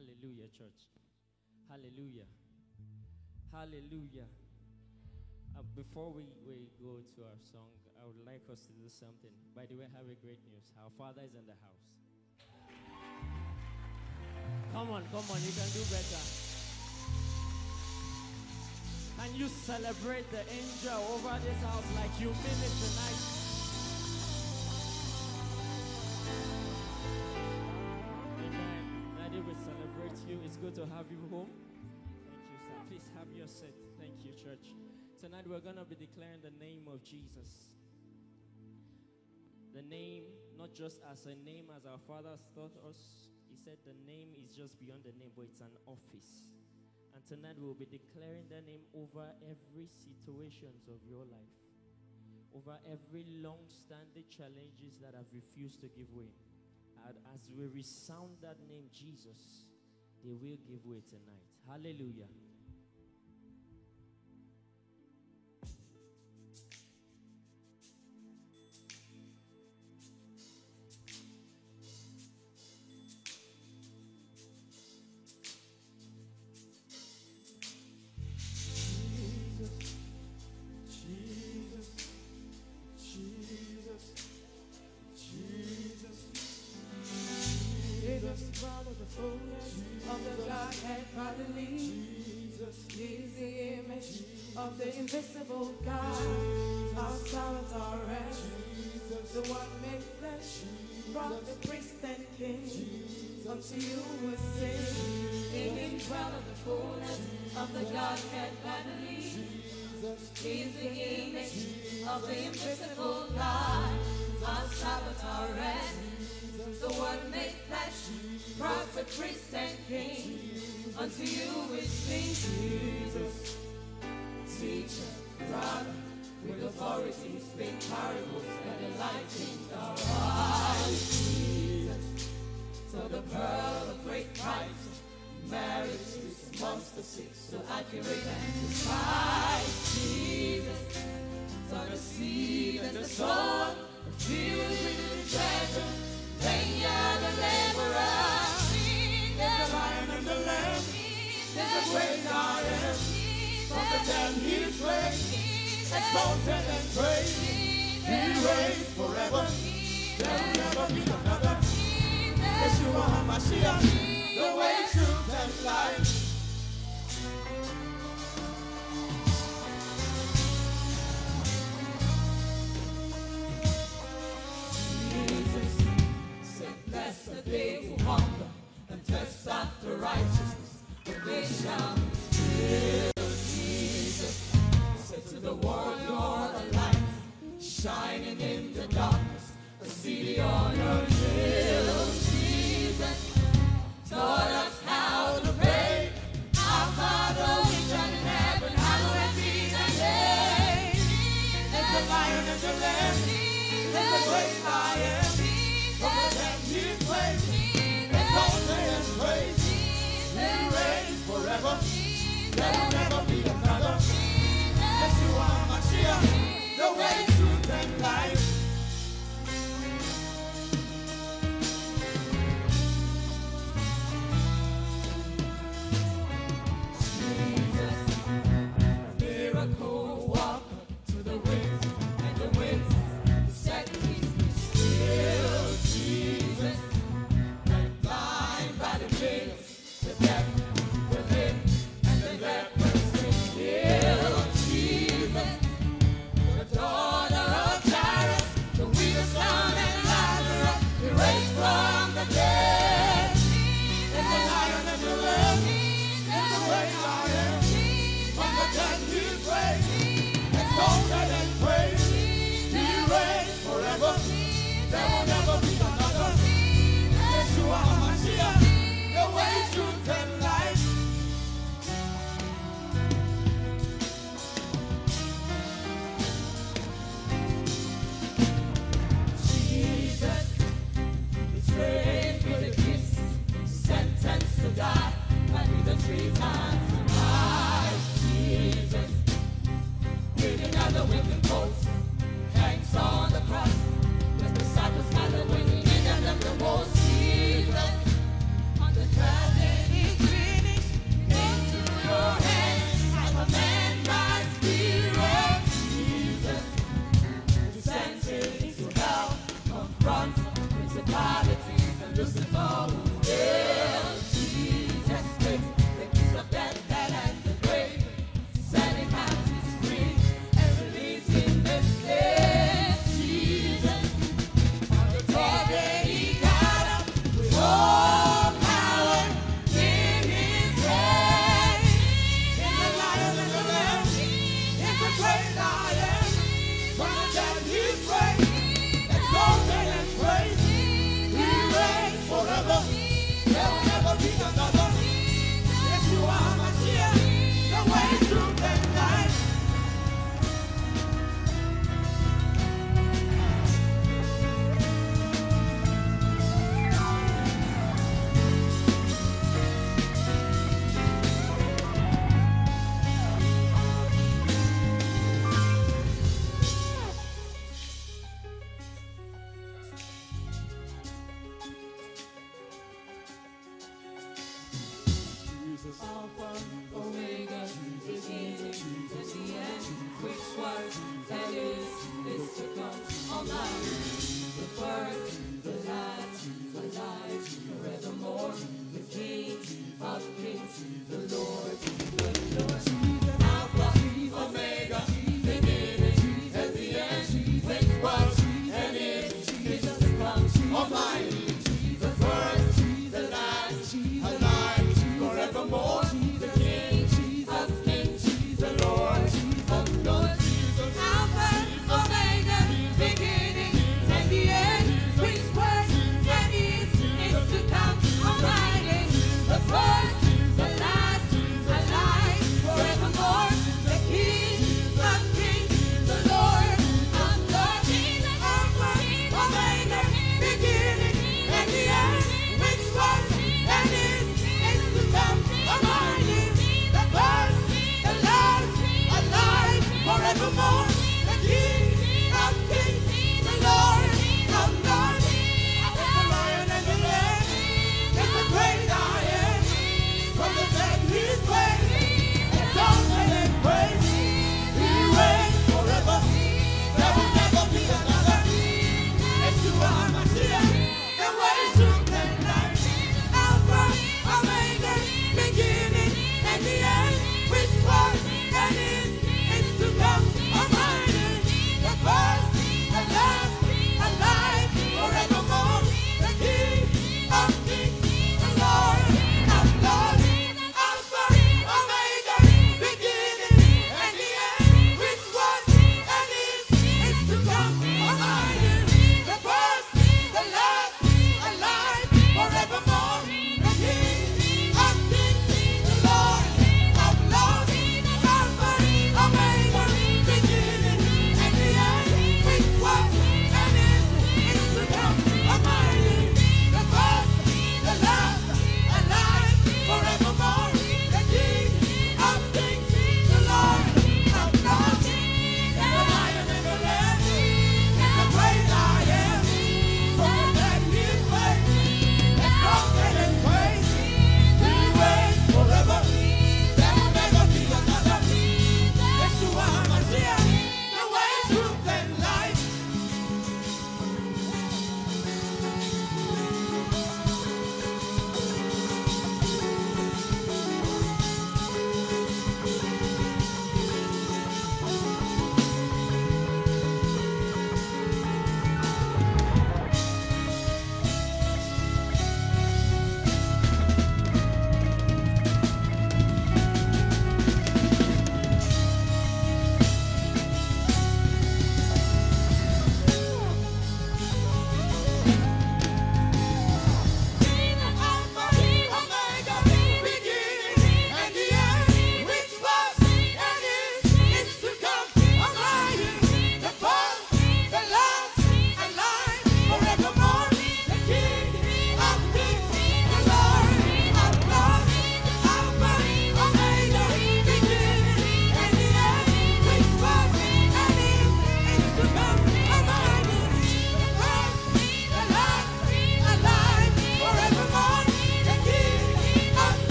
Hallelujah, church. Hallelujah. Hallelujah. Uh, before we, we go to our song, I would like us to do something. By the way, I have a great news. Our Father is in the house. Come on, come on, you can do better. Can you celebrate the angel over this house like you mean it tonight? Daddy, we celebrate you. It's good to have you home. Thank you, sir. Please have your seat. Thank you, church. Tonight we're going to be declaring the name of Jesus. The name, not just as a name as our fathers taught us. He said the name is just beyond the name, but it's an office. And tonight we'll be declaring the name over every situations of your life. Over every long-standing challenges that have refused to give way. And as we resound that name, Jesus, they will give way tonight. Hallelujah.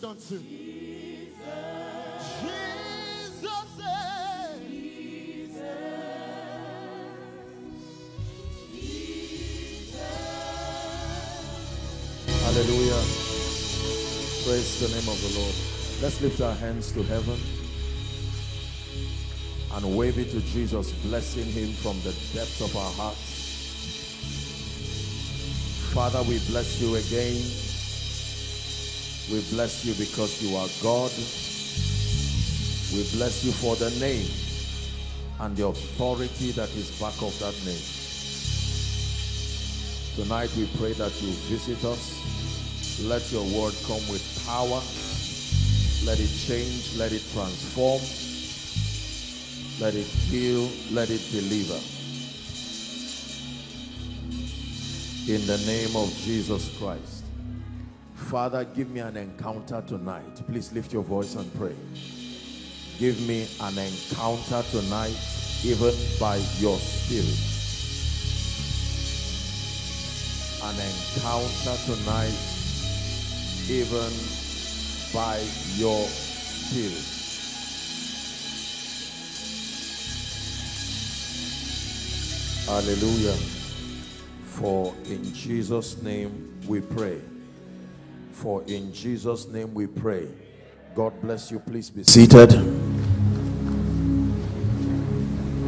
hold on to. Jesus. Jesus. Jesus. Hallelujah. Praise the name of the Lord. Let's lift our hands to heaven and wave it to Jesus, blessing him from the depths of our hearts. Father, we bless you again. We bless you because you are God. We bless you for the name and the authority that is back of that name. Tonight we pray that you visit us. Let your word come with power. Let it change. Let it transform. Let it heal. Let it deliver. In the name of Jesus Christ. Father, give me an encounter tonight. Please lift your voice and pray. Give me an encounter tonight, even by your spirit. An encounter tonight, even by your spirit. Hallelujah. For in Jesus' name we pray. For in Jesus' name we pray. God bless you. Please be seated.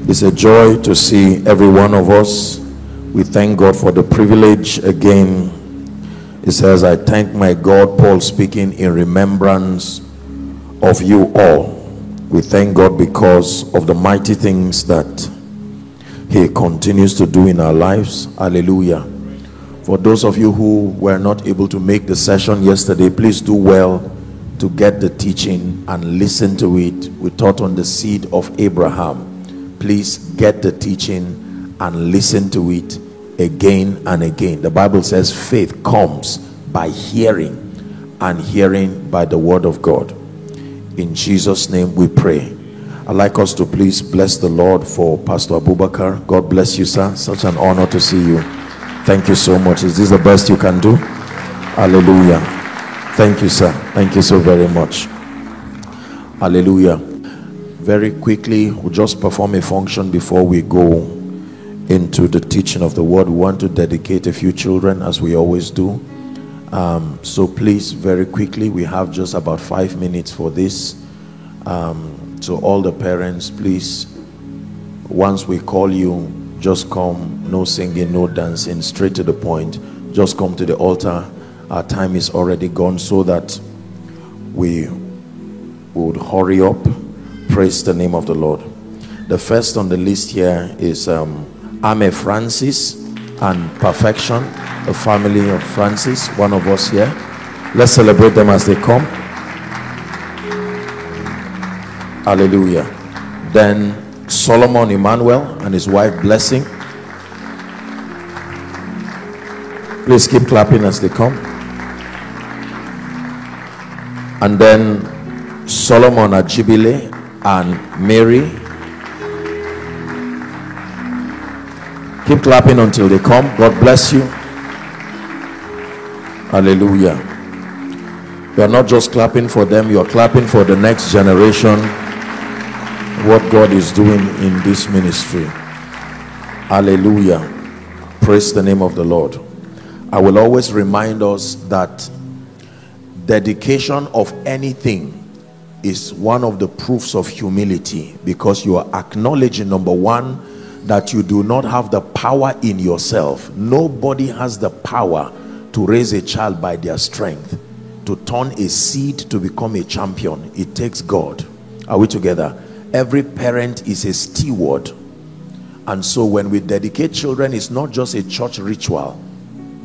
It's a joy to see every one of us. We thank God for the privilege again. It says, I thank my God, Paul speaking in remembrance of you all. We thank God because of the mighty things that He continues to do in our lives. Hallelujah. For those of you who were not able to make the session yesterday, please do well to get the teaching and listen to it. We taught on the seed of Abraham. Please get the teaching and listen to it again and again. The Bible says faith comes by hearing, and hearing by the word of God. In Jesus' name we pray. I'd like us to please bless the Lord for Pastor Abubakar. God bless you, sir. Such an honor to see you. Thank you so much. Is this the best you can do? Hallelujah. Thank you, sir. Thank you so very much. Hallelujah. Very quickly, we'll just perform a function before we go into the teaching of the word. We want to dedicate a few children as we always do. Um, so please, very quickly, we have just about five minutes for this. Um, so all the parents, please, once we call you, just come. No singing, no dancing, straight to the point. Just come to the altar. Our time is already gone, so that we would hurry up. Praise the name of the Lord. The first on the list here is um, Ame Francis and Perfection, the family of Francis, one of us here. Let's celebrate them as they come. Hallelujah. Then Solomon Emmanuel and his wife Blessing. Please keep clapping as they come. And then Solomon Ajibile and Mary. Keep clapping until they come. God bless you. Hallelujah. You are not just clapping for them, you are clapping for the next generation what God is doing in this ministry. Hallelujah. Praise the name of the Lord. I will always remind us that dedication of anything is one of the proofs of humility because you are acknowledging number one that you do not have the power in yourself nobody has the power to raise a child by their strength to turn a seed to become a champion it takes god are we together every parent is a steward. And so when we dedicate children it's not just a church ritual.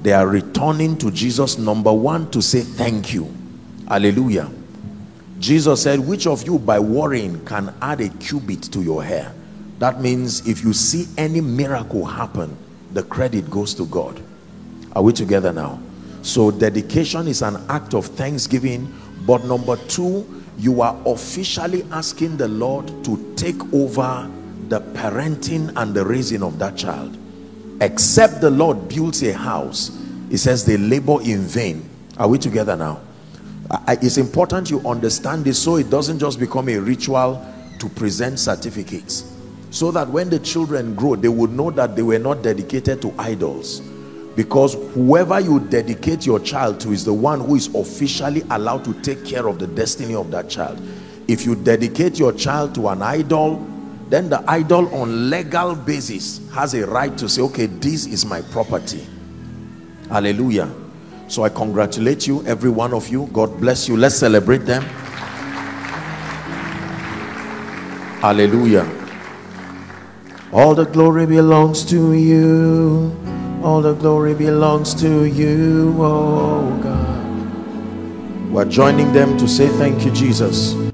They are returning to jesus number one to say thank you. Hallelujah. Jesus said which of you by worrying can add a cubit to your hair? That means if you see any miracle happen the credit goes to god. Are we together now? So dedication is an act of thanksgiving but number two you are officially asking the Lord to take over the parenting and the raising of that child. Except the Lord builds a house, he says they labor in vain. Are we together now? It's important you understand this so it doesn't just become a ritual to present certificates. So that when the children grow, they would know that they were not dedicated to idols because whoever you dedicate your child to is the one who is officially allowed to take care of the destiny of that child. If you dedicate your child to an idol then the idol on legal basis has a right to say okay this is my property. Hallelujah. So i congratulate you every one of you. God bless you. Let's celebrate them. Hallelujah. All the glory belongs to you All the glory belongs to you, oh God. We're joining them to say thank you, Jesus.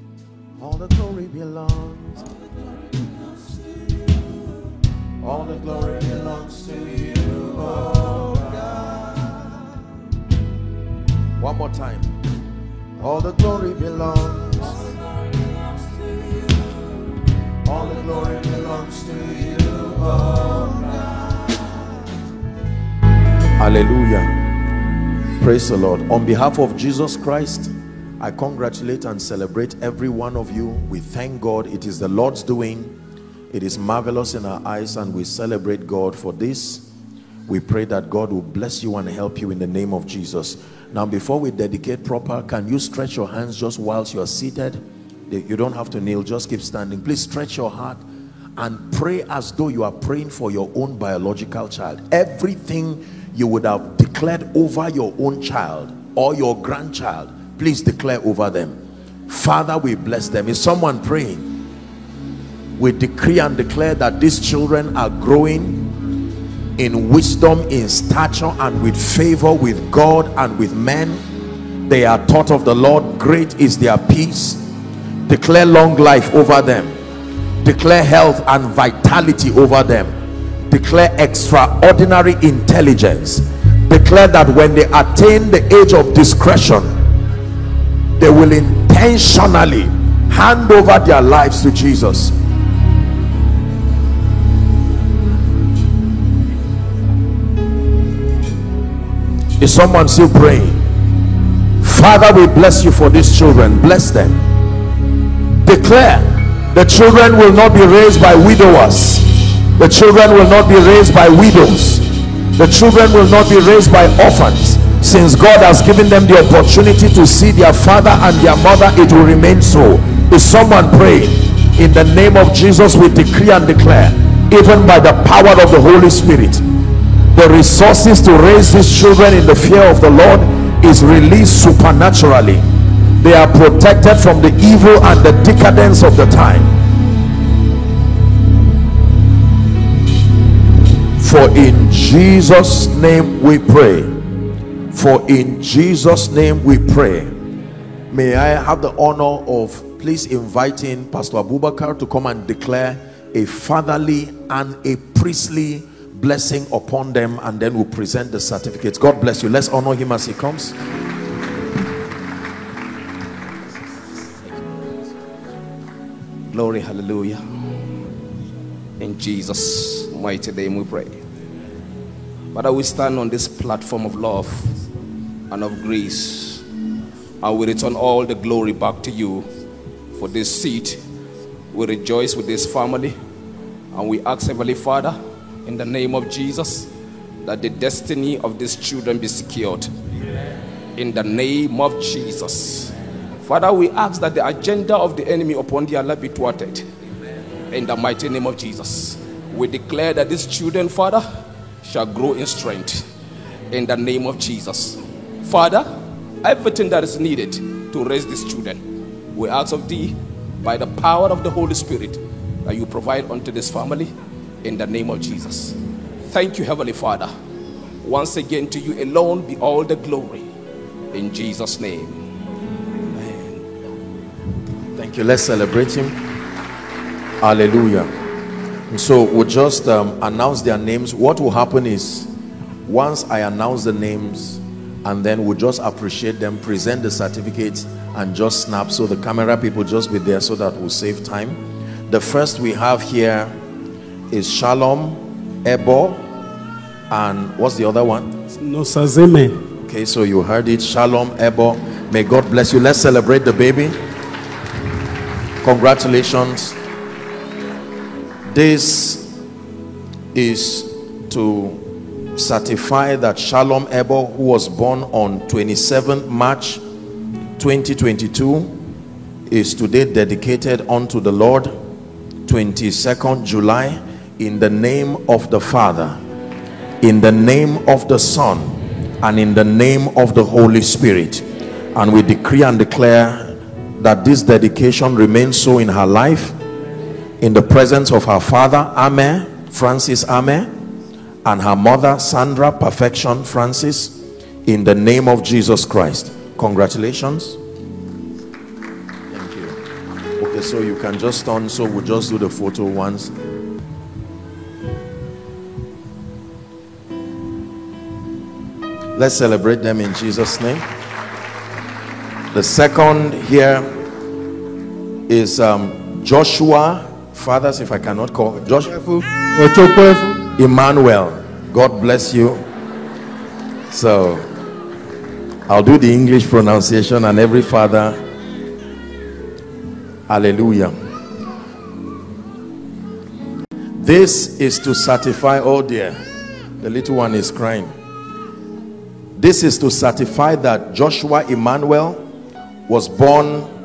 Hallelujah. Praise the Lord. On behalf of Jesus Christ, I congratulate and celebrate every one of you. We thank God. It is the Lord's doing. It is marvelous in our eyes, and we celebrate God for this. We pray that God will bless you and help you in the name of Jesus. Now, before we dedicate proper, can you stretch your hands just whilst you are seated? You don't have to kneel, just keep standing. Please stretch your heart and pray as though you are praying for your own biological child. Everything you would have declared over your own child or your grandchild, please declare over them. Father, we bless them. Is someone praying? We decree and declare that these children are growing in wisdom, in stature, and with favor with God and with men. They are taught of the Lord. Great is their peace. Declare long life over them. Declare health and vitality over them. Declare extraordinary intelligence. Declare that when they attain the age of discretion, they will intentionally hand over their lives to Jesus. Is someone still praying? Father, we bless you for these children. Bless them. Declare the children will not be raised by widowers. The children will not be raised by widows. The children will not be raised by orphans. Since God has given them the opportunity to see their father and their mother, it will remain so. Is someone praying? In the name of Jesus, we decree and declare, even by the power of the Holy Spirit, the resources to raise these children in the fear of the Lord is released supernaturally. They are protected from the evil and the decadence of the time. For in Jesus' name we pray. For in Jesus' name we pray. May I have the honor of please inviting Pastor Abubakar to come and declare a fatherly and a priestly blessing upon them and then we'll present the certificates. God bless you. Let's honor him as he comes. Glory, hallelujah. In Jesus' mighty name we pray. Father, we stand on this platform of love and of grace, and we return all the glory back to you for this seat. We rejoice with this family, and we ask Heavenly Father, in the name of Jesus, that the destiny of these children be secured. In the name of Jesus. Father, we ask that the agenda of the enemy upon their life be thwarted. In the mighty name of Jesus. We declare that these children, Father, shall grow in strength. In the name of Jesus. Father, everything that is needed to raise these children, we ask of thee by the power of the Holy Spirit that you provide unto this family in the name of Jesus. Thank you, Heavenly Father. Once again, to you alone be all the glory. In Jesus' name. Amen. Thank you. Let's celebrate him. Hallelujah. And so we'll just um, announce their names. What will happen is once I announce the names and then we'll just appreciate them, present the certificates and just snap. So the camera people just be there so that we'll save time. The first we have here is Shalom, Ebo, and what's the other one? Nosazeme. Okay, so you heard it. Shalom, Ebo. May God bless you. Let's celebrate the baby. Congratulations. This is to certify that Shalom Ebo, who was born on 27th March 2022, is today dedicated unto the Lord. 22nd July, in the name of the Father, in the name of the Son, and in the name of the Holy Spirit. And we decree and declare that this dedication remains so in her life in the presence of her father amen francis amen and her mother, Sandra Perfection Francis, in the name of Jesus Christ. Congratulations. Thank you. Okay, so you can just turn, so we'll just do the photo once. Let's celebrate them in Jesus' name. The second here is um, Joshua. Fathers, if I cannot call Joshua Emmanuel. God bless you. So I'll do the English pronunciation and every father. Hallelujah. This is to certify, oh dear, the little one is crying. This is to certify that Joshua Emmanuel was born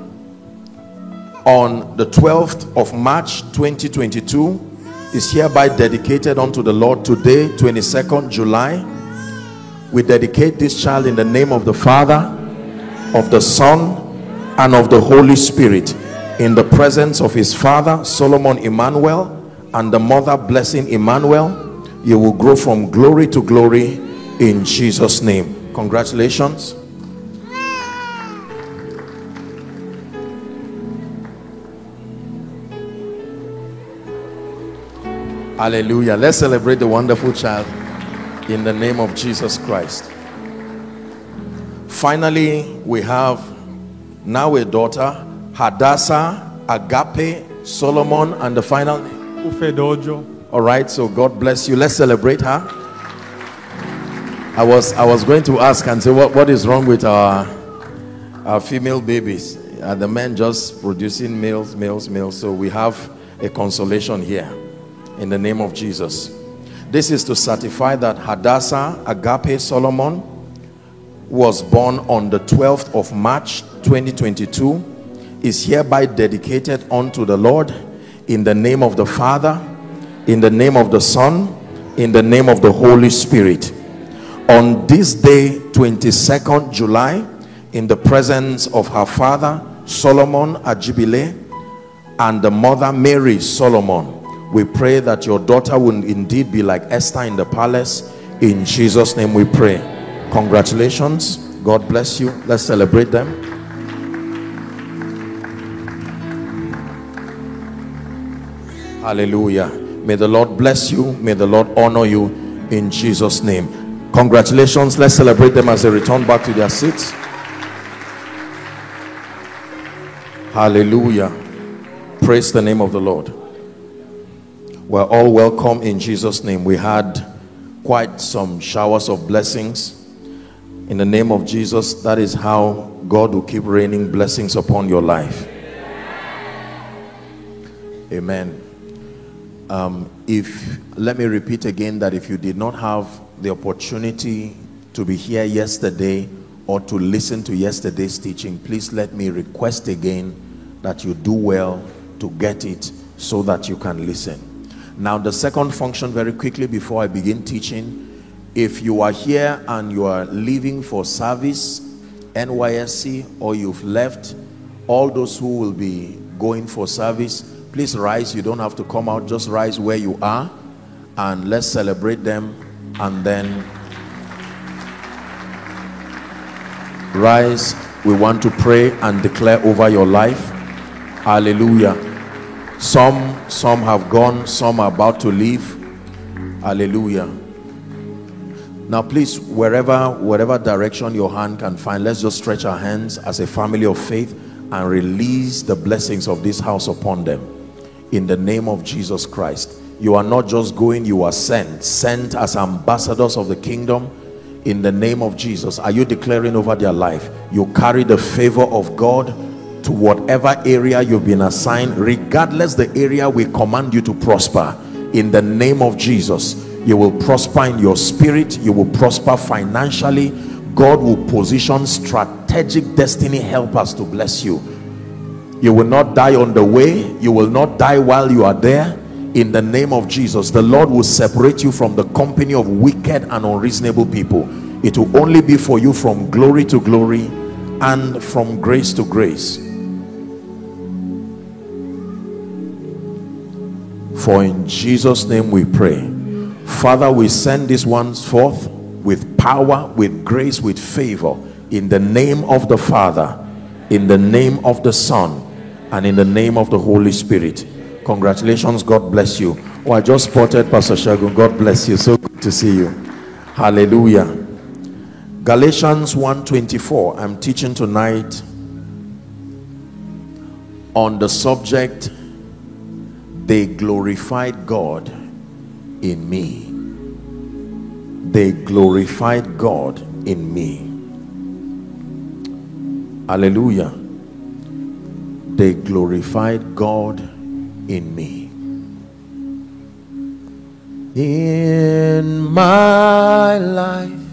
on the 12th of March 2022 is hereby dedicated unto the Lord today 22nd July. We dedicate this child in the name of the Father of the Son and of the Holy Spirit in the presence of his father Solomon Emmanuel and the mother blessing Emmanuel. You will grow from glory to glory in Jesus name. Congratulations Hallelujah. Let's celebrate the wonderful child in the name of Jesus Christ. Finally, we have now a daughter, Hadassah, Agape, Solomon, and the final name. All right, so God bless you. Let's celebrate her. I was I was going to ask and say what, what is wrong with our our female babies? Are the men just producing males, males, males? So we have a consolation here in the name of Jesus. This is to certify that Hadassah Agape Solomon was born on the 12th of March 2022 is hereby dedicated unto the Lord in the name of the Father, in the name of the Son, in the name of the Holy Spirit. On this day, 22nd July, in the presence of her father, Solomon Ajibile, and the mother, Mary Solomon, we pray that your daughter will indeed be like Esther in the palace. In Jesus' name we pray. Congratulations. God bless you. Let's celebrate them. Hallelujah. May the Lord bless you. May the Lord honor you in Jesus' name. Congratulations. Let's celebrate them as they return back to their seats. Hallelujah. Praise the name of the Lord. We're all welcome in Jesus' name. We had quite some showers of blessings. In the name of Jesus, that is how God will keep raining blessings upon your life. Amen. Um, if let me repeat again that if you did not have the opportunity to be here yesterday or to listen to yesterday's teaching, please let me request again that you do well to get it so that you can listen. Now, the second function, very quickly before I begin teaching, if you are here and you are leaving for service, NYSC, or you've left, all those who will be going for service, please rise. You don't have to come out, just rise where you are and let's celebrate them and then rise. We want to pray and declare over your life. Hallelujah. Some some have gone, some are about to leave. Hallelujah. Now please, wherever whatever direction your hand can find, let's just stretch our hands as a family of faith and release the blessings of this house upon them. In the name of Jesus Christ. You are not just going, you are sent. Sent as ambassadors of the kingdom in the name of Jesus. Are you declaring over their life? You carry the favor of God to whatever area you've been assigned, regardless the area we command you to prosper. In the name of Jesus, you will prosper in your spirit, you will prosper financially. God will position strategic destiny helpers to bless you. You will not die on the way, you will not die while you are there. In the name of Jesus, the Lord will separate you from the company of wicked and unreasonable people. It will only be for you from glory to glory and from grace to grace. For in Jesus' name we pray. Father, we send these ones forth with power, with grace, with favor in the name of the Father, in the name of the Son, and in the name of the Holy Spirit. Congratulations. God bless you. Oh, I just spotted Pastor Shagun. God bless you. So good to see you. Hallelujah. Galatians 1:24. I'm teaching tonight on the subject they glorified God in me. They glorified God in me. Hallelujah. They glorified God in me. In my life,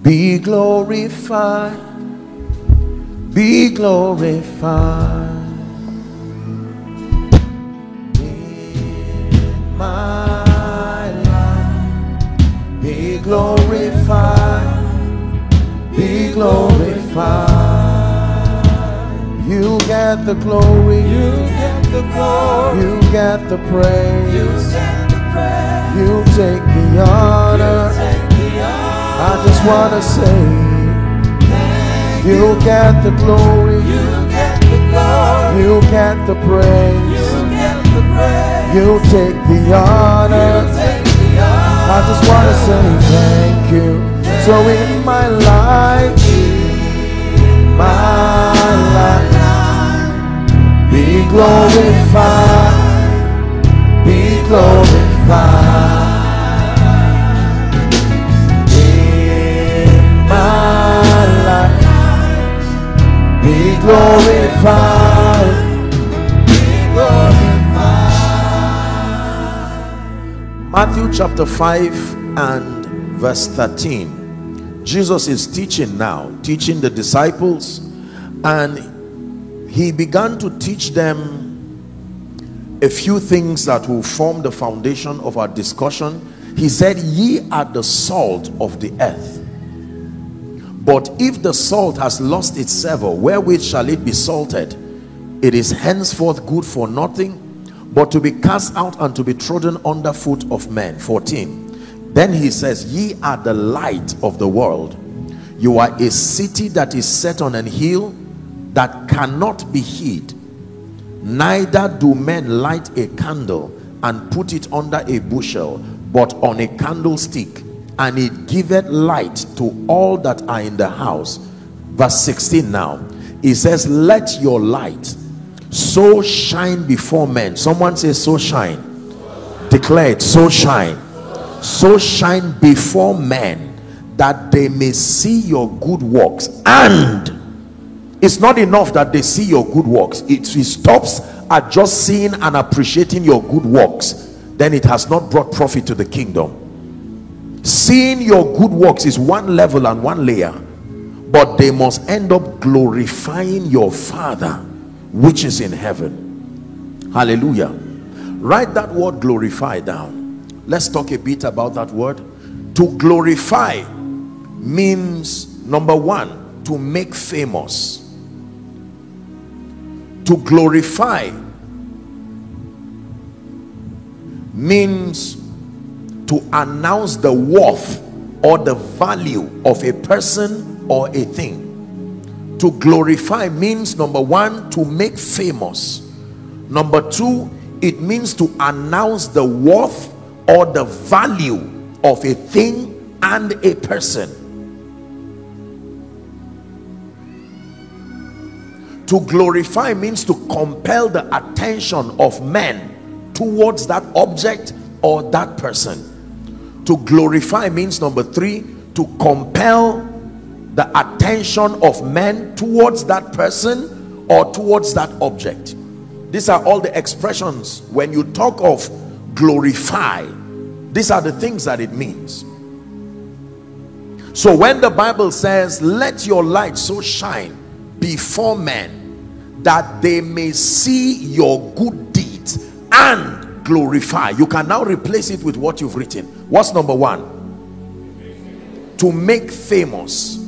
be glorified, be glorified. Glorified, be glorified. You get the glory, you get the glory, you get the praise, you get the praise, you take the honor. I just wanna say, you get the glory, you get the glory, you get the praise, you get the praise, you take the honor. I just wanna say thank you. So in my life, my life, be glorified, be glorified. In my life, be glorified, Matthew chapter 5 and verse 13. Jesus is teaching now, teaching the disciples, and he began to teach them a few things that will form the foundation of our discussion. He said, Ye are the salt of the earth. But if the salt has lost its savor, wherewith shall it be salted? It is henceforth good for nothing, but to be cast out and to be trodden under foot of men. 14. Then he says, Ye are the light of the world. You are a city that is set on an hill that cannot be hid. Neither do men light a candle and put it under a bushel, but on a candlestick, and it giveth light to all that are in the house. Verse 16 now. he says, Let your light so shine before men. Someone says, So shine. Declare it, so shine. So shine before men that they may see your good works and it's not enough that they see your good works it, it stops at just seeing and appreciating your good works then it has not brought profit to the kingdom seeing your good works is one level and one layer but they must end up glorifying your father which is in heaven. Hallelujah. Write that word glorify down. Let's talk a bit about that word. To glorify means number one to make famous. To glorify means to announce the worth or the value of a person or a thing to glorify means number one to make famous. Number two it means to announce the worth or the value of a thing and a person. To glorify means to compel the attention of men towards that object or that person. To glorify means number three to compel the attention of men towards that person or towards that object. These are all the expressions when you talk of glorify these are the things that it means. So when the bible says let your light so shine before men that they may see your good deeds and glorify you can now replace it with what you've written. What's number one? To make famous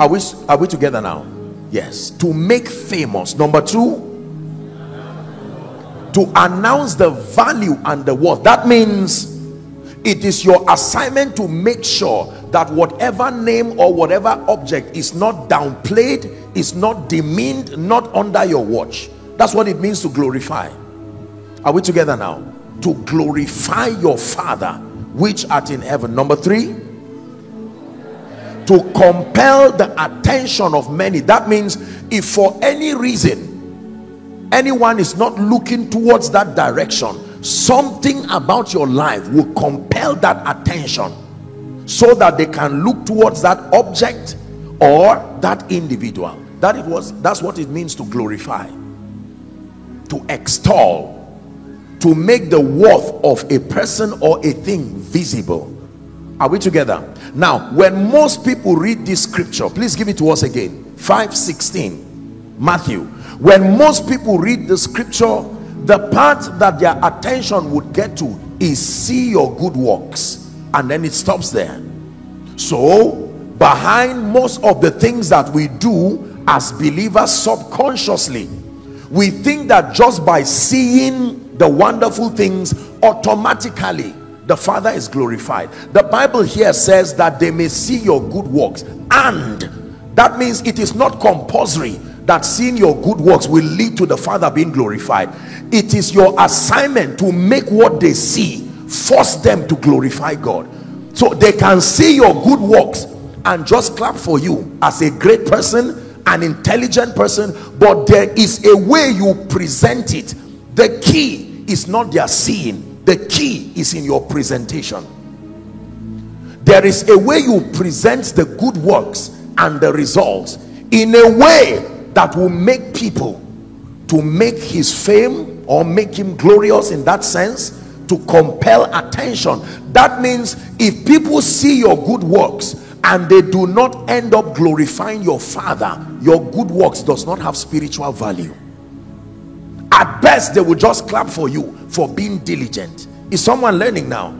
are we are we together now? Yes. To make famous number two to announce the value and the worth. That means it is your assignment to make sure that whatever name or whatever object is not downplayed is not demeaned not under your watch. That's what it means to glorify. Are we together now? To glorify your father which art in heaven. Number three to compel the attention of many. That means if for any reason anyone is not looking towards that direction something about your life will compel that attention so that they can look towards that object or that individual. That it was that's what it means to glorify to extol to make the worth of a person or a thing visible are we together? Now when most people read this scripture please give it to us again. 516 matthew. When most people read the scripture the part that their attention would get to is see your good works and then it stops there. So behind most of the things that we do as believers subconsciously we think that just by seeing the wonderful things automatically the father is glorified. The bible here says that they may see your good works and that means it is not compulsory that seeing your good works will lead to the father being glorified. It is your assignment to make what they see force them to glorify god. So they can see your good works and just clap for you as a great person an intelligent person but there is a way you present it. The key is not their seeing the key is in your presentation. There is a way you present the good works and the results in a way that will make people to make his fame or make him glorious in that sense to compel attention. That means if people see your good works and they do not end up glorifying your father your good works does not have spiritual value best they will just clap for you for being diligent. Is someone learning now?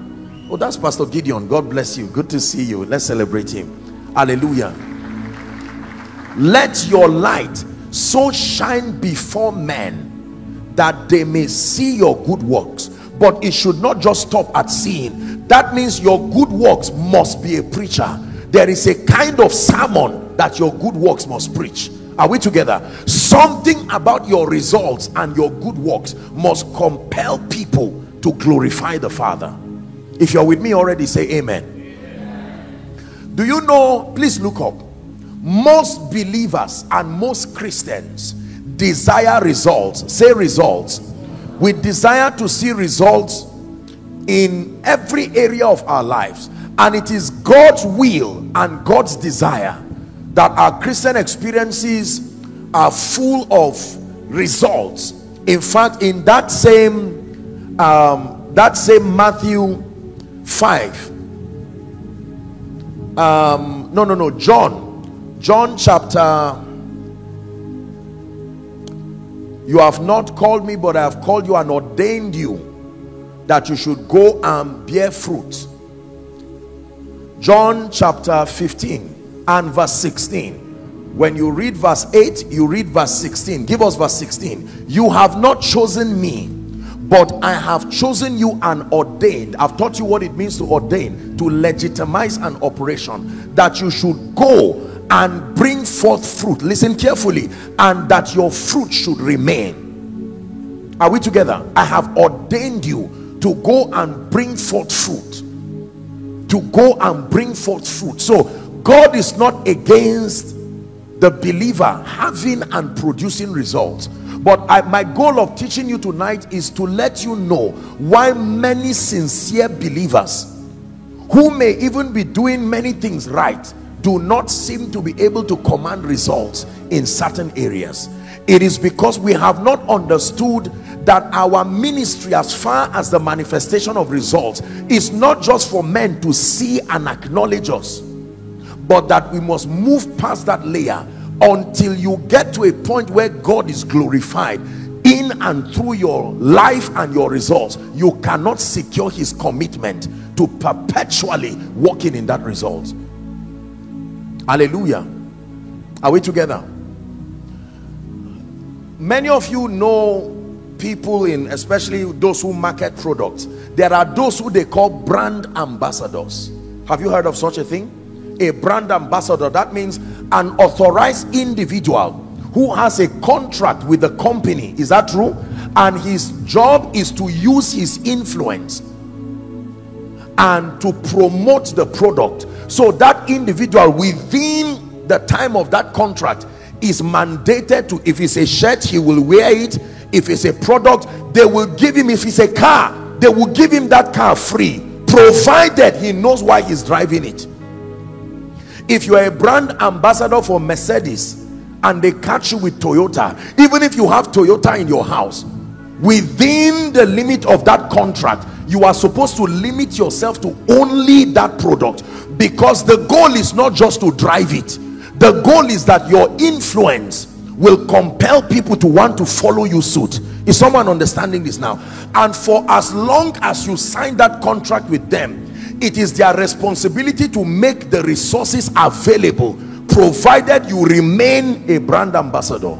Oh that's pastor gideon. God bless you. Good to see you. Let's celebrate him. Hallelujah. Let your light so shine before men that they may see your good works. But it should not just stop at seeing. That means your good works must be a preacher. There is a kind of sermon that your good works must preach are we together? Something about your results and your good works must compel people to glorify the father. If you're with me already say amen, amen. do you know please look up. Most believers and most christians desire results say results. We desire to see results in every area of our lives. And it is god's will and god's desire that our christian experiences are full of results. In fact in that same um, that same matthew 5 um, no no no john John chapter you have not called me but I have called you and ordained you that you should go and bear fruit. John chapter 15 and verse 16 when you read verse 8 you read verse 16 give us verse 16 you have not chosen me but I have chosen you and ordained I've taught you what it means to ordain to legitimize an operation that you should go and bring forth fruit. Listen carefully and that your fruit should remain. Are we together? I have ordained you to go and bring forth fruit. To go and bring forth fruit. So god is not against the believer having and producing results but I, my goal of teaching you tonight is to let you know why many sincere believers who may even be doing many things right do not seem to be able to command results in certain areas. It is because we have not understood that our ministry as far as the manifestation of results is not just for men to see and acknowledge us but that we must move past that layer until you get to a point where God is glorified in and through your life and your results. You cannot secure his commitment to perpetually walking in that result. Hallelujah. Are we together? Many of you know people in especially those who market products. There are those who they call brand ambassadors. Have you heard of such a thing a brand ambassador that means an authorized individual who has a contract with the company. Is that true? And his job is to use his influence and to promote the product. So that individual within the time of that contract is mandated to if it's a shirt he will wear it. If it's a product they will give him if it's a car they will give him that car free provided he knows why he's driving it if you are a brand ambassador for mercedes and they catch you with toyota even if you have toyota in your house within the limit of that contract you are supposed to limit yourself to only that product because the goal is not just to drive it. The goal is that your influence will compel people to want to follow you suit. Is someone understanding this now? And for as long as you sign that contract with them it is their responsibility to make the resources available provided you remain a brand ambassador.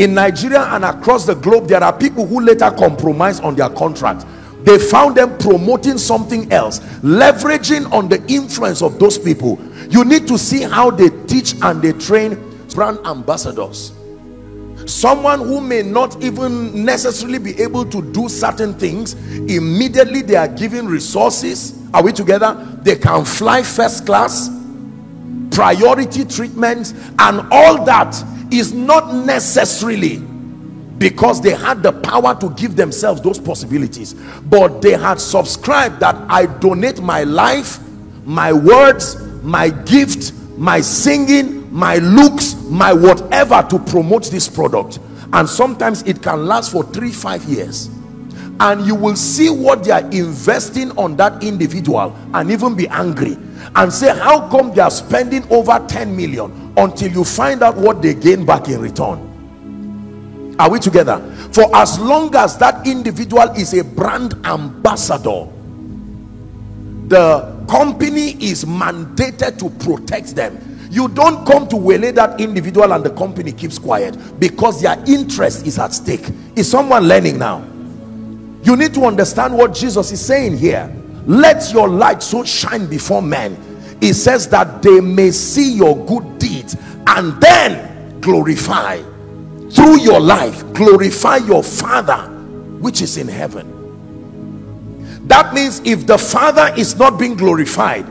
In Nigeria and across the globe there are people who later compromise on their contract. They found them promoting something else leveraging on the influence of those people. You need to see how they teach and they train brand ambassadors someone who may not even necessarily be able to do certain things immediately they are given resources. Are we together? They can fly first class priority treatments and all that is not necessarily because they had the power to give themselves those possibilities but they had subscribed that i donate my life my words my gift my singing my looks my whatever to promote this product. And sometimes it can last for three five years. And you will see what they are investing on that individual and even be angry. And say how come they are spending over 10 million until you find out what they gain back in return? Are we together? For as long as that individual is a brand ambassador the company is mandated to protect them you don't come to waylay that individual and the company keeps quiet because their interest is at stake. Is someone learning now? You need to understand what jesus is saying here. Let your light so shine before men. It says that they may see your good deeds and then glorify. Through your life glorify your father which is in heaven. That means if the father is not being glorified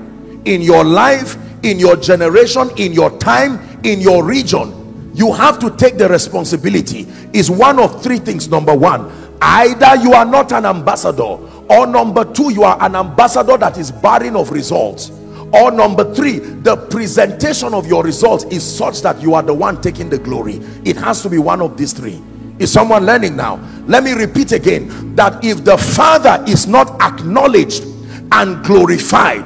in your life in your generation in your time in your region you have to take the responsibility. Is one of three things. Number one either you are not an ambassador or number two you are an ambassador that is barren of results. Or number three the presentation of your results is such that you are the one taking the glory. It has to be one of these three. Is someone learning now? Let me repeat again that if the father is not acknowledged and glorified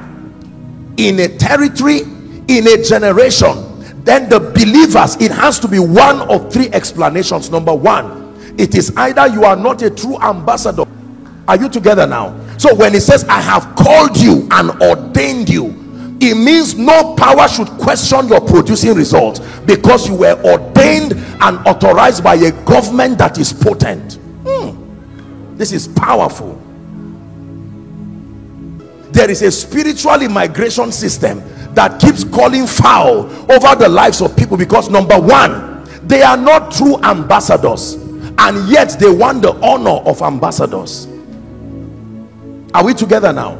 in a territory in a generation then the believers it has to be one of three explanations. Number one it is either you are not a true ambassador. Are you together now? So when it says i have called you and ordained you it means no power should question your producing results because you were ordained and authorized by a government that is potent. Hmm. this is powerful. There is a spiritual immigration system that keeps calling foul over the lives of people because number one they are not true ambassadors and yet they want the honor of ambassadors. Are we together now?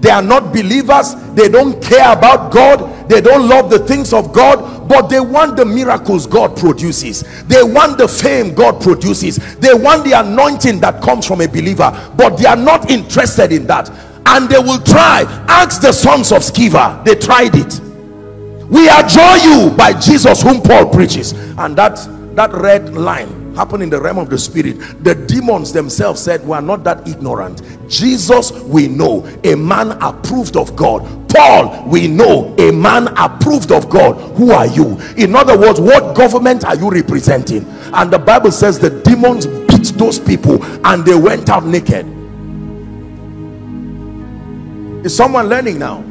They are not believers. They don't care about god. They don't love the things of god but they want the miracles god produces. They want the fame god produces. They want the anointing that comes from a believer but they are not interested in that and they will try. Ask the sons of Sceva. They tried it. We adjure you by jesus whom paul preaches. And that that red line happened in the realm of the spirit. The demons themselves said we are not that ignorant. Jesus we know a man approved of god. Paul we know a man approved of god. Who are you? In other words what government are you representing? And the bible says the demons beat those people and they went out naked is someone learning now?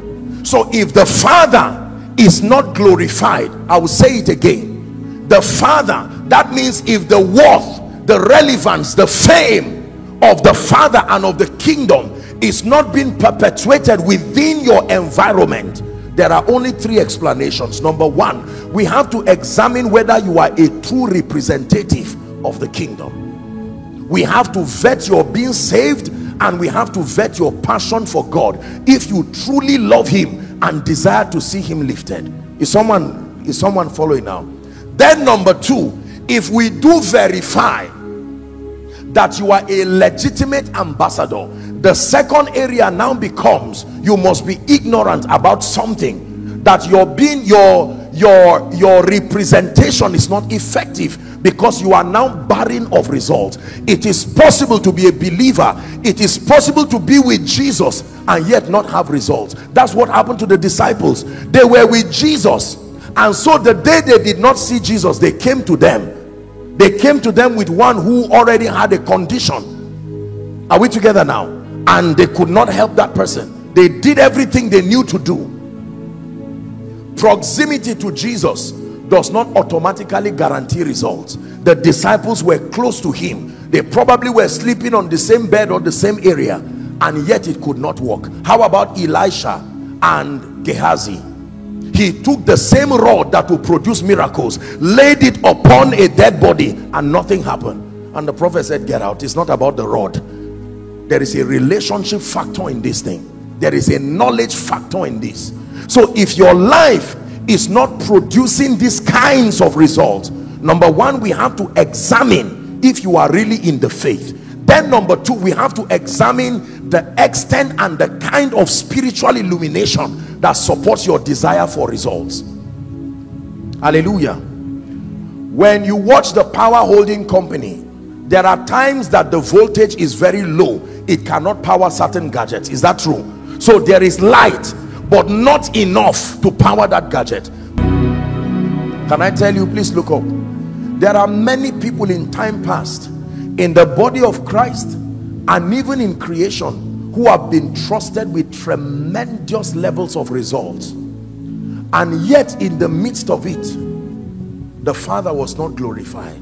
So if the father is not glorified i will say it again. The father that means if the worth the relevance the fame of the father and of the kingdom is not being perpetuated within your environment there are only three explanations. Number one we have to examine whether you are a true representative of the kingdom. We have to vet your being saved and we have to vet your passion for god if you truly love him and desire to see him lifted. Is someone is someone following now? Then number two if we do verify that you are a legitimate ambassador the second area now becomes you must be ignorant about something that your being your your your representation is not effective because you are now barren of results. It is possible to be a believer. It is possible to be with jesus and yet not have results. That's what happened to the disciples. They were with jesus. And so the day they did not see jesus they came to them. They came to them with one who already had a condition. Are we together now? And they could not help that person. They did everything they knew to do. Proximity to jesus does not automatically guarantee results. The disciples were close to him. They probably were sleeping on the same bed or the same area and yet it could not work. How about elisha and gehazi? He took the same rod that will produce miracles laid it upon a dead body and nothing happened. And the prophet said get out. It's not about the rod. There is a relationship factor in this thing. There is a knowledge factor in this. So if your life is not producing these kinds of results. Number one we have to examine if you are really in the faith. Then number two we have to examine the extent and the kind of spiritual illumination that supports your desire for results. Hallelujah. When you watch the power holding company there are times that the voltage is very low. It cannot power certain gadgets. Is that true? So there is light but not enough to power that gadget can i tell you please look up. There are many people in time past in the body of christ and even in creation who have been trusted with tremendous levels of results. And yet in the midst of it the father was not glorified.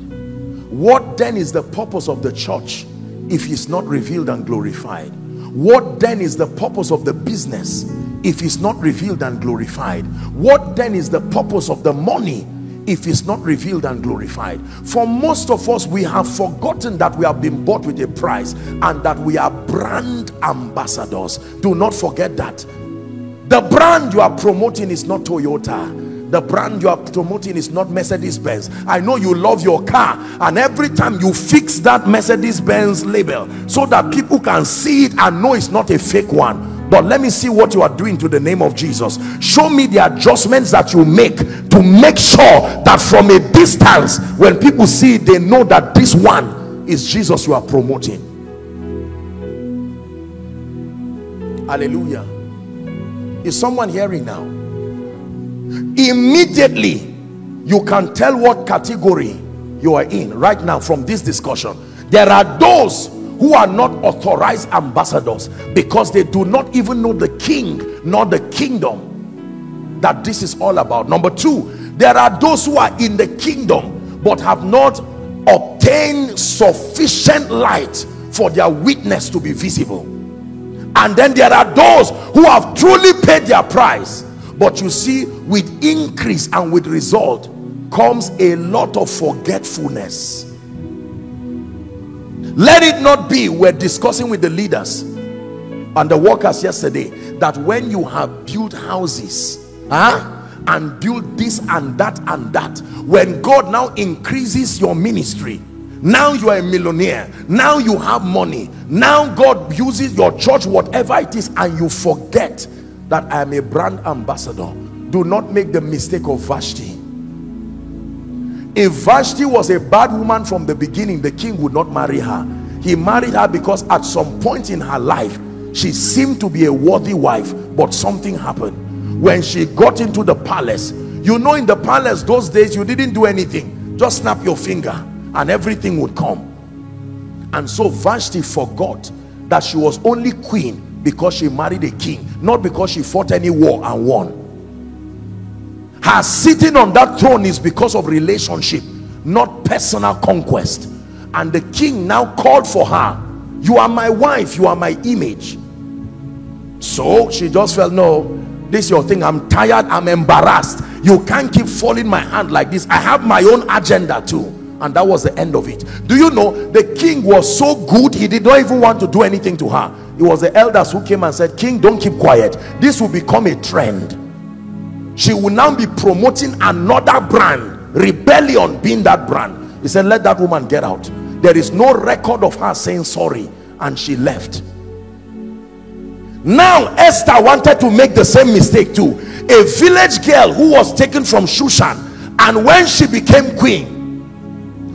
What then is the purpose of the church if he's not revealed and glorified? What then is the purpose of the business if it's not revealed and glorified? What then is the purpose of the money if it's not revealed and glorified. For most of us we have forgotten that we have been bought with a price and that we are brand ambassadors. Do not forget that. The brand you are promoting is not Toyota. The brand you are promoting is not Mercedes-Benz. I know you love your car and every time you fix that Mercedes-Benz label so that people can see it and know it's not a fake one but let me see what you are doing to the name of Jesus. Show me the adjustments that you make to make sure that from a distance when people see it they know that this one is Jesus you are promoting. Hallelujah. Is someone hearing now? Immediately you can tell what category you are in right now from this discussion. There are those who are not authorized ambassadors because they do not even know the king nor the kingdom that this is all about. Number two there are those who are in the kingdom but have not obtained sufficient light for their witness to be visible. And then there are those who have truly paid their price but you see with increase and with result comes a lot of forgetfulness let it not be we're discussing with the leaders and the workers yesterday that when you have built houses huh, and built this and that and that when god now increases your ministry now you are a millionaire now you have money now god uses your church whatever it is and you forget that i am a brand ambassador. Do not make the mistake of vashti if vashti was a bad woman from the beginning the king would not marry her. He married her because at some point in her life she seemed to be a worthy wife but something happened. When she got into the palace you know in the palace those days you didn't do anything. Just snap your finger and everything would come. And so Vashti forgot that she was only queen because she married a king not because she fought any war and won her sitting on that throne is because of relationship not personal conquest. And the king now called for her. You are my wife you are my image. So she just felt no this your thing. I'm tired i'm embarrassed. You can't keep falling my hand like this. I have my own agenda too. And that was the end of it. Do you know the king was so good he did not even want to do anything to her. It was the elders who came and said king don't keep quiet. This will become a trend she will now be promoting another brand rebellion being that brand. He said let that woman get out. There is no record of her saying sorry and she left. Now esther wanted to make the same mistake too. A village girl who was taken from shushan and when she became queen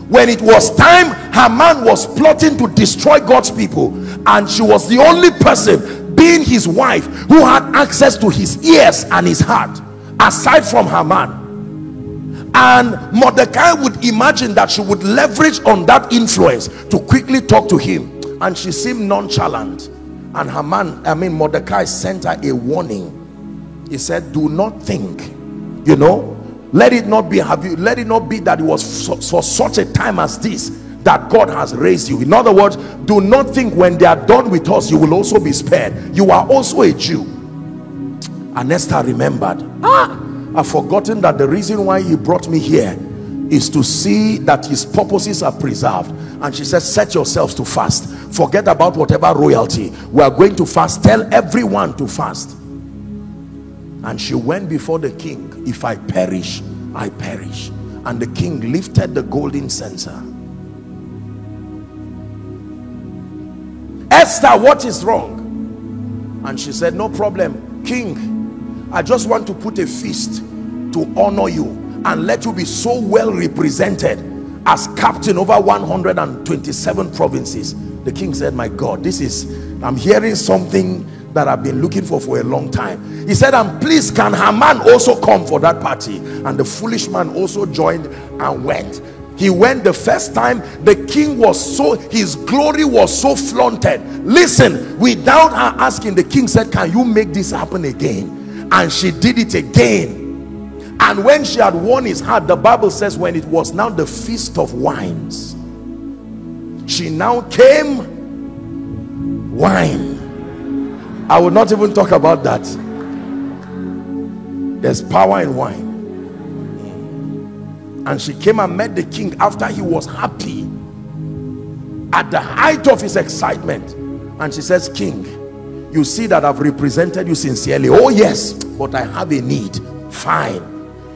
when it was time Haman was plotting to destroy God's people and she was the only person being his wife who had access to his ears and his heart aside from Haman and Mordecai would imagine that she would leverage on that influence to quickly talk to him. And she seemed nonchalant. And Haman I mean Mordecai sent her a warning. He said do not think you know. Let it not be have you let it not be that it was for, for such a time as this that God has raised you. In other words do not think when they are done with us you will also be spared. You are also a Jew and Esther remembered. Ah! I've forgotten that the reason why he brought me here is to see that his purposes are preserved. And she said set yourselves to fast. Forget about whatever royalty. We are going to fast. Tell everyone to fast. And she went before the king. If I perish I perish. And the king lifted the golden censer. Esther what is wrong? And she said no problem king I just want to put a feast to honor you and let you be so well represented as captain over 127 provinces. The king said my god this is i'm hearing something that i've been looking for for a long time. He said and please can haman also come for that party? And the foolish man also joined and went. He went the first time. The king was so his glory was so flaunted. Listen without her asking the king said can you make this happen again and she did it again. And when she had won his heart the bible says when it was now the feast of wines she now came wine. I will not even talk about that. There's power in wine. And she came and met the king after he was happy at the height of his excitement. And she says king you see that I've represented you sincerely. Oh yes but I have a need. Fine.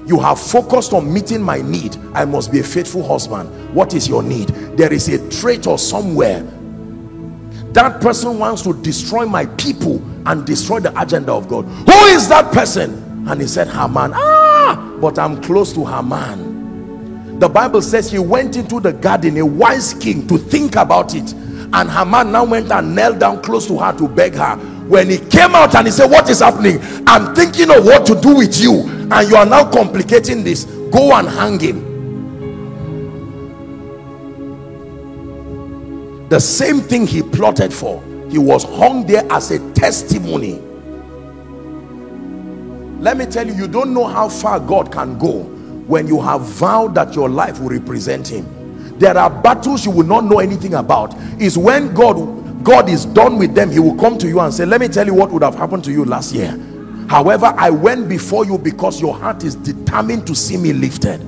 You have focused on meeting my need. I must be a faithful husband. What is your need? There is a traitor somewhere that person wants to destroy my people and destroy the agenda of God. Who is that person? And he said Haman. Ah but I'm close to Haman. The Bible says he went into the garden a wise king to think about it and Haman now went and knelt down close to her to beg her. When he came out and he said what is happening? I'm thinking of what to do with you. And you are now complicating this. Go and hang him. The same thing he plotted for. He was hung there as a testimony. Let me tell you you don't know how far God can go when you have vowed that your life will represent him there are battles you will not know anything about. Is when God God is done with them he will come to you and say let me tell you what would have happened to you last year. However I went before you because your heart is determined to see me lifted.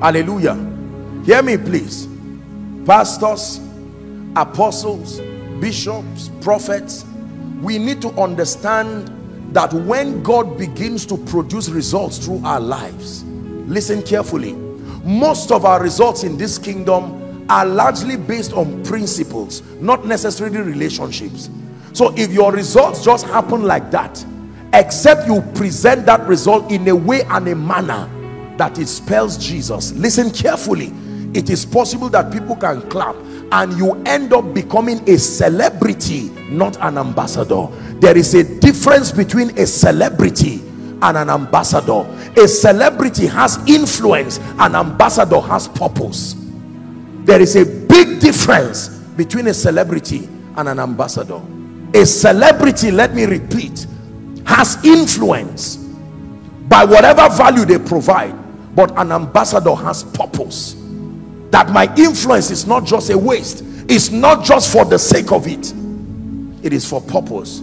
Hallelujah. Hear me please. Pastors apostles bishops prophets we need to understand that when God begins to produce results through our lives listen carefully most of our results in this kingdom are largely based on principles not necessarily relationships. So if your results just happen like that except you present that result in a way and a manner that it spells Jesus listen carefully. It is possible that people can clap and you end up becoming a celebrity not an ambassador. There is a difference between a celebrity and an ambassador. A celebrity has influence an ambassador has purpose. There is a big difference between a celebrity and an ambassador. A celebrity let me repeat has influence by whatever value they provide but an ambassador has purpose. That my influence is not just a waste It's not just for the sake of it, it is for purpose.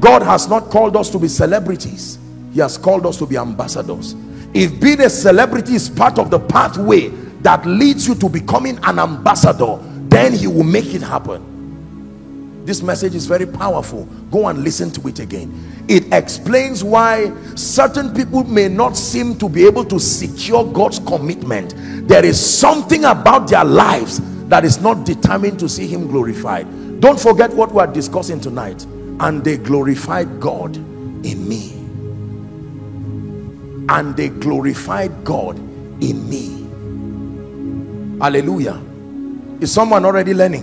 God has not called us to be celebrities, He has called us to be ambassadors. If being a celebrity is part of the pathway that leads you to becoming an ambassador, then He will make it happen. This message is very powerful. Go and listen to it again. It explains why certain people may not seem to be able to secure God's commitment. There is something about their lives that is not determined to see him glorified. Don't forget what we are discussing tonight. And they glorified God in me. And they glorified God in me. Hallelujah. Is someone already learning?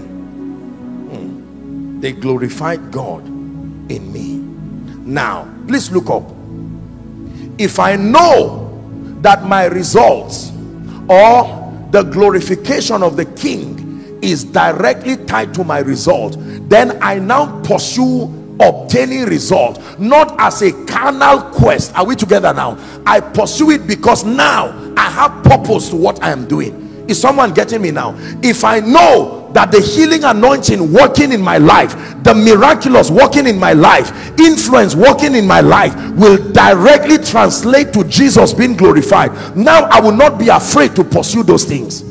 Hmm. They glorified God in me. Now, please look up. If I know that my results or the glorification of the king is directly tied to my result then i now pursue obtaining result not as a carnal quest. Are we together now? I pursue it because now i have purpose to what i am doing. Is someone getting me now? If i know that the healing anointing working in my life the miraculous working in my life influence working in my life will directly translate to jesus being glorified now i will not be afraid to pursue those things.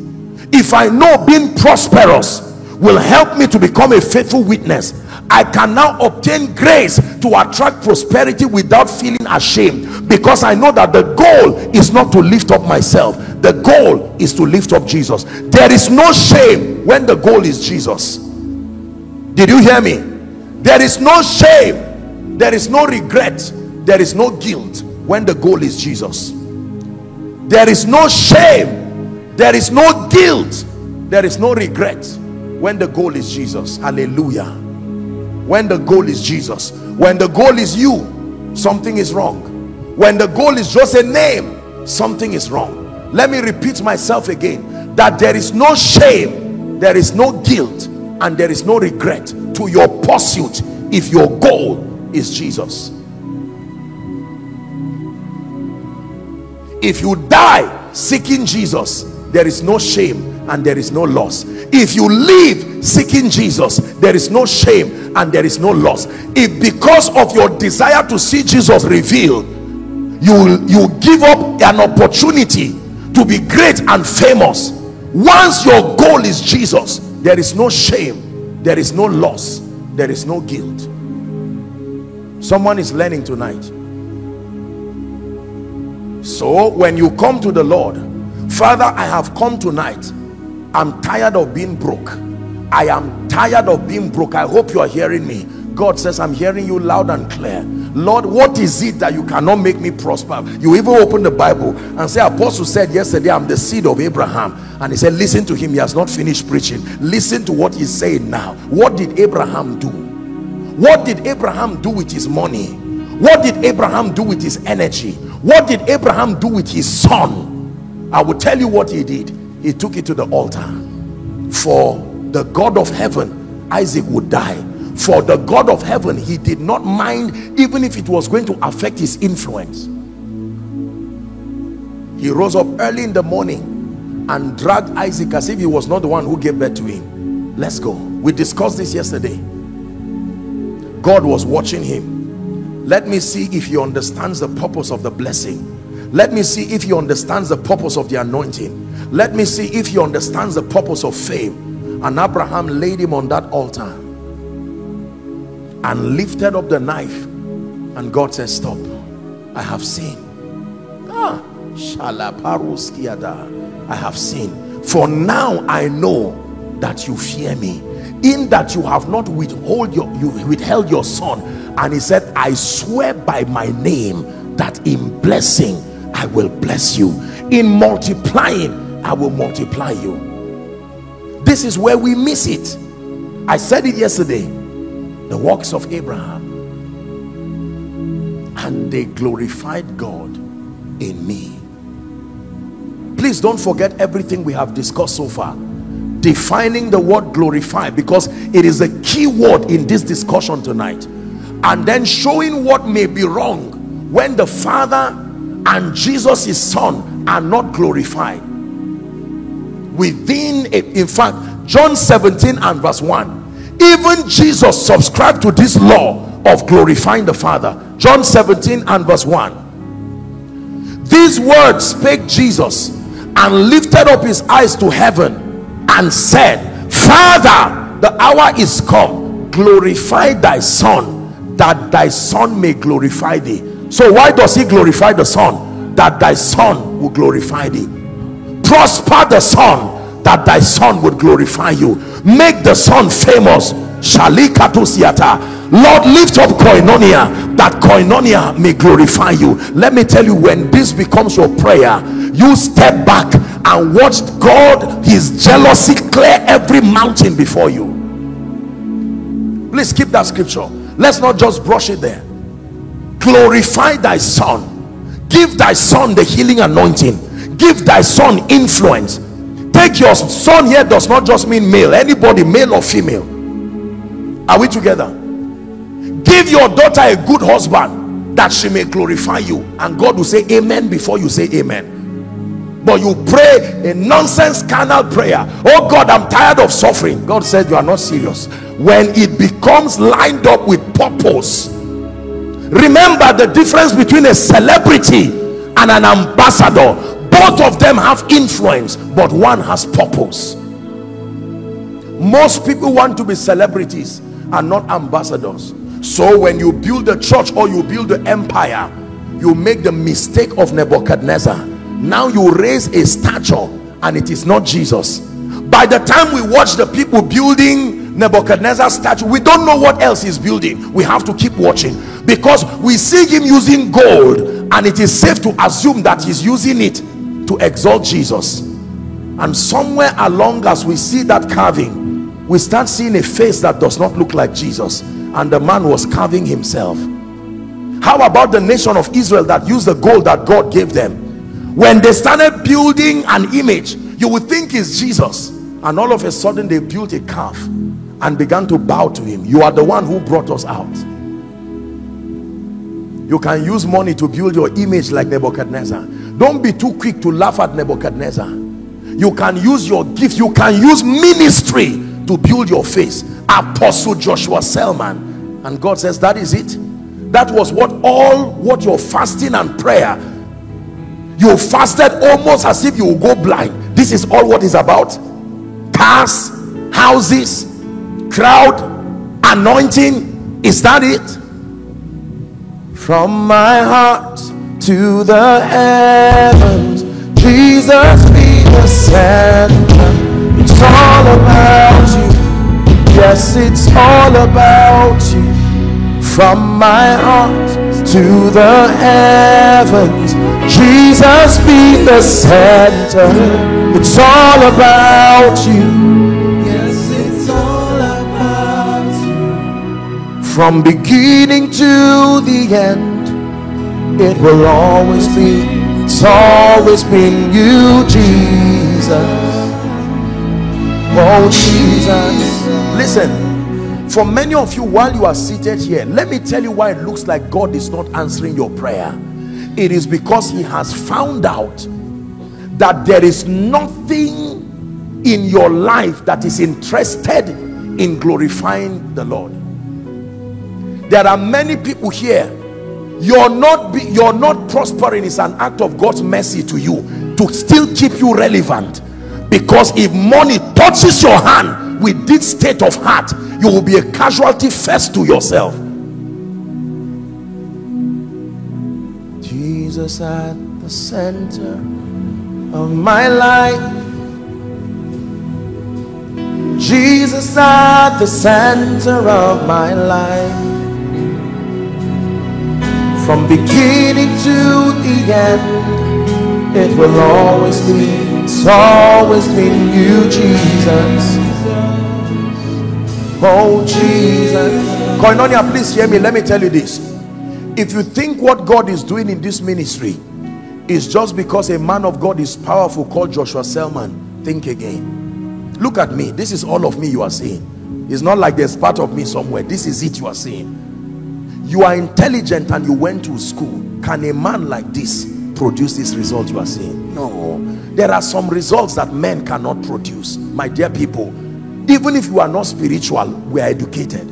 If i know being prosperous will help me to become a faithful witness I can now obtain grace to attract prosperity without feeling ashamed because I know that the goal is not to lift up myself. The goal is to lift up Jesus. There is no shame when the goal is Jesus. Did you hear me? There is no shame. There is no regret. There is no guilt when the goal is Jesus. There is no shame. There is no guilt. There is no regret when the goal is Jesus. Hallelujah when the goal is Jesus. When the goal is you something is wrong. When the goal is just a name something is wrong. Let me repeat myself again. That there is no shame there is no guilt and there is no regret to your pursuit if your goal is Jesus. If you die seeking Jesus there is no shame and there is no loss. If you live seeking jesus there is no shame and there is no loss. If because of your desire to see jesus revealed you you give up an opportunity to be great and famous once your goal is jesus there is no shame there is no loss there is no guilt. Someone is learning tonight. So when you come to the lord father i have come tonight i'm tired of being broke. I am tired of being broke. I hope you are hearing me. God says i'm hearing you loud and clear. Lord what is it that you cannot make me prosper? You even open the bible and say apostle said yesterday i'm the seed of abraham. And he said listen to him. He has not finished preaching. Listen to what he's saying now. What did abraham do? What did abraham do with his money? What did abraham do with his energy? What did abraham do with his son? I will tell you what he did he took it to the altar. For the God of heaven Isaac would die. For the God of heaven he did not mind even if it was going to affect his influence. He rose up early in the morning and dragged Isaac as if he was not the one who gave birth to him. Let's go. We discussed this yesterday. God was watching him. Let me see if he understands the purpose of the blessing. Let me see if he understands the purpose of the anointing let me see if he understands the purpose of fame. And Abraham laid him on that altar and lifted up the knife. And God said stop. I have seen ah I have seen for now I know that you fear me in that you have not withhold your you withheld your son. And he said I swear by my name that in blessing I will bless you in multiplying I will multiply you. This is where we miss it. I said it yesterday. The works of Abraham. And they glorified God in me. Please don't forget everything we have discussed so far. Defining the word glorify because it is a key word in this discussion tonight. And then showing what may be wrong when the Father and Jesus, his Son, are not glorified within a, in fact John 17 and verse 1. Even Jesus subscribed to this law of glorifying the Father. John 17 and verse 1. These words spake Jesus and lifted up his eyes to heaven and said, Father, the hour is come. Glorify thy Son, that thy Son may glorify thee. So, why does he glorify the Son? That thy Son will glorify thee. Prosper the Son, that thy Son would glorify you. Make the Son famous. Lord, lift up koinonia that koinonia may glorify you. Let me tell you, when this becomes your prayer, you step back and watch God, His jealousy, clear every mountain before you. Please keep that scripture. Let's not just brush it there. Glorify thy son, give thy son the healing anointing, give thy son influence. Take your son here does not just mean male, anybody, male or female. Are we together? give your daughter a good husband that she may glorify you. And God will say amen before you say amen. But you pray a nonsense carnal prayer. Oh God I'm tired of suffering. God said you are not serious. When it becomes lined up with purpose remember the difference between a celebrity and an ambassador both of them have influence but one has purpose. Most people want to be celebrities and not ambassadors. So when you build a church or you build an empire you make the mistake of nebuchadnezzar. Now you raise a statue and it is not jesus. By the time we watch the people building nebuchadnezzar's statue we don't know what else he's building. We have to keep watching. Because we see him using gold and it is safe to assume that he's using it to exalt jesus. And somewhere along as we see that carving we start seeing a face that does not look like jesus. And the man was carving himself. How about the nation of israel that used the gold that god gave them? When they started building an image you would think it's jesus. And all of a sudden they built a calf and began to bow to him. You are the one who brought us out. You can use money to build your image like nebuchadnezzar don't be too quick to laugh at nebuchadnezzar. You can use your gift you can use ministry to build your face apostle joshua selman. And god says that is it. That was what all what your fasting and prayer. You fasted almost as if you go blind. This is all what is about. Cars houses crowd anointing. Is that it? From my heart to the heavens jesus be the center it's all about you Yes, it's all about you. From my heart to the heavens, Jesus be the center. It's all about you. Yes, it's all about you. From beginning to the end, it will always be, it's always been you, Jesus. Oh, Jesus. Listen, for many of you, while you are seated here, let me tell you why it looks like God is not answering your prayer. It is because He has found out that there is nothing in your life that is interested in glorifying the Lord. There are many people here. You're not be, you're not prospering is an act of God's mercy to you to still keep you relevant. Because if money touches your hand with this state of heart you will be a casualty first to yourself. Jesus at the center of my life. Jesus at the center of my life from beginning to the end it will always be it's always been you, Jesus. Oh, Jesus. Koinonia, please hear me. Let me tell you this. If you think what God is doing in this ministry is just because a man of God is powerful called Joshua Selman, think again. Look at me. This is all of me you are seeing. It's not like there's part of me somewhere. This is it you are seeing. You are intelligent and you went to school. Can a man like this produce this result you are seeing? No. There are some results that men cannot produce my dear people. Even if you are not spiritual we are educated.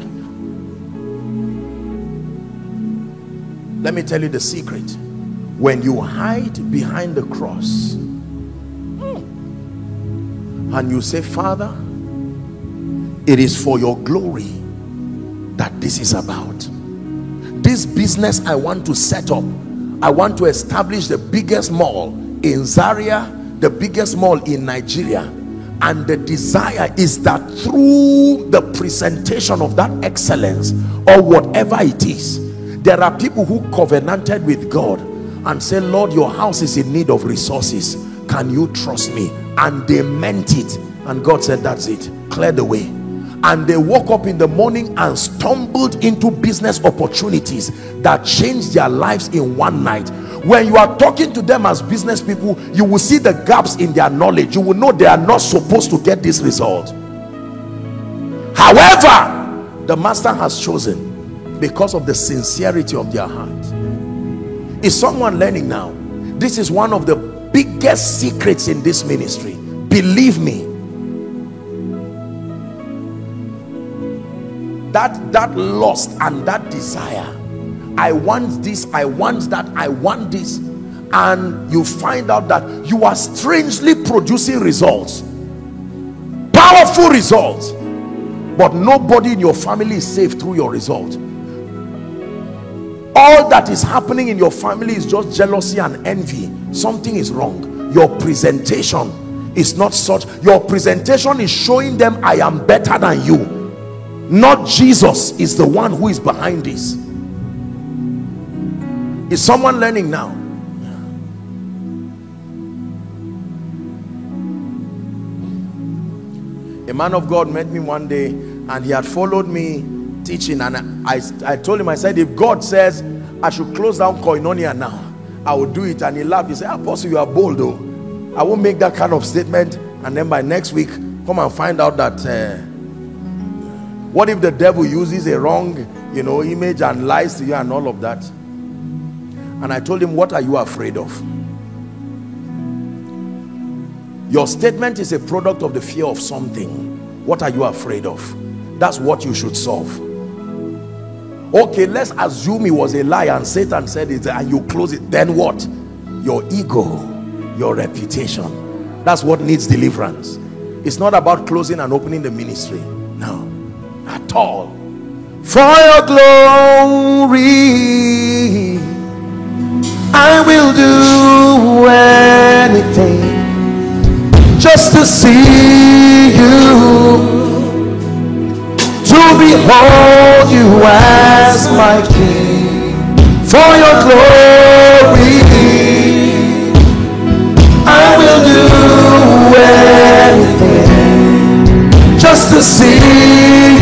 Let me tell you the secret. When you hide behind the cross hmm, and you say father it is for your glory that this is about this business i want to set up i want to establish the biggest mall in zaria the biggest mall in nigeria. And the desire is that through the presentation of that excellence or whatever it is there are people who covenanted with God and say Lord your house is in need of resources. Can you trust me? And they meant it. And God said that's it. Clear the way and they woke up in the morning and stumbled into business opportunities that changed their lives in one night. When you are talking to them as business people you will see the gaps in their knowledge. You will know they are not supposed to get this result. However the master has chosen because of the sincerity of their heart. Is someone learning now? This is one of the biggest secrets in this ministry. Believe me that that lust and that desire. I want this i want that i want this. And you find out that you are strangely producing results. Powerful results. But nobody in your family is safe through your result. All that is happening in your family is just jealousy and envy. Something is wrong. Your presentation is not such. Your presentation is showing them i am better than you not jesus is the one who is behind this. Is someone learning now? A man of god met me one day and he had followed me teaching and I, I told him I said if God says I should close down Koinonia now I will do it. And he laughed. He said apostle you are bold though. I won't make that kind of statement. And then by next week come and find out that uh, what if the devil uses a wrong you know image and lies to you and all of that? And I told him what are you afraid of? Your statement is a product of the fear of something. What are you afraid of? That's what you should solve. Okay let's assume it was a lie and satan said it and you close it. Then what? Your ego your reputation. That's what needs deliverance. It's not about closing and opening the ministry at all for your glory i will do anything just to see you to behold you as my King for your glory. I will do just to see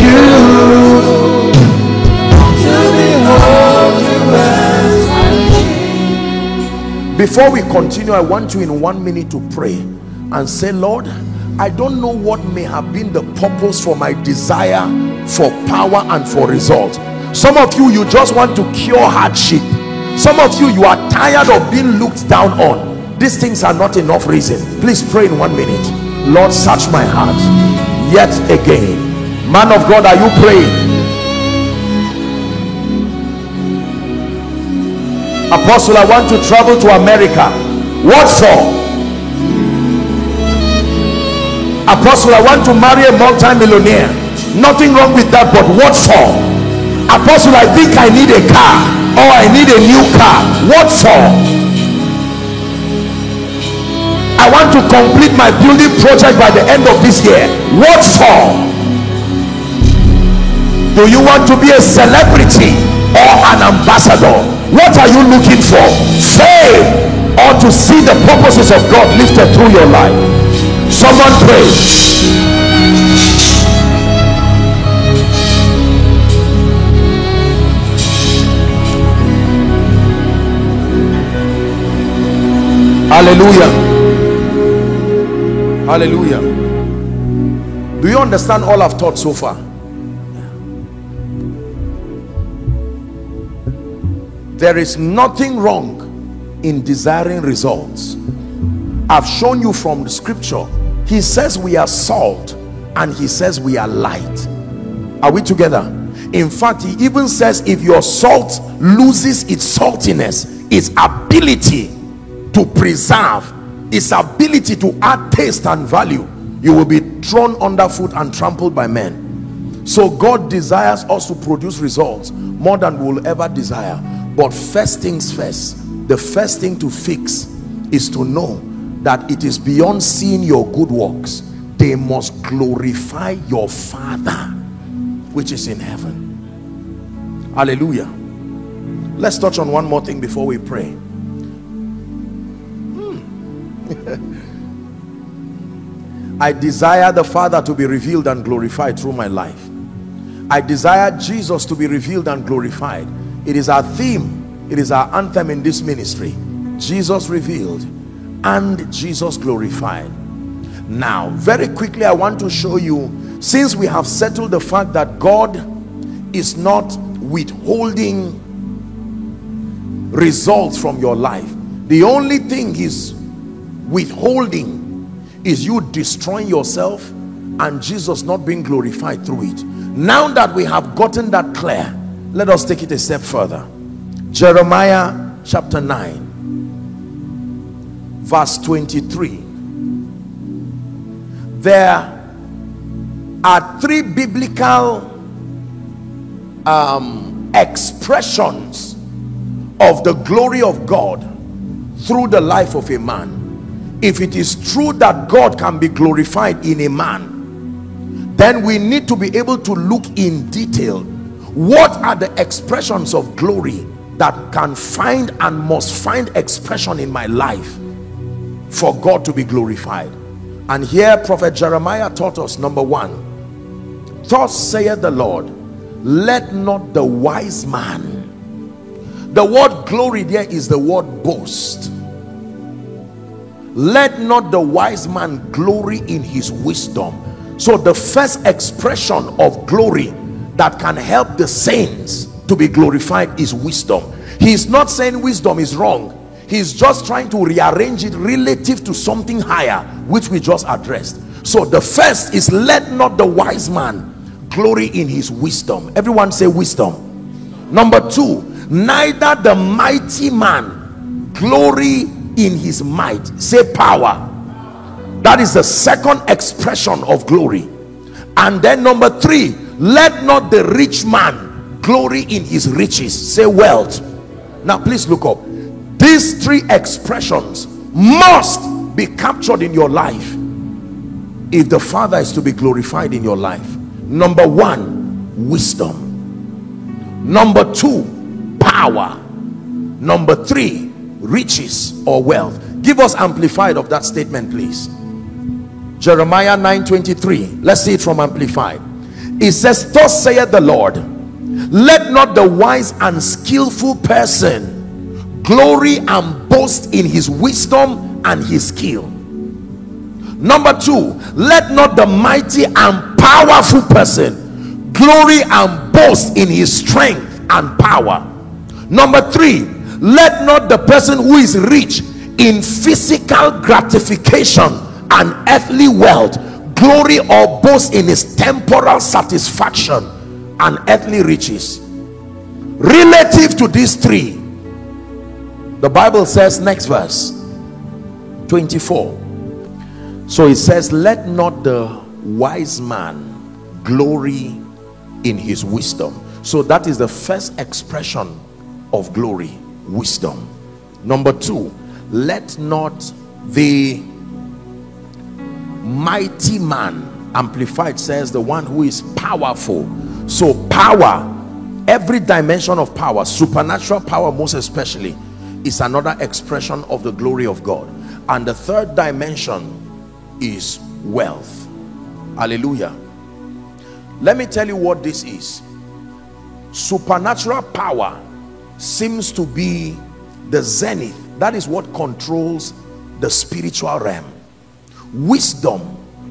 you. Before we continue, I want you in one minute to pray and say, Lord, I don't know what may have been the purpose for my desire for power and for results. Some of you, you just want to cure hardship. Some of you, you are tired of being looked down on. These things are not enough reason. Please pray in one minute. Lord, search my heart yet again. Man of God, are you praying? Apostle, I want to travel to America. What for? apostle i want to marry a multi-millionaire nothing wrong with that but what for apostle i think i need a car or i need a new car what for i want to complete my building project by the end of this year. What for? Do you want to be a celebrity or an ambassador? What are you looking for? Fame or to see the purposes of god lifted through your life. Someone pray. Hallelujah. Hallelujah. Do you understand all I've taught so far? There is nothing wrong in desiring results. I've shown you from the scripture he says we are salt and he says we are light are we together in fact he even says if your salt loses its saltiness its ability to preserve its ability to add taste and value you will be thrown underfoot and trampled by men. So god desires us to produce results more than we will ever desire. But first things first the first thing to fix is to know that it is beyond seeing your good works. They must glorify your father which is in heaven. Hallelujah. Let's touch on one more thing before we pray. I desire the Father to be revealed and glorified through my life. I desire Jesus to be revealed and glorified. It is our theme, it is our anthem in this ministry. Jesus revealed and Jesus glorified now very quickly i want to show you since we have settled the fact that god is not withholding results from your life the only thing he's withholding is you destroying yourself and jesus not being glorified through it. Now that we have gotten that clear let us take it a step further. Jeremiah chapter 9 verse 23 there are three biblical um, expressions of the glory of God through the life of a man if it is true that God can be glorified in a man then we need to be able to look in detail. What are the expressions of glory that can find and must find expression in my life for God to be glorified? And here prophet jeremiah taught us number one thus saith the lord let not the wise man the word glory there is the word boast let not the wise man glory in his wisdom. So the first expression of glory that can help the saints to be glorified is wisdom. He's not saying wisdom is wrong. He's just trying to rearrange it relative to something higher which we just addressed. So the first is let not the wise man glory in his wisdom. Everyone say wisdom. Number two neither the mighty man glory in his might. Say power. That is the second expression of glory. And then number three let not the rich man glory in his riches. Say wealth. Now please look up. These three expressions must be captured in your life if the father is to be glorified in your life. Number one wisdom. Number two power. Number three riches or wealth. Give us amplified of that statement please. Jeremiah 9 23 let's see it from amplified. It says thus saith the lord let not the wise and skillful person glory and boast in his wisdom and his skill. Number two let not the mighty and powerful person glory and boast in his strength and power. Number three let not the person who is rich in physical gratification and earthly wealth glory or boast in his temporal satisfaction and earthly riches. Relative to these three the bible says next verse 24 so it says let not the wise man glory in his wisdom. So that is the first expression of glory wisdom. Number two let not the mighty man amplified says the one who is powerful. So power every dimension of power supernatural power most especially is another expression of the glory of God. And the third dimension is wealth. Hallelujah. Let me tell you what this is. Supernatural power seems to be the zenith that is what controls the spiritual realm. Wisdom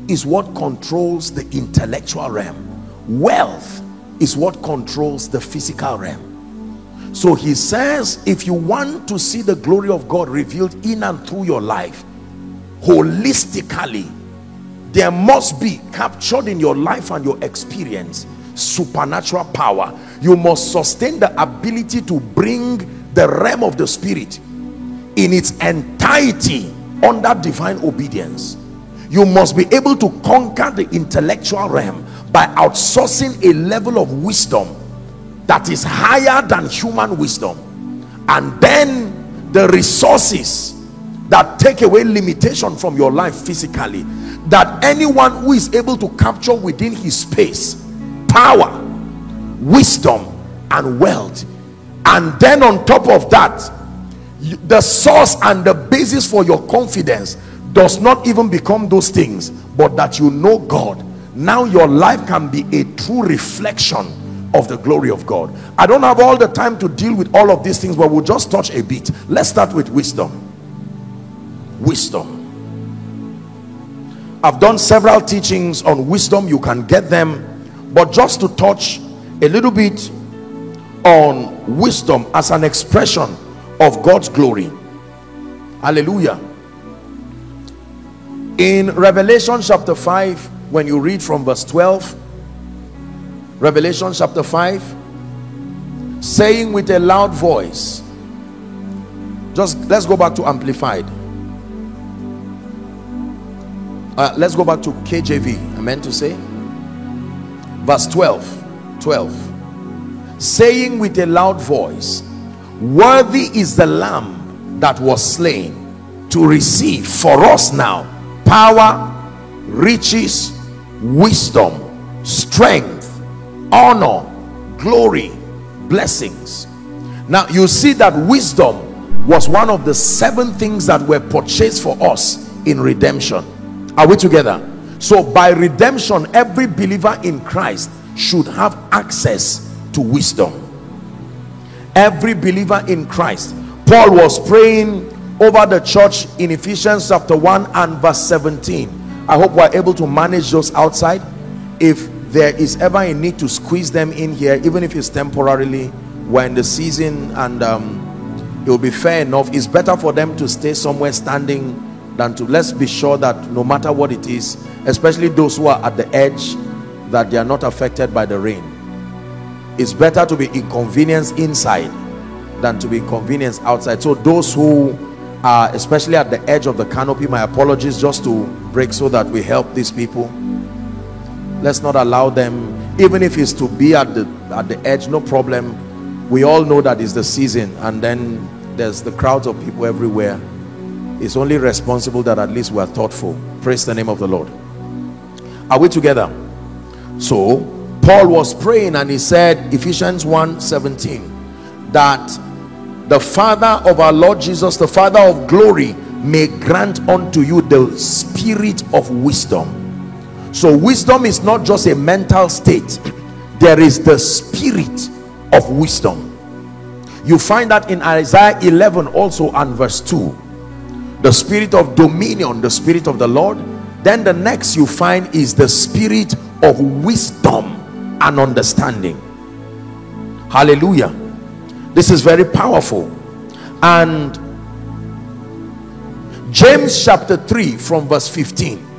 is what controls the intellectual realm. Wealth is what controls the physical realm. So he says if you want to see the glory of God revealed in and through your life holistically there must be captured in your life and your experience supernatural power you must sustain the ability to bring the realm of the spirit in its entirety under divine obedience. You must be able to conquer the intellectual realm by outsourcing a level of wisdom that is higher than human wisdom and then the resources that take away limitation from your life physically that anyone who is able to capture within his space power wisdom and wealth. And then on top of that the source and the basis for your confidence does not even become those things but that you know god. Now your life can be a true reflection of the glory of god. I don't have all the time to deal with all of these things but we'll just touch a bit. Let's start with wisdom. Wisdom. I've done several teachings on wisdom. You can get them. But just to touch a little bit on wisdom as an expression of God's glory. Hallelujah. In Revelation chapter 5 when you read from verse 12 Revelation chapter 5 saying with a loud voice just let's go back to amplified. Uh, let's go back to KJV I meant to say. Verse 12 12 saying with a loud voice worthy is the lamb that was slain to receive for us now power riches wisdom strength honor glory blessings. Now you see that wisdom was one of the seven things that were purchased for us in redemption. Are we together? So by redemption every believer in christ should have access to wisdom. Every believer in christ paul was praying over the church in ephesians chapter 1 and verse 17 i hope we're able to manage those outside. If there is ever a need to squeeze them in here even if it's temporarily we're in the season and um, it will be fair enough. It's better for them to stay somewhere standing than to let's be sure that no matter what it is especially those who are at the edge that they are not affected by the rain. It's better to be inconvenienced inside than to be inconvenienced outside. So those who are especially at the edge of the canopy my apologies just to break so that we help these people. Let's not allow them even if it's to be at the at the edge no problem. We all know that it's the season and then there's the crowds of people everywhere. It's only responsible that at least we are thoughtful. Praise the name of the lord. Are we together so paul was praying and he said ephesians 1 17 that the father of our lord jesus the father of glory may grant unto you the spirit of wisdom. So wisdom is not just a mental state. There is the spirit of wisdom. You find that in isaiah 11 also and verse 2 the spirit of dominion the spirit of the lord. Then the next you find is the spirit of wisdom and understanding. Hallelujah. This is very powerful. And james chapter 3 from verse 15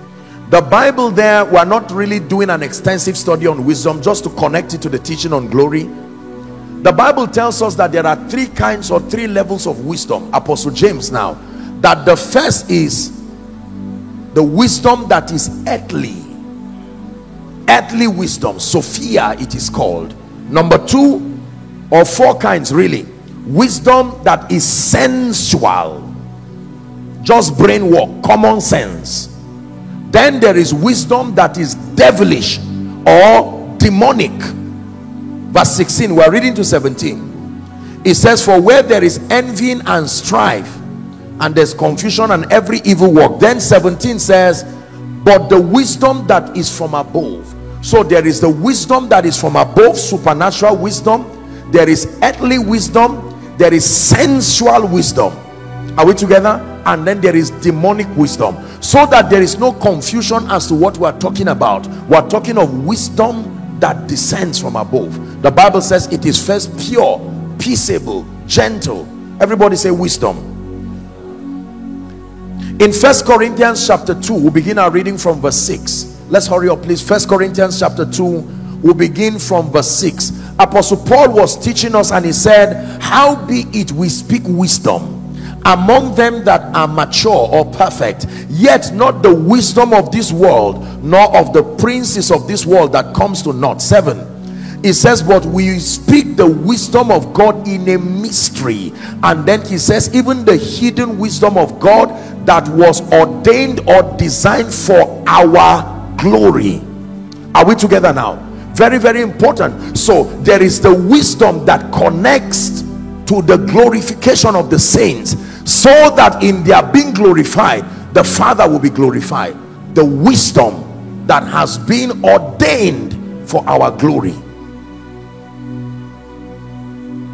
the bible there we're not really doing an extensive study on wisdom just to connect it to the teaching on glory. The bible tells us that there are three kinds or three levels of wisdom apostle james now. That the first is the wisdom that is earthly earthly wisdom sophia it is called. Number two or four kinds really. Wisdom that is sensual. Just brain work common sense. Then there is wisdom that is devilish or demonic. Verse 16 we're reading to 17 it says for where there is envying and strife and there's confusion and every evil work. Then 17 says but the wisdom that is from above so there is the wisdom that is from above supernatural wisdom. There is earthly wisdom. There is sensual wisdom. Are we together? And then there is demonic wisdom. So that there is no confusion as to what we're talking about. We're talking of wisdom that descends from above. The bible says it is first pure peaceable gentle. Everybody say wisdom. In first corinthians chapter 2 we'll begin our reading from verse 6 let's hurry up please. First corinthians chapter 2 we'll begin from verse 6 apostle paul was teaching us and he said how be it we speak wisdom among them that are mature or perfect yet not the wisdom of this world nor of the princes of this world that comes to naught? Seven. It says but we speak the wisdom of god in a mystery. And then he says even the hidden wisdom of god that was ordained or designed for our glory. Are we together now? Very very important. So there is the wisdom that connects to the glorification of the saints so that in their being glorified the father will be glorified. The wisdom that has been ordained for our glory.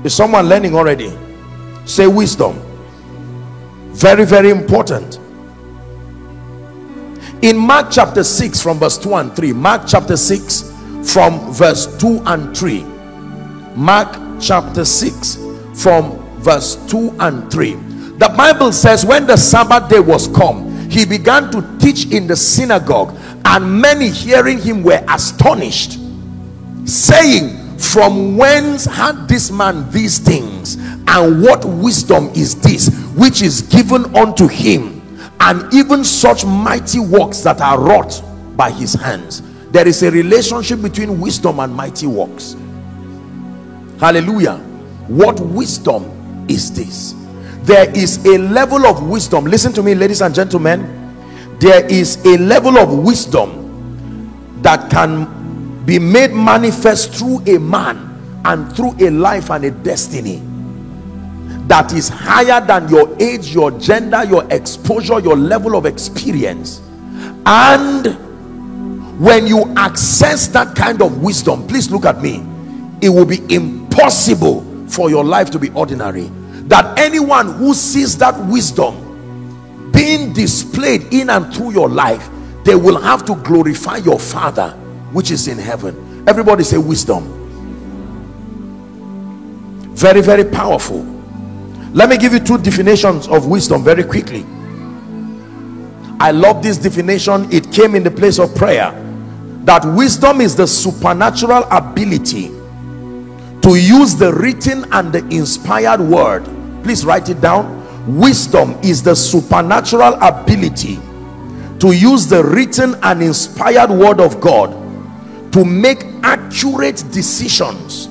Is someone learning already? Say wisdom. Very very important in mark chapter 6 from verse 2 and 3 mark chapter 6 from verse 2 and 3 mark chapter 6 from verse 2 and 3 the bible says when the sabbath day was come he began to teach in the synagogue and many hearing him were astonished saying from whence had this man these things? And what wisdom is this which is given unto him and even such mighty works that are wrought by his hands. There is a relationship between wisdom and mighty works. Hallelujah. What wisdom is this? There is a level of wisdom. Listen to me ladies and gentlemen. There is a level of wisdom that can be made manifest through a man and through a life and a destiny that is higher than your age your gender your exposure your level of experience. And when you access that kind of wisdom please look at me it will be impossible for your life to be ordinary. That anyone who sees that wisdom being displayed in and through your life they will have to glorify your father which is in heaven. Everybody say wisdom. Very very powerful let me give you two definitions of wisdom very quickly. I love this definition. It came in the place of prayer. That wisdom is the supernatural ability to use the written and the inspired word. Please write it down. Wisdom is the supernatural ability to use the written and inspired word of god to make accurate decisions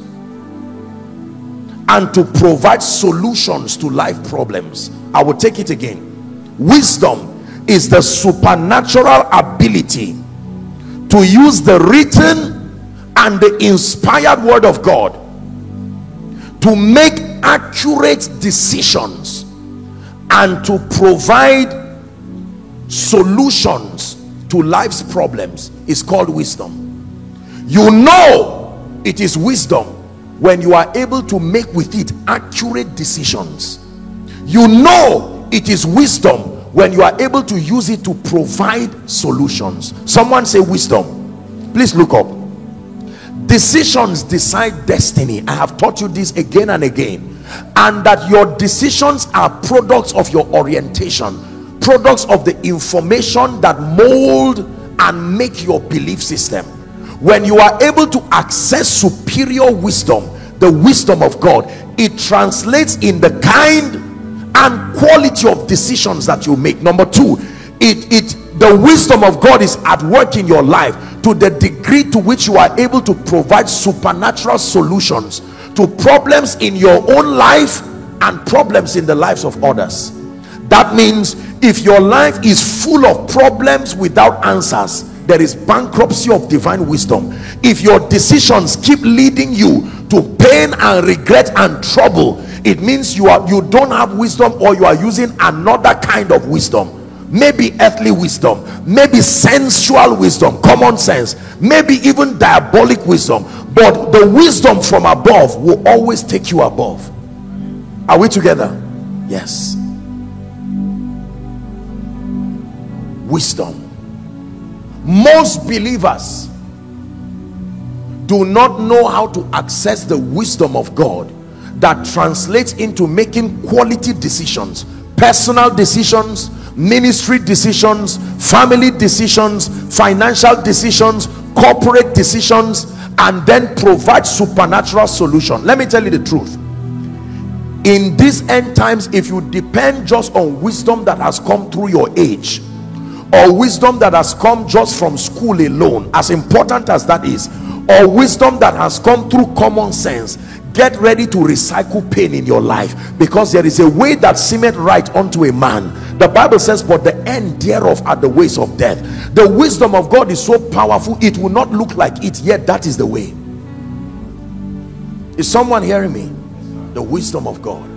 and to provide solutions to life problems. I will take it again. Wisdom is the supernatural ability to use the written and the inspired word of god to make accurate decisions and to provide solutions to life's problems. Is called wisdom. You know it is wisdom when you are able to make with it accurate decisions. You know it is wisdom when you are able to use it to provide solutions. Someone say wisdom. Please look up. Decisions decide destiny. I have taught you this again and again. And that your decisions are products of your orientation. Products of the information that mold and make your belief system when you are able to access superior wisdom the wisdom of god it translates in the kind and quality of decisions that you make. Number two it it the wisdom of god is at work in your life to the degree to which you are able to provide supernatural solutions to problems in your own life and problems in the lives of others. That means if your life is full of problems without answers there is bankruptcy of divine wisdom. If your decisions keep leading you to pain and regret and trouble it means you are you don't have wisdom or you are using another kind of wisdom. Maybe earthly wisdom maybe sensual wisdom common sense maybe even diabolic wisdom. But the wisdom from above will always take you above. Are we together? Yes. Wisdom most believers do not know how to access the wisdom of God that translates into making quality decisions personal decisions ministry decisions, family decisions, financial decisions, corporate decisions, and then provide supernatural solution. Let me tell you the truth. In these end times, if you depend just on wisdom that has come through your age, or wisdom that has come just from school alone, as important as that is, or wisdom that has come through common sense, get ready to recycle pain in your life. Because there is a way that seemeth right unto a man. The bible says but the end thereof are the ways of death. The wisdom of god is so powerful it will not look like it yet that is the way. Is someone hearing me? The wisdom of god.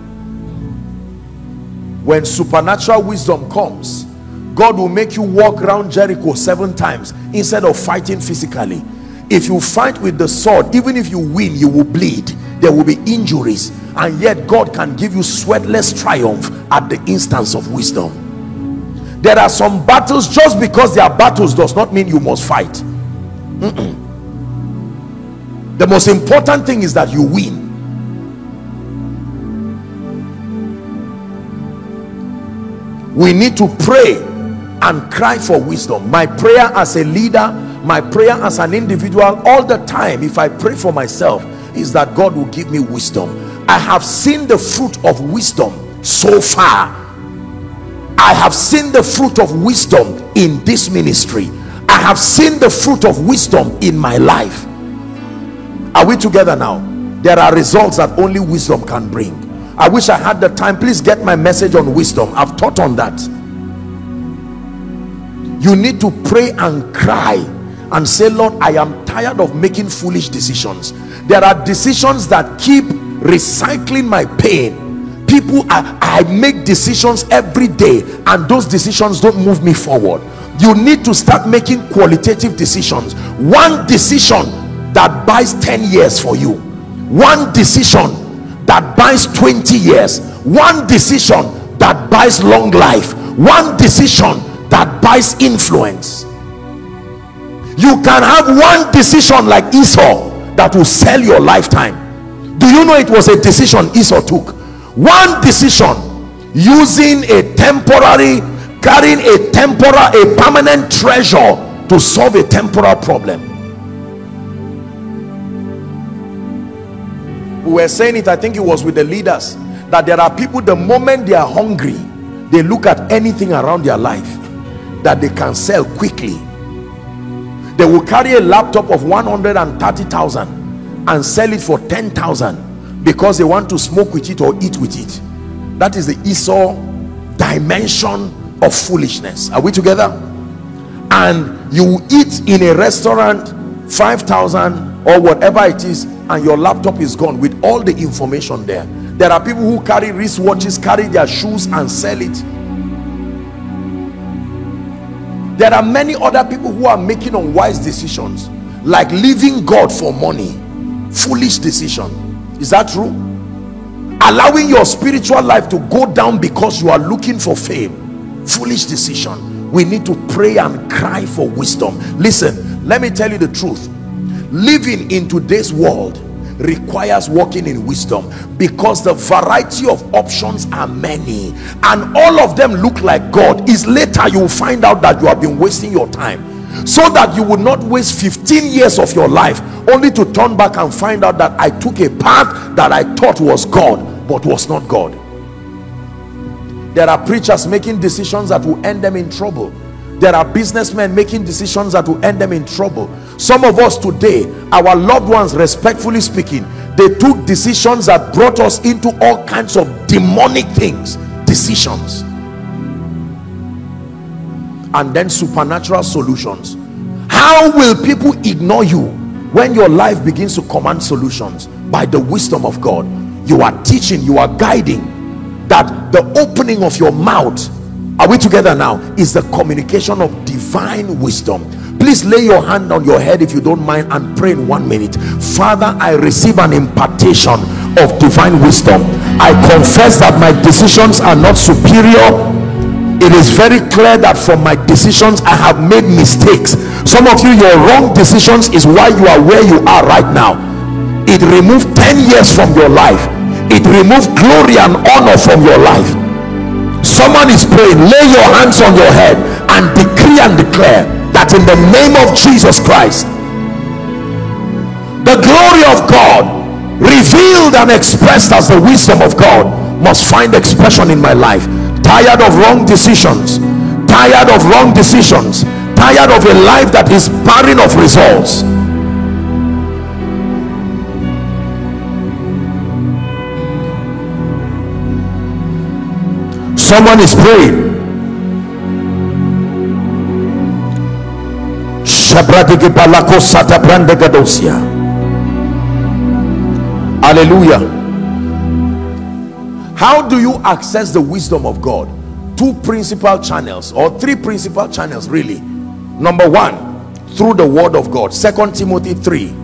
When supernatural wisdom comes god will make you walk around jericho seven times instead of fighting physically. If you fight with the sword even if you win you will bleed. There will be injuries. And yet God can give you sweatless triumph at the instance of wisdom. There are some battles just because they are battles does not mean you must fight. Mm -mm. the most important thing is that you win. We need to pray and cry for wisdom my prayer as a leader my prayer as an individual all the time if i pray for myself is that God will give me wisdom. I have seen the fruit of wisdom so far. I have seen the fruit of wisdom in this ministry. I have seen the fruit of wisdom in my life. Are we together now? There are results that only wisdom can bring. I wish I had the time. Please get my message on wisdom. I've taught on that. You need to pray and cry and say, Lord, I am tired of making foolish decisions. There are decisions that keep recycling my pain. People I, I make decisions every day and those decisions don't move me forward. You need to start making qualitative decisions. One decision that buys 10 years for you. One decision that buys 20 years. One decision that buys long life. One decision that buys influence. You can have one decision like esau that will sell your lifetime. Do you know it was a decision esau took? One decision using a temporary carrying a temporal a permanent treasure to solve a temporal problem. We were saying it i think it was with the leaders that there are people the moment they are hungry they look at anything around their life that they can sell quickly. They will carry a laptop of 130,000 and sell it for 10,000 because they want to smoke with it or eat with it. That is the Esau dimension of foolishness. Are we together? And you eat in a restaurant 5,000 or whatever it is and your laptop is gone with all the information there. There are people who carry wristwatches carry their shoes and sell it there are many other people who are making unwise decisions like leaving God for money. Foolish decision. Is that true? Allowing your spiritual life to go down because you are looking for fame. Foolish decision. We need to pray and cry for wisdom. Listen let me tell you the truth. Living in today's world requires walking in wisdom because the variety of options are many and all of them look like God. Is later you will find out that you have been wasting your time so that you would not waste 15 years of your life only to turn back and find out that I took a path that I thought was God but was not God. There are preachers making decisions that will end them in trouble. There are businessmen making decisions that will end them in trouble some of us today our loved ones respectfully speaking they took decisions that brought us into all kinds of demonic things. Decisions. And then supernatural solutions. How will people ignore you when your life begins to command solutions? By the wisdom of god. You are teaching you are guiding that the opening of your mouth are we together now? Is the communication of divine wisdom please lay your hand on your head if you don't mind and pray in one minute. Father i receive an impartation of divine wisdom. I confess that my decisions are not superior. It is very clear that from my decisions i have made mistakes. Some of you your wrong decisions is why you are where you are right now. It removed 10 years from your life. It removed glory and honor from your life. Someone is praying lay your hands on your head and decree and declare that in the name of jesus christ the glory of god revealed and expressed as the wisdom of god must find expression in my life. Tired of wrong decisions tired of wrong decisions tired of a life that is barren of results. Someone is praying hallelujah. How do you access the wisdom of god? Two principal channels or three principal channels really. Number one through the word of god. Second timothy 3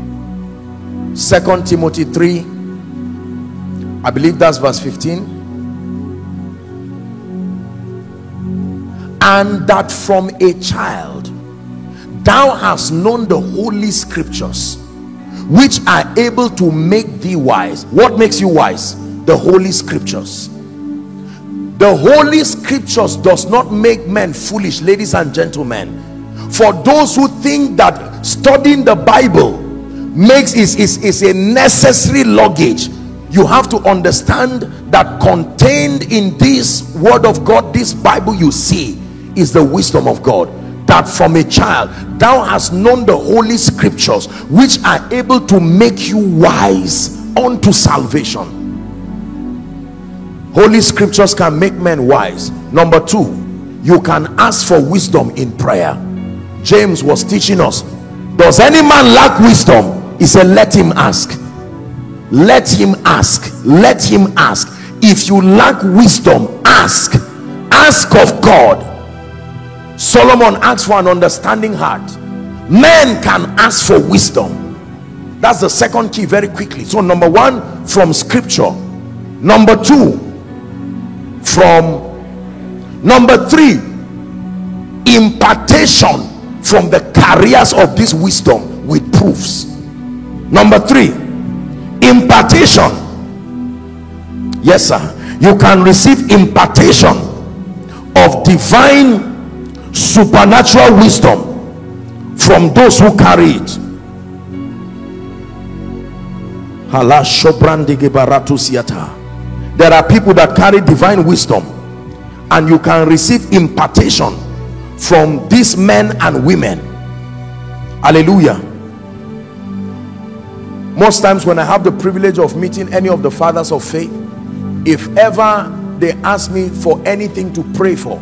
second timothy 3 i believe that's verse 15 and that from a child thou hast known the holy scriptures which are able to make thee wise. What makes you wise? The holy scriptures. The holy scriptures does not make men foolish ladies and gentlemen. For those who think that studying the bible makes is, is, is a necessary luggage you have to understand that contained in this word of god this bible you see is the wisdom of God that from a child thou hast known the holy scriptures which are able to make you wise unto salvation. Holy scriptures can make men wise. Number two you can ask for wisdom in prayer. James was teaching us does any man lack wisdom? He said let him ask. Let him ask. Let him ask. If you lack wisdom ask. Ask of god Solomon asked for an understanding heart. Men can ask for wisdom. That's the second key very quickly. So number one, from scripture. Number two, from number three, impartation from the carriers of this wisdom with proofs. Number three, impartation. Yes, sir. You can receive impartation of divine supernatural wisdom from those who carry it. There are people that carry divine wisdom and you can receive impartation from these men and women. Hallelujah. Most times when i have the privilege of meeting any of the fathers of faith if ever they ask me for anything to pray for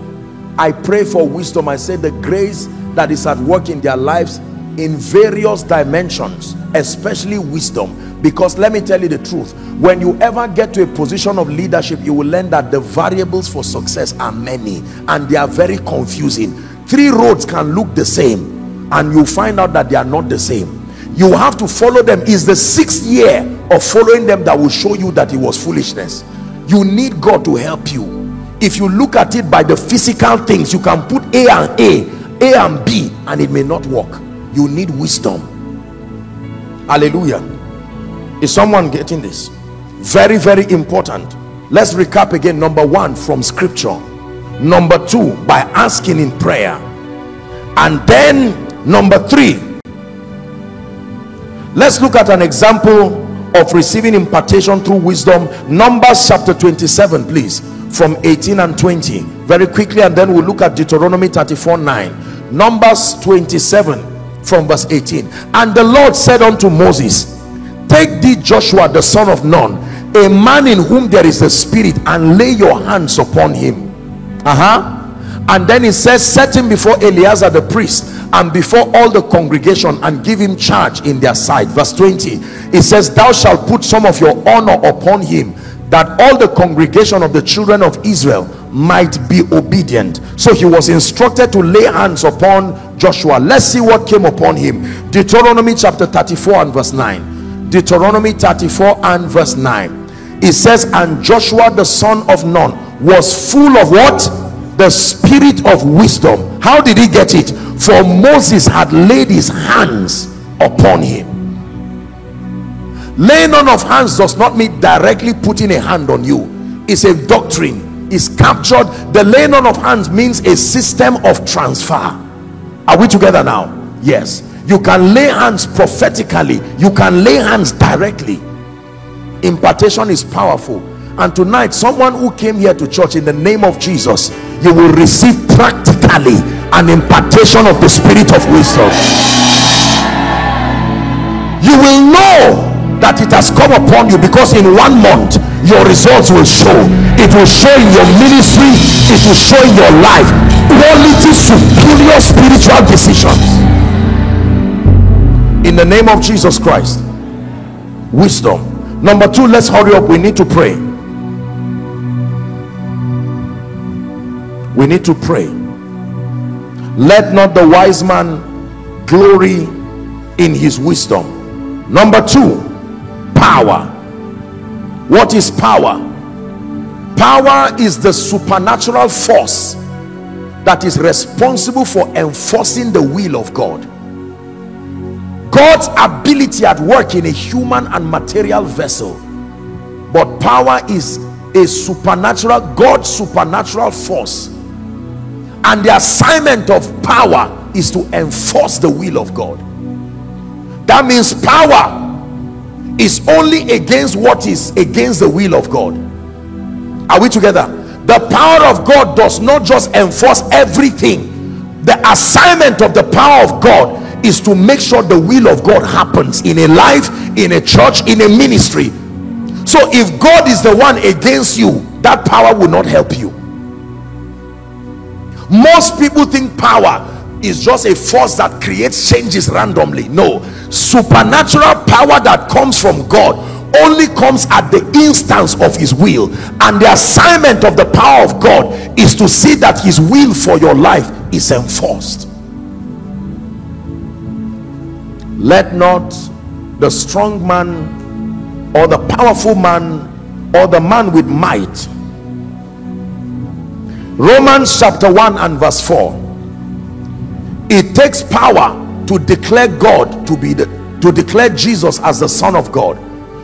I pray for wisdom. I say the grace that is at work in their lives in various dimensions, especially wisdom. Because let me tell you the truth, when you ever get to a position of leadership, you will learn that the variables for success are many and they are very confusing. Three roads can look the same and you find out that they are not the same. You have to follow them. Is the sixth year of following them that will show you that it was foolishness. You need God to help you if you look at it by the physical things you can put a and a a and b and it may not work. You need wisdom. Hallelujah. Is someone getting this? Very very important. Let's recap again. Number one from scripture. Number two by asking in prayer. And then number three. Let's look at an example of receiving impartation through wisdom. Numbers chapter 27 please from 18 and 20 very quickly and then we'll look at Deuteronomy 34 9 Numbers 27 from verse 18 and the Lord said unto Moses take thee Joshua the son of Nun a man in whom there is a spirit and lay your hands upon him. Uh-huh. And then he says set him before Eleazar the priest and before all the congregation and give him charge in their sight. Verse 20 it says thou shalt put some of your honor upon him that all the congregation of the children of Israel might be obedient. So he was instructed to lay hands upon Joshua. Let's see what came upon him. Deuteronomy chapter 34 and verse 9 Deuteronomy 34 and verse 9 it says and Joshua the son of Nun was full of what? The spirit of wisdom. How did he get it? For Moses had laid his hands upon him laying on of hands does not mean directly putting a hand on you. It's a doctrine. Is captured. The laying on of hands means a system of transfer. Are we together now? Yes. You can lay hands prophetically. You can lay hands directly. Impartation is powerful. And tonight someone who came here to church in the name of jesus you will receive practically an impartation of the spirit of wisdom. You will know that it has come upon you because in one month your results will show. It will show in your ministry. It will show in your life. Quality superior spiritual decisions. In the name of jesus christ wisdom. Number two let's hurry up. We need to pray. We need to pray. Let not the wise man glory in his wisdom. Number two power. What is power? Power is the supernatural force that is responsible for enforcing the will of god. God's ability at work in a human and material vessel. But power is a supernatural God's supernatural force. And the assignment of power is to enforce the will of God. That means power is only against what is against the will of God are we together the power of God does not just enforce everything the assignment of the power of God is to make sure the will of God happens in a life, in a church, in a ministry. So if God is the one against you, that power will not help you. Most people think power is just a force that creates changes randomly. No, supernatural power that comes from God only comes at the instance of his will. And the assignment of the power of God is to see that his will for your life is enforced. Let not the strong man or the powerful man or the man with might. Romans chapter 1 and verse 4 it takes power to declare god to be the to declare jesus as the son of god.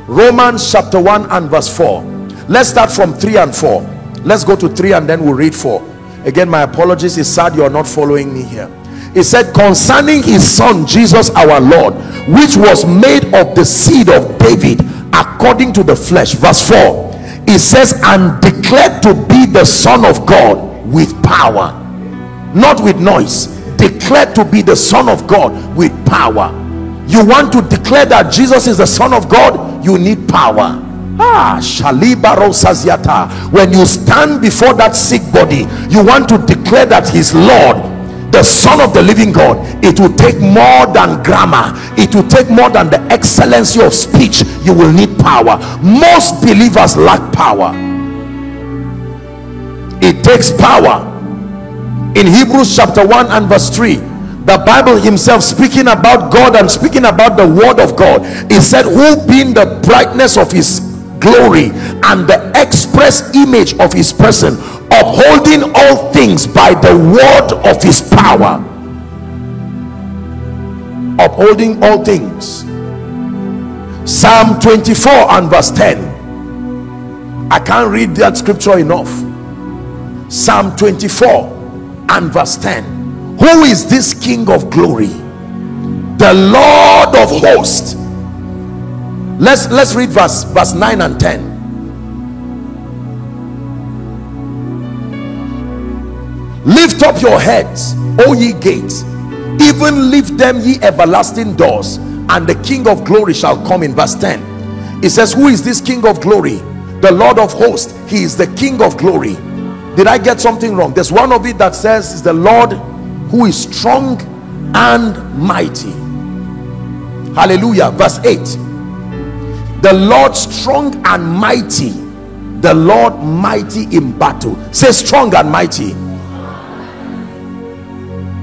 Romans chapter 1 and verse 4 let's start from 3 and 4 let's go to 3 and then we'll read 4 again my apologies. It's sad you're not following me here. He said concerning his son jesus our lord which was made of the seed of david according to the flesh. Verse 4 it says and declared to be the son of god with power not with noise declared to be the son of god with power. You want to declare that jesus is the son of god? You need power. Ah when you stand before that sick body you want to declare that he's lord the son of the living god. It will take more than grammar. It will take more than the excellency of speech. You will need power. Most believers lack power. It takes power in hebrews chapter 1 and verse 3 the bible himself speaking about god and speaking about the word of god. He said who being the brightness of his glory and the express image of his person upholding all things by the word of his power. Upholding all things. Psalm 24 and verse 10 i can't read that scripture enough. Psalm 24 and verse 10 who is this king of glory? The lord of hosts. Let's let's read verse verse 9 and 10 lift up your heads o ye gates even lift them ye everlasting doors and the king of glory shall come in verse 10 it says who is this king of glory? The lord of hosts. He is the king of glory did i get something wrong? There's one of it that says is the lord who is strong and mighty. Hallelujah. Verse 8 the lord strong and mighty. The lord mighty in battle. Say strong and mighty.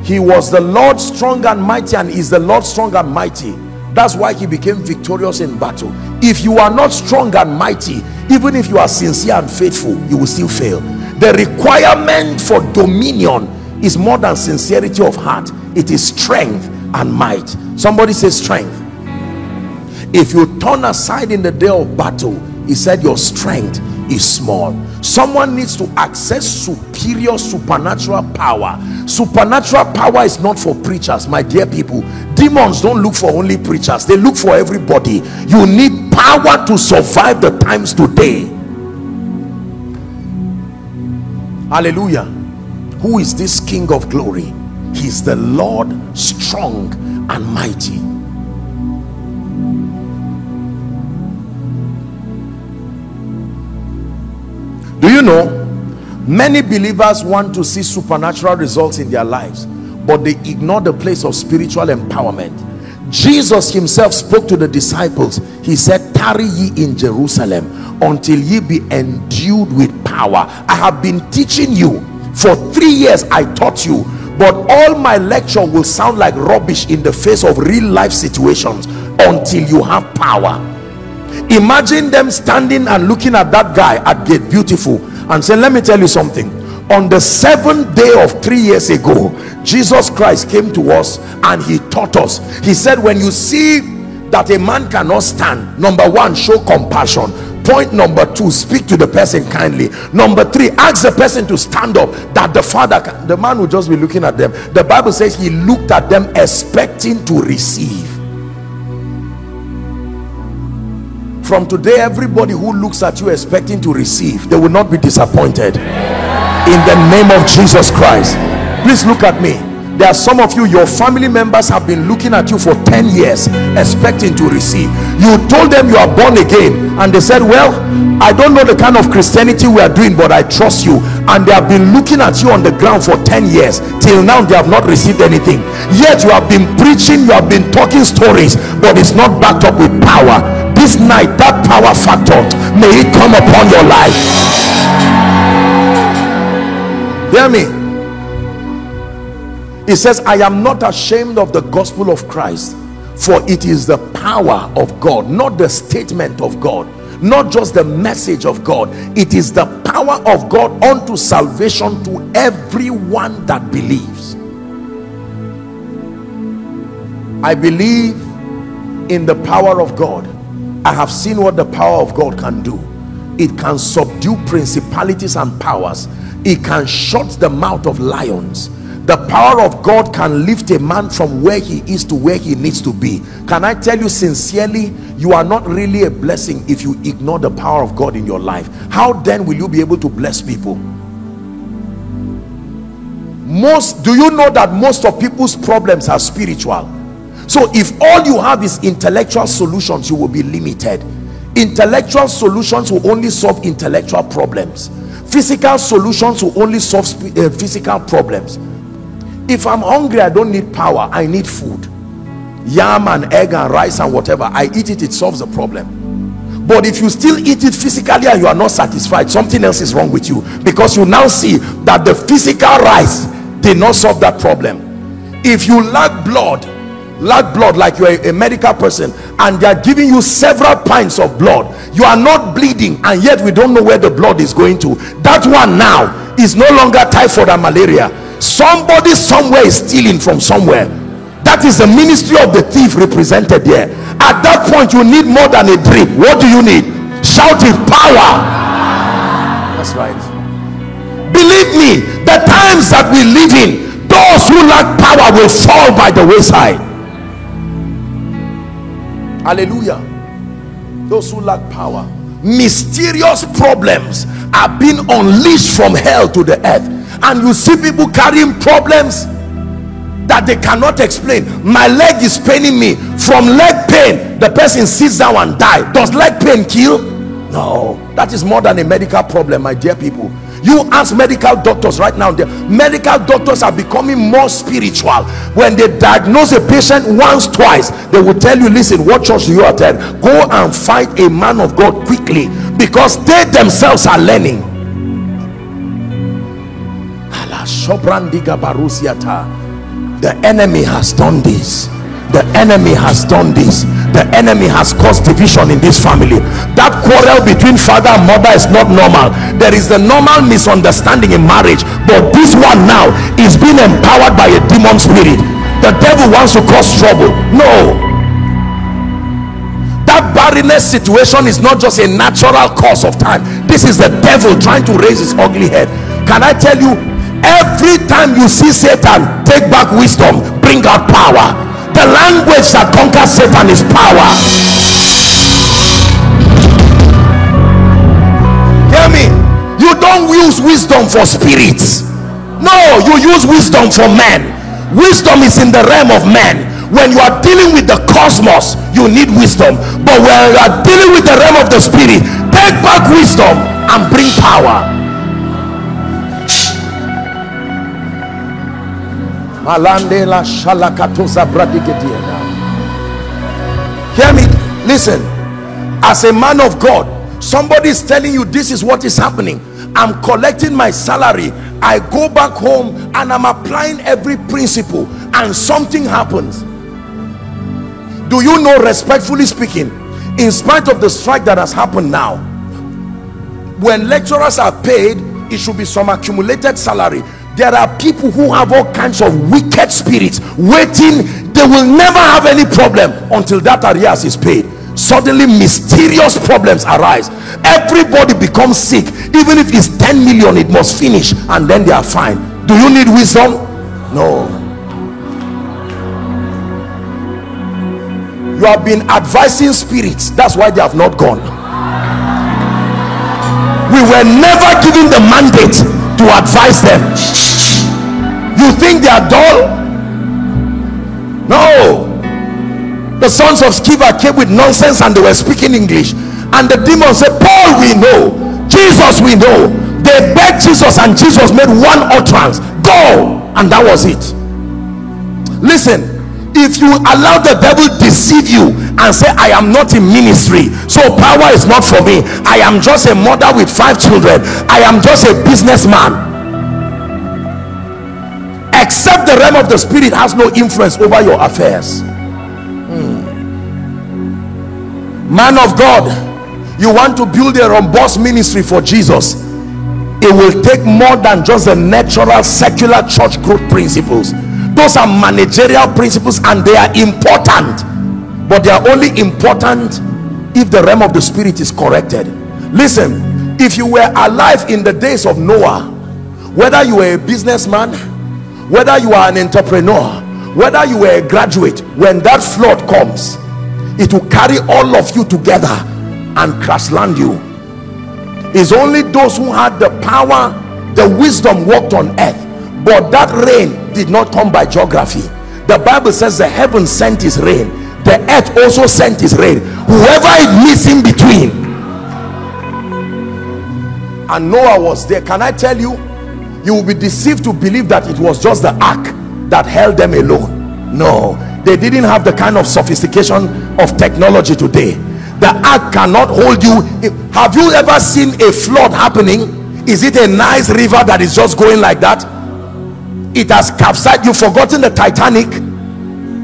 He was the lord strong and mighty and is the lord strong and mighty that's why he became victorious in battle. If you are not strong and mighty even if you are sincere and faithful you will still fail. The requirement for dominion is more than sincerity of heart. It is strength and might. Somebody says strength. If you turn aside in the day of battle he said your strength is small. Someone needs to access superior supernatural power. Supernatural power is not for preachers my dear people demons don't look for only preachers. They look for everybody. You need power to survive the times today. Hallelujah. Who is this king of glory? He's the lord strong and mighty. Do you know many believers want to see supernatural results in their lives but they ignore the place of spiritual empowerment. Jesus himself spoke to the disciples. He said tarry ye in jerusalem until ye be endued with power. I have been teaching you for three years. I taught you but all my lecture will sound like rubbish in the face of real life situations until you have power. Imagine them standing and looking at that guy at gate beautiful and saying let me tell you something on the seventh day of three years ago jesus christ came to us and he taught us. He said when you see that a man cannot stand number one show compassion. Point number two speak to the person kindly. Number three ask the person to stand up that the father can, the man will just be looking at them. The bible says he looked at them expecting to receive. From today everybody who looks at you expecting to receive they will not be disappointed in the name of jesus christ. Please look at me. There are some of you your family members have been looking at you for 10 years expecting to receive. You told them you are born again and they said well i don't know the kind of christianity we are doing but i trust you. And they have been looking at you on the ground for 10 years. Till now they have not received anything. Yet you have been preaching you have been talking stories but it's not backed up with power. This night that power factor may it come upon your life hear me he says i am not ashamed of the gospel of christ for it is the power of god not the statement of god not just the message of god it is the power of god unto salvation to everyone that believes i believe in the power of god I have seen what the power of God can do. It can subdue principalities and powers. It can shut the mouth of lions. The power of God can lift a man from where he is to where he needs to be. Can I tell you sincerely, you are not really a blessing if you ignore the power of God in your life. How then will you be able to bless people? Most, do you know that most of people's problems are spiritual? so if all you have is intellectual solutions you will be limited intellectual solutions will only solve intellectual problems physical solutions will only solve uh, physical problems. If i'm hungry i don't need power i need food. Yam and egg and rice and whatever i eat it it solves the problem. But if you still eat it physically and you are not satisfied something else is wrong with you. Because you now see that the physical rice did not solve that problem. If you lack blood lack blood like you're a, a, medical person and they are giving you several pints of blood. You are not bleeding and yet we don't know where the blood is going to. That one now is no longer typhoid and malaria. Somebody somewhere is stealing from somewhere. That is the ministry of the thief represented there. At that point you need more than a drip what do you need? Shout in power. That's right. Believe me the times that we live in those who lack power will fall by the wayside hallelujah. Those who lack power mysterious problems are being unleashed from hell to the earth. And you see people carrying problems that they cannot explain. My leg is paining me. From leg pain the person sits down and die. Does leg pain kill? No. That is more than a medical problem my dear people you ask medical doctors right now the medical doctors are becoming more spiritual. When they diagnose a patient once twice they will tell you listen what church do you attend? Go and find a man of god quickly because they themselves are learning. The enemy has done this. The enemy has done this the enemy has caused division in this family. That quarrel between father and mother is not normal. There is the normal misunderstanding in marriage but this one now is being empowered by a demon spirit. The devil wants to cause trouble. No. That barrenness situation is not just a natural cause of time. This this is the devil trying to raise his ugly head. Can i tell you every time you see satan take back wisdom bring out power the language that conquers satan is power. Hear me. You don't use wisdom for spirits. No you use wisdom for men. Wisdom is in the realm of men. When you are dealing with the cosmos you need wisdom. But when you are dealing with the realm of the spirit take back wisdom and bring power hear me listen. As a man of god somebody is telling you this is what is happening. I'm collecting my salary. I go back home and i'm applying every principle and something happens. Do you know respectfully speaking in spite of the strike that has happened now when lecturers are paid it should be some accumulated salary there are people who have all kinds of wicked spirits waiting. They will never have any problem until that arrears is paid. Suddenly mysterious problems arise. Everybody becomes sick. Even if it's 10 million it must finish and then they are fine. Do you need wisdom? No. You have been advising spirits. That's why they have not gone. We were never given the mandate to advise them you think they are dull? No. The sons of Sceva came with nonsense and they were speaking English. And the demon said Paul we know. Jesus we know. They begged Jesus and Jesus made one utterance. Go and that was it. Listen if you allow the devil deceive you and say i am not in ministry so power is not for me. I am just a mother with five children. I am just a businessman except the realm of the spirit has no influence over your affairs. Hmm. man of god you want to build a robust ministry for jesus. It will take more than just the natural secular church growth principles. Those are managerial principles and they are important. But they are only important if the realm of the spirit is corrected. Listen if you were alive in the days of noah whether you were a businessman whether you are an entrepreneur whether you were a graduate when that flood comes it will carry all of you together and crash land you. It's only those who had the power the wisdom walked on earth. But that rain did not come by geography. The bible says the heaven sent his rain. The earth also sent his rain. Whoever it meets in between. And noah was there. Can i tell you you will be deceived to believe that it was just the ark that held them alone. No they didn't have the kind of sophistication of technology today. The ark cannot hold you. Have you ever seen a flood happening? Is it a nice river that is just going like that? It has capsized. You've forgotten the titanic.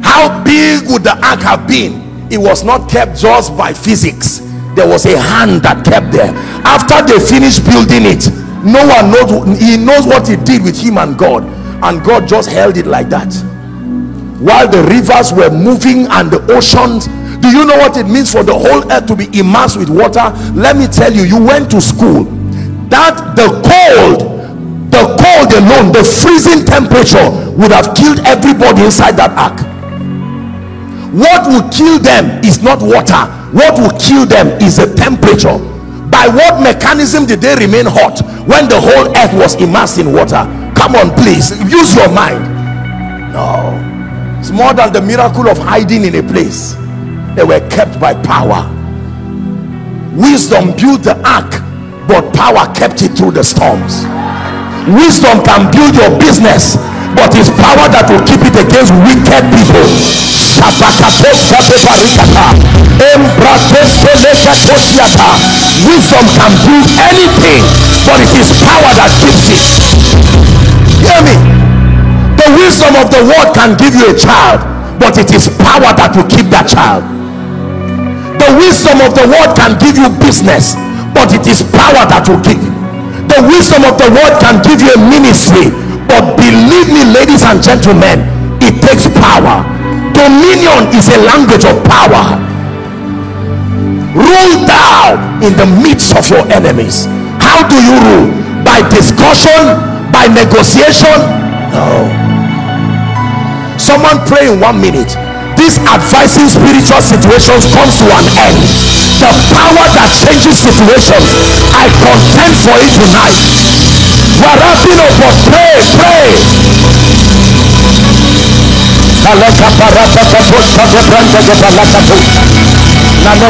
How big would the ark have been? It was not kept just by physics. There was a hand that kept there. After they finished building it no one knows he knows what he did with him and god and god just held it like that. While the rivers were moving and the oceans do you know what it means for the whole earth to be immersed with water? Let me tell you you went to school that the cold the cold alone the freezing temperature would have killed everybody inside that ark. What will kill them is not water. What will kill them is the temperature by what mechanism did they remain hot when the whole earth was immersed in water? Come on please. Use your mind. No. It's more than the miracle of hiding in a place. They were kept by power. Wisdom built the ark but power kept it through the storms. Wisdom can build your business but it's power that will keep it against wicked people wisdom can build anything but it is power that keeps it. Hear me. The wisdom of the world can give you a child but it is power that will keep that child. The wisdom of the world can give you business but it is power that will keep the wisdom of the world can give you a ministry but believe me ladies and gentlemen it takes power. Dominion is a language of power rule down in the midst of your enemies. How do you rule? By discussion? By negotiation? No. Someone pray in one minute. This advising spiritual situations comes to an end. The power that changes situations i contend for it tonight. We're wrapping up but pray pray. And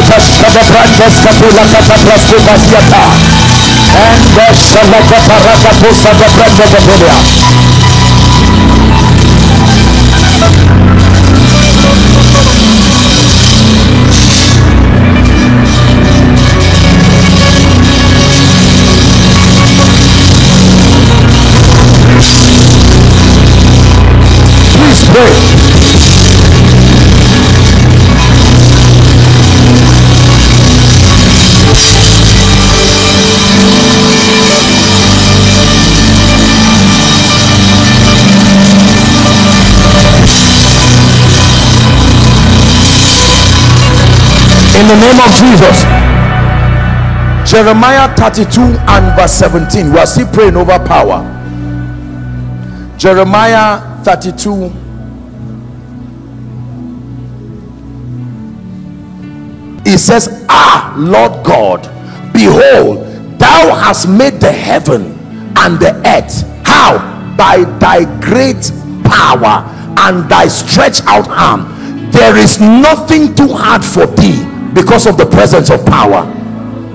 posta de bulia. Please pray. In the name of Jesus. Jeremiah 32 and verse 17. We are still praying over power. Jeremiah 32 It says, Ah, Lord God, behold, thou hast made the heaven and the earth. How? By thy great power and thy stretch out arm. There is nothing too hard for thee because of the presence of power.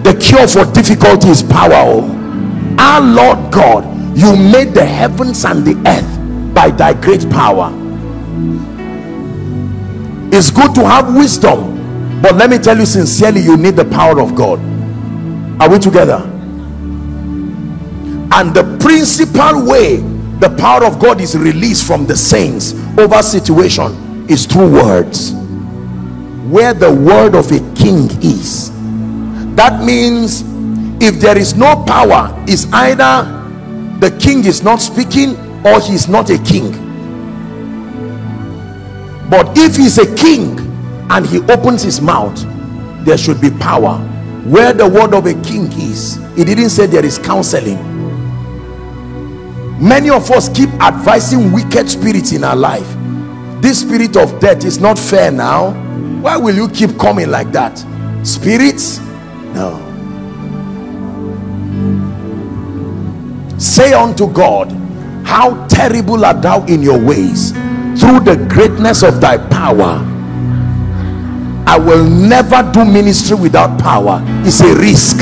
The cure for difficulty is power. Oh, our Lord God, you made the heavens and the earth by thy great power. It's good to have wisdom, but let me tell you sincerely, you need the power of God. Are we together? And the principal way the power of God is released from the saints over situation is through words. Where the word of a king is, that means if there is no power, is either the king is not speaking or he's not a king. But if he's a king and he opens his mouth, there should be power. Where the word of a king is, he didn't say there is counseling. Many of us keep advising wicked spirits in our life. This spirit of death is not fair now. Why will you keep coming like that? Spirits? No. Say unto God, How terrible art thou in your ways through the greatness of thy power. I will never do ministry without power. It's a risk.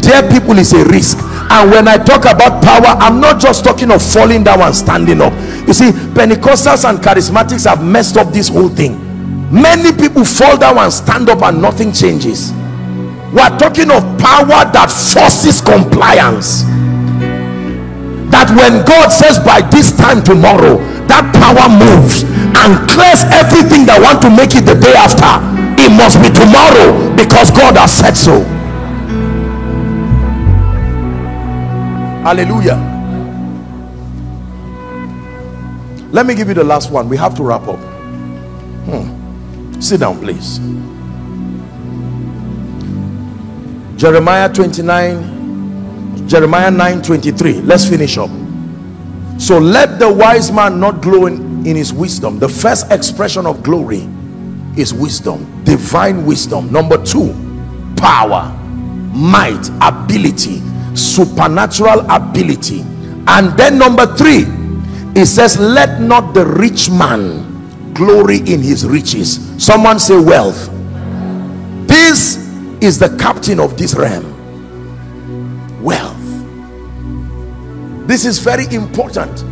Dear people, it's a risk. And when I talk about power, I'm not just talking of falling down and standing up. You see, Pentecostals and charismatics have messed up this whole thing. Many people fall down and stand up and nothing changes. We're talking of power that forces compliance. That when God says by this time tomorrow, that power moves and clears everything that want to make it the day after. It must be tomorrow because God has said so. Hallelujah. Let me give you the last one. We have to wrap up. Hmm. Sit down, please. Jeremiah 29, Jeremiah 9 23. Let's finish up. So let the wise man not glow in, in his wisdom. The first expression of glory is wisdom, divine wisdom. Number two, power, might, ability, supernatural ability. And then number three, it says, Let not the rich man glory in his riches. Someone say, Wealth. This is the captain of this realm. Wealth. This is very important.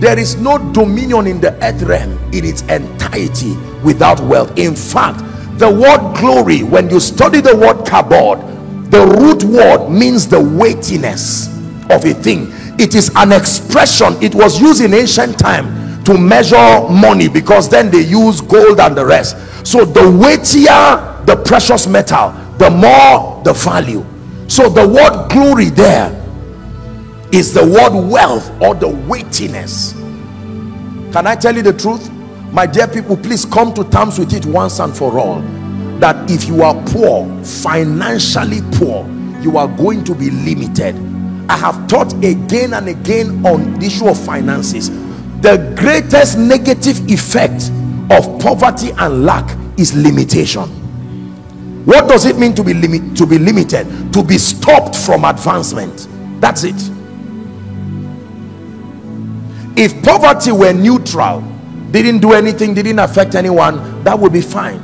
There is no dominion in the earth realm in its entirety without wealth. In fact, the word glory, when you study the word kabod, the root word means the weightiness of a thing. It is an expression. It was used in ancient time to measure money because then they use gold and the rest. So the weightier the precious metal, the more the value. So the word glory there is the word wealth or the weightiness. Can I tell you the truth? My dear people, please come to terms with it once and for all. That if you are poor, financially poor, you are going to be limited. I have taught again and again on the issue of finances. The greatest negative effect of poverty and lack is limitation. What does it mean to be limit to be limited? To be stopped from advancement. That's it. If poverty were neutral didn't do anything didn't affect anyone that would be fine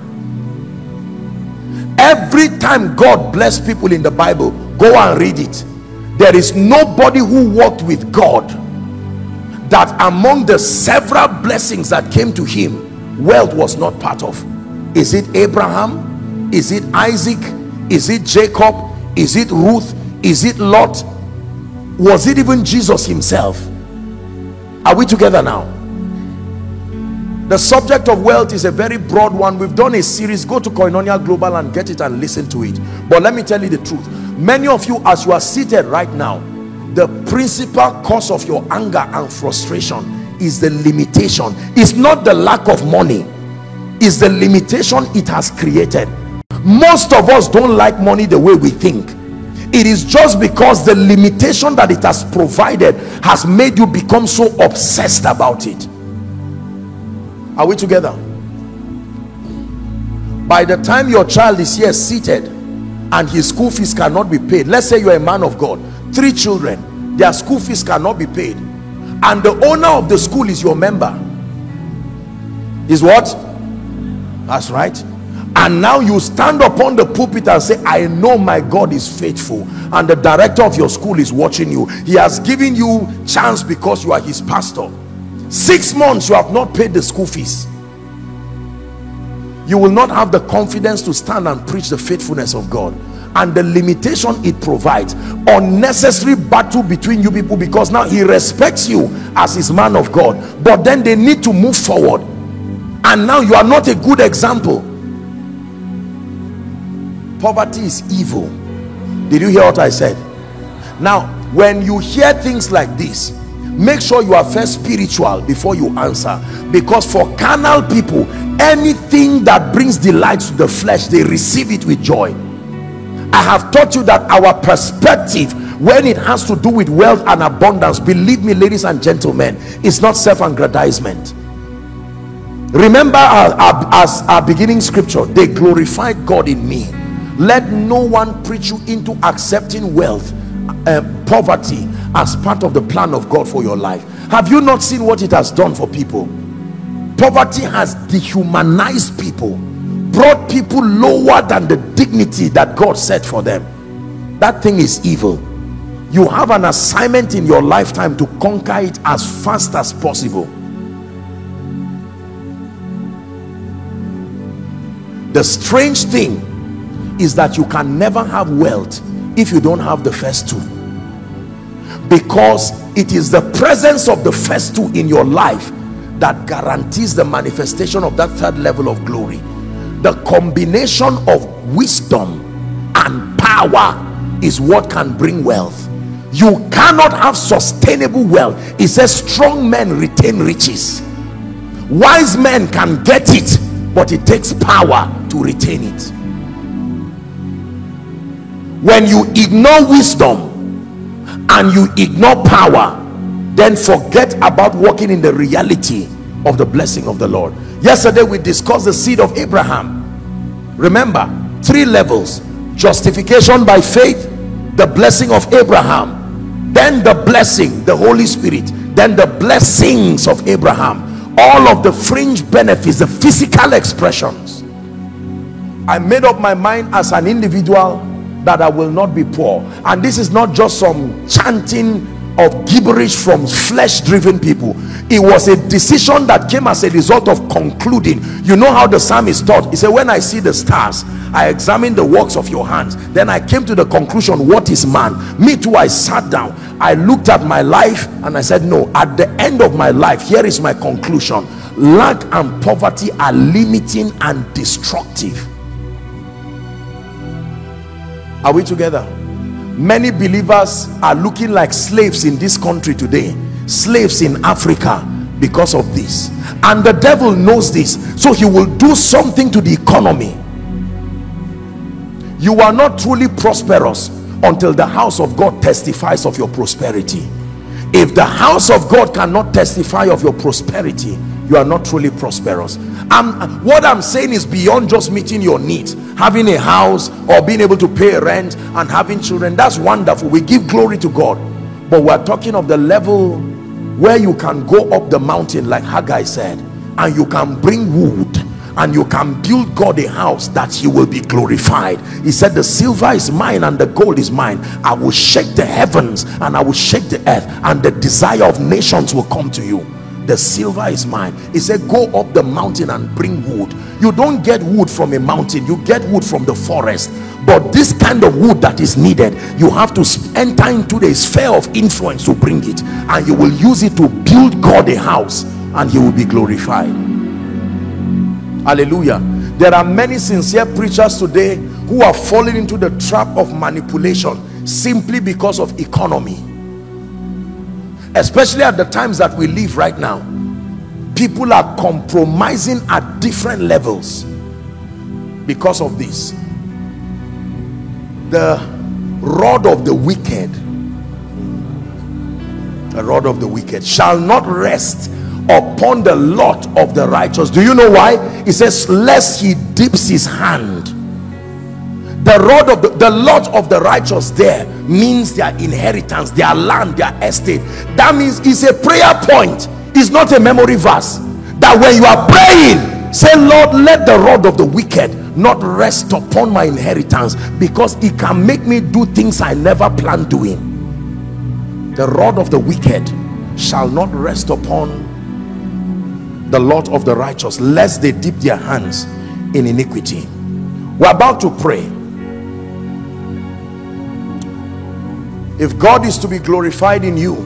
every time god blessed people in the bible go and read it. There is nobody who walked with god that among the several blessings that came to him wealth was not part of. Is it abraham? Is it isaac? Is it jacob? Is it ruth? Is it lot? Was it even jesus himself? Are we together now the subject of wealth is a very broad one. We've done a series. Go to koinonia global and get it and listen to it. But let me tell you the truth. Many of you as you are seated right now the principal cause of your anger and frustration is the limitation. It's not the lack of money. It's the limitation it has created. Most of us don't like money the way we think. It is just because the limitation that it has provided has made you become so obsessed about it are we together? By the time your child is here seated and his school fees cannot be paid let's say you're a man of god three children their school fees cannot be paid and the owner of the school is your member is what? That's right. And now you stand upon the pulpit and say i know my god is faithful and the director of your school is watching you. He has given you chance because you are his pastor six months you have not paid the school fees. You will not have the confidence to stand and preach the faithfulness of god. And the limitation it provides unnecessary battle between you people because now he respects you as his man of god. But then they need to move forward. And now you are not a good example. Poverty is evil. Did you hear what i said? Now when you hear things like this make sure you are first spiritual before you answer. Because for carnal people anything that brings delight to the flesh they receive it with joy. I have taught you that our perspective when it has to do with wealth and abundance believe me ladies and gentlemen it's not self-aggrandizement. Remember our, our, as our beginning scripture they glorified god in me. Let no one preach you into accepting wealth uh, poverty as part of the plan of God for your life. Have you not seen what it has done for people? Poverty has dehumanized people brought people lower than the dignity that God set for them. That thing is evil. You have an assignment in your lifetime to conquer it as fast as possible. The strange thing is that you can never have wealth if you don't have the first two because it is the presence of the first two in your life that guarantees the manifestation of that third level of glory. The combination of wisdom and power is what can bring wealth. You cannot have sustainable wealth. It says strong men retain riches. Wise men can get it but it takes power to retain it. When you ignore wisdom and you ignore power then forget about walking in the reality of the blessing of the lord. Yesterday we discussed the seed of abraham. Remember three levels. Justification by faith the blessing of abraham then the blessing the holy spirit then the blessings of abraham. All of the fringe benefits the physical expressions. I made up my mind as an individual that I will not be poor. And this is not just some chanting of gibberish from flesh driven people. It was a decision that came as a result of concluding. You know how the psalmist taught. he said when I see the stars I examine the works of your hands. Then I came to the conclusion what is man? Me too I sat down. I looked at my life and I said no at the end of my life here is my conclusion. Lack and poverty are limiting and destructive are we together? Many believers are looking like slaves in this country today slaves in africa because of this. And the devil knows this so he will do something to the economy. You are not truly prosperous until the house of God testifies of your prosperity. If the house of God cannot testify of your prosperity, you are not truly prosperous. I'm, what I'm saying is beyond just meeting your needs, having a house or being able to pay rent and having children. That's wonderful. We give glory to God. But we're talking of the level where you can go up the mountain, like Haggai said, and you can bring wood and you can build God a house that he will be glorified. He said, The silver is mine and the gold is mine. I will shake the heavens and I will shake the earth, and the desire of nations will come to you. The silver is mine. He said, Go up the mountain and bring wood. You don't get wood from a mountain, you get wood from the forest. But this kind of wood that is needed, you have to enter into the sphere of influence to bring it, and you will use it to build God a house, and He will be glorified hallelujah there are many sincere preachers today who are falling into the trap of manipulation simply because of economy especially at the times that we live right now people are compromising at different levels because of this. The rod of the wicked the rod of the wicked shall not rest upon the lot of the righteous. Do you know why? He says lest he dips his hand the rod of the, the lot of the righteous there means their inheritance their land their estate. That means it's a prayer point. It's not a memory verse. That when you are praying say lord let the rod of the wicked not rest upon my inheritance because it can make me do things i never planned doing. The rod of the wicked shall not rest upon the lot of the righteous lest they dip their hands in iniquity. We're about to pray if God is to be glorified in you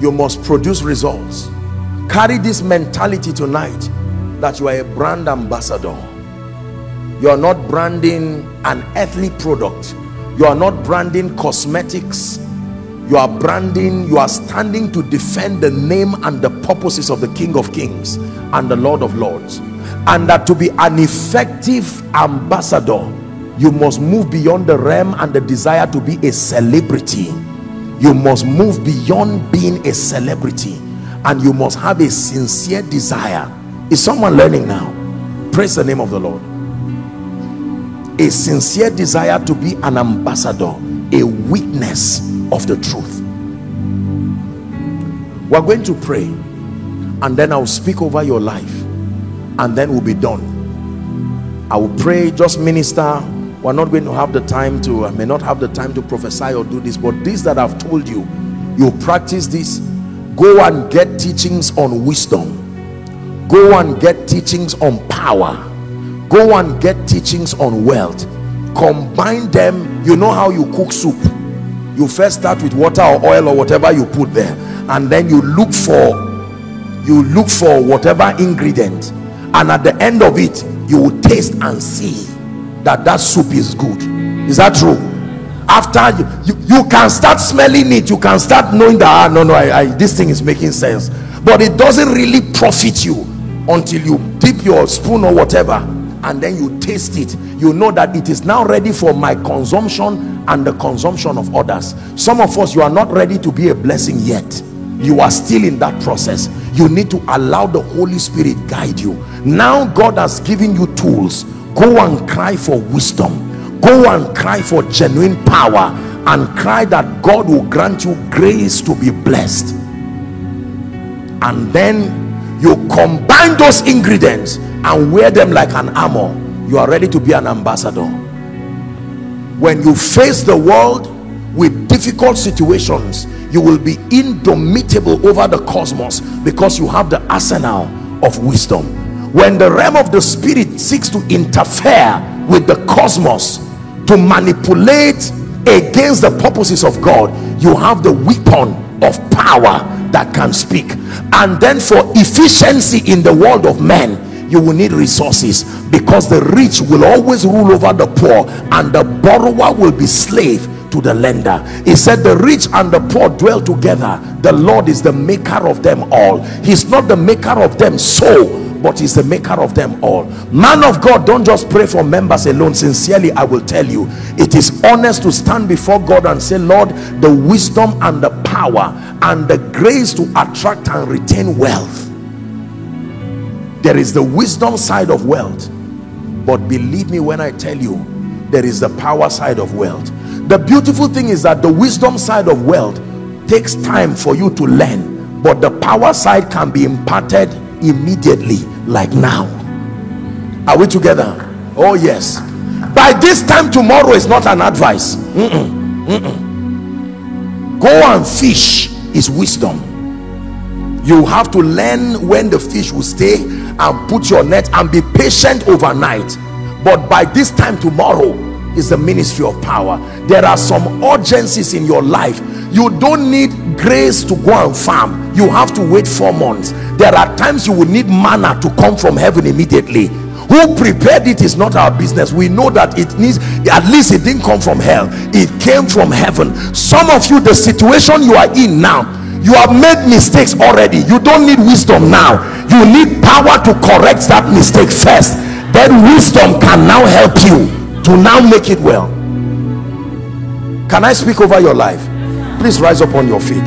you must produce results. Carry this mentality tonight that you are a brand ambassador. You are not branding an earthly product. You are not branding cosmetics. You are branding you are standing to defend the name and the purposes of the king of kings and the lord of lords. And that to be an effective ambassador you must move beyond the realm and the desire to be a celebrity. You must move beyond being a celebrity. And you must have a sincere desire. Is someone learning now? Praise the name of the lord. A sincere desire to be an ambassador a witness of the truth. We're going to pray and then I'll speak over your life and then we'll be done. I will pray just minister we're not going to have the time to I may not have the time to prophesy or do this but this that I've told you you practice this. Go and get teachings on wisdom. Go and get teachings on power. Go and get teachings on wealth. Combine them. You know how you cook soup. You first start with water or oil or whatever you put there and then you look for you look for whatever ingredient and at the end of it you will taste and see that that soup is good. Is that true? After you, you, you can start smelling it. You can start knowing that ah, no no I, I, this thing is making sense. But it doesn't really profit you until you dip your spoon or whatever and then you taste it. You know that it is now ready for my consumption and the consumption of others. Some of us you are not ready to be a blessing yet. You are still in that process. You need to allow the holy spirit guide you. Now god has given you tools go and cry for wisdom. Go and cry for genuine power and cry that god will grant you grace to be blessed. And then you combine those ingredients and wear them like an armor. You are ready to be an ambassador. When you face the world with difficult situations you will be indomitable over the cosmos because you have the arsenal of wisdom when the realm of the spirit seeks to interfere with the cosmos to manipulate against the purposes of God you have the weapon of power that can speak. And then for efficiency in the world of men you will need resources because the rich will always rule over the poor and the borrower will be slave to the lender. He said the rich and the poor dwell together. The lord is the maker of them all. He's not the maker of them so but he's the maker of them all. Man of god don't just pray for members alone. Sincerely i will tell you it is honest to stand before god and say lord the wisdom and the power and the grace to attract and retain wealth. There is the wisdom side of wealth but believe me when i tell you there is the power side of wealth. The beautiful thing is that the wisdom side of wealth takes time for you to learn but the power side can be imparted immediately like now. Are we together? Oh yes. By this time tomorrow is not an advice. Mm -mm, mm go and fish is wisdom. You have to learn when the fish will stay and put your net and be patient overnight. But by this time tomorrow is the ministry of power. There are some urgencies in your life. You don't need grace to go and farm you have to wait four months. There are times you will need manna to come from heaven immediately. Who prepared it is not our business. We know that it needs at least it didn't come from hell. It came from heaven. Some of you the situation you are in now you have made mistakes already. You don't need wisdom now. You need power to correct that mistake first. Then wisdom can now help you to now make it well. Can i speak over your life please rise up on your feet.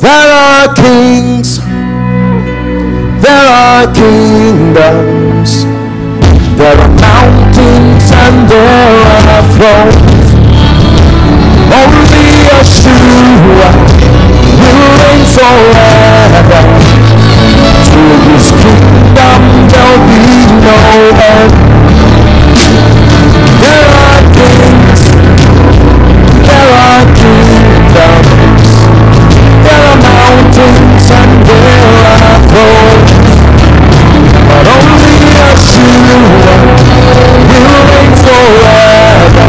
There are kings. There are kingdoms. There are mountains and there are thrones. Only Yeshua will reign forever. To his kingdom there'll be no end there are kings there are kingdoms. There are mountains and there are thrones. But only Yeshua will reign forever.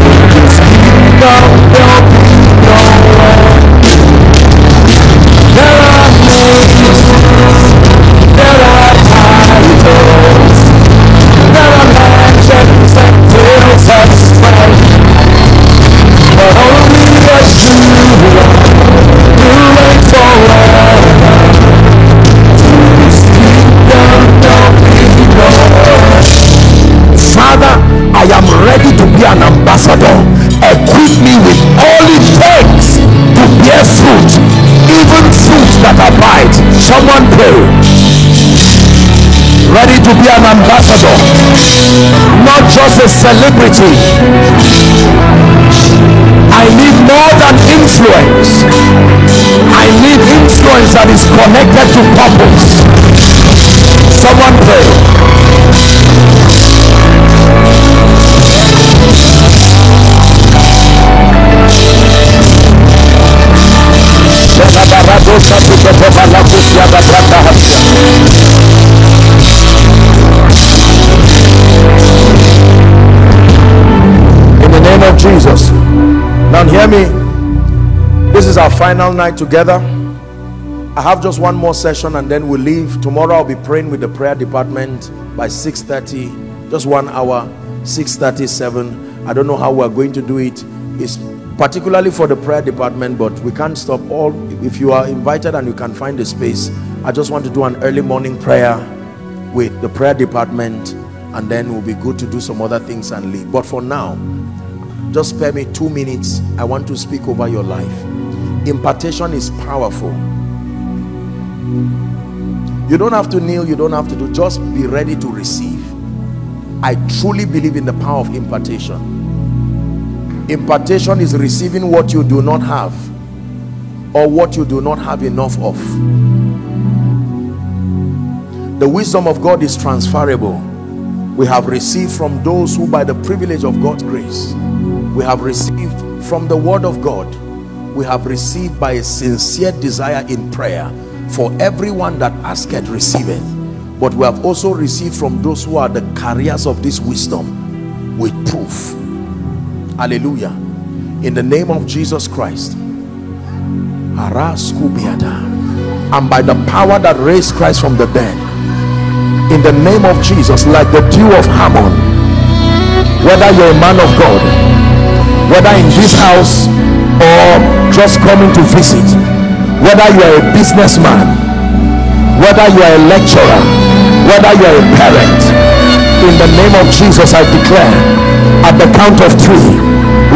To his kingdom there'll ready to be an ambassador. Equip me with all it takes to bear fruit, even fruit that abides. Someone pray. Ready to be an ambassador, not just a celebrity. I need more than influence. I need influence that is connected to purpose. Someone pray. In the name of Jesus. Now hear me. This is our final night together. I have just one more session and then we'll leave. Tomorrow I'll be praying with the prayer department by 6:30. Just one hour, 6:37. I don't know how we're going to do it. It's particularly for the prayer department, but we can't stop all. If you are invited and you can find a space, I just want to do an early morning prayer with the prayer department and then we'll be good to do some other things and leave. But for now, just spare me two minutes. I want to speak over your life. Impartation is powerful. You don't have to kneel, you don't have to do, just be ready to receive. I truly believe in the power of impartation. Impartation is receiving what you do not have or what you do not have enough of. The wisdom of God is transferable. We have received from those who, by the privilege of God's grace, we have received from the Word of God, we have received by a sincere desire in prayer. For everyone that asketh, receiveth. But we have also received from those who are the carriers of this wisdom with proof. Hallelujah. In the name of Jesus Christ. And by the power that raised Christ from the dead, in the name of Jesus, like the dew of Hermon, whether you're a man of God, whether in this house or just coming to visit, whether you are a businessman, whether you are a lecturer, whether you are a parent, in the name of Jesus, I declare at count of three,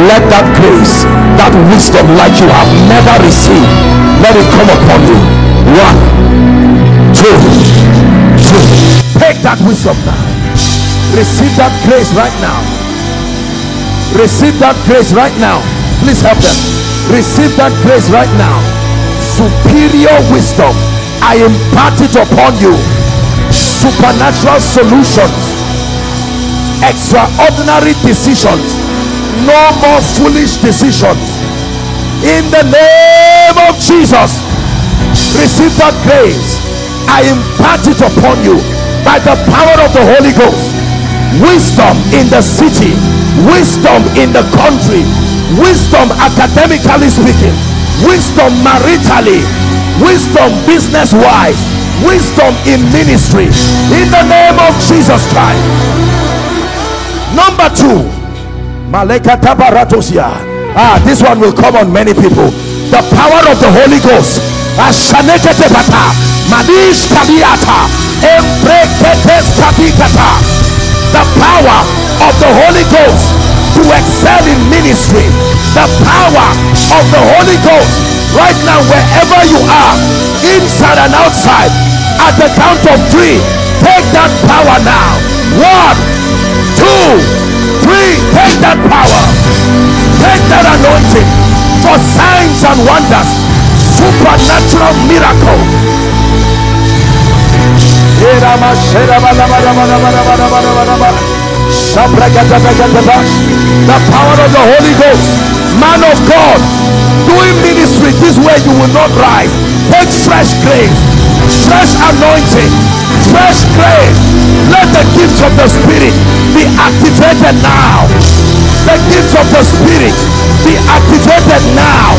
let that grace, that wisdom like you have never received, let it come upon you. One, two, three. Take that wisdom now. Receive that grace right now. Receive that grace right now. Please help them. Receive that grace right now. Superior wisdom i impart it upon you. Supernatural solutions extraordinary decisions. No more foolish decisions. In the name of jesus receive that grace. I impart it upon you by the power of the holy ghost. Wisdom in the city wisdom in the country wisdom academically speaking wisdom maritally wisdom business wise wisdom in ministry. In the name of jesus christ number two. Ah this one will come on many people. The power of the holy ghost. Madish Kabiata the power of the Holy Ghost to excel in ministry. The power of the Holy Ghost. Right now wherever you are inside and outside at the count of three take that power now. One two three take that power. Take that anointing for signs and wonders supernatural miracle. The power of the Holy Ghost man of God doing ministry this way you will not rise. Take fresh grace fresh anointing fresh grace let the gifts of the spirit be activated now. The gifts of the spirit be activated now.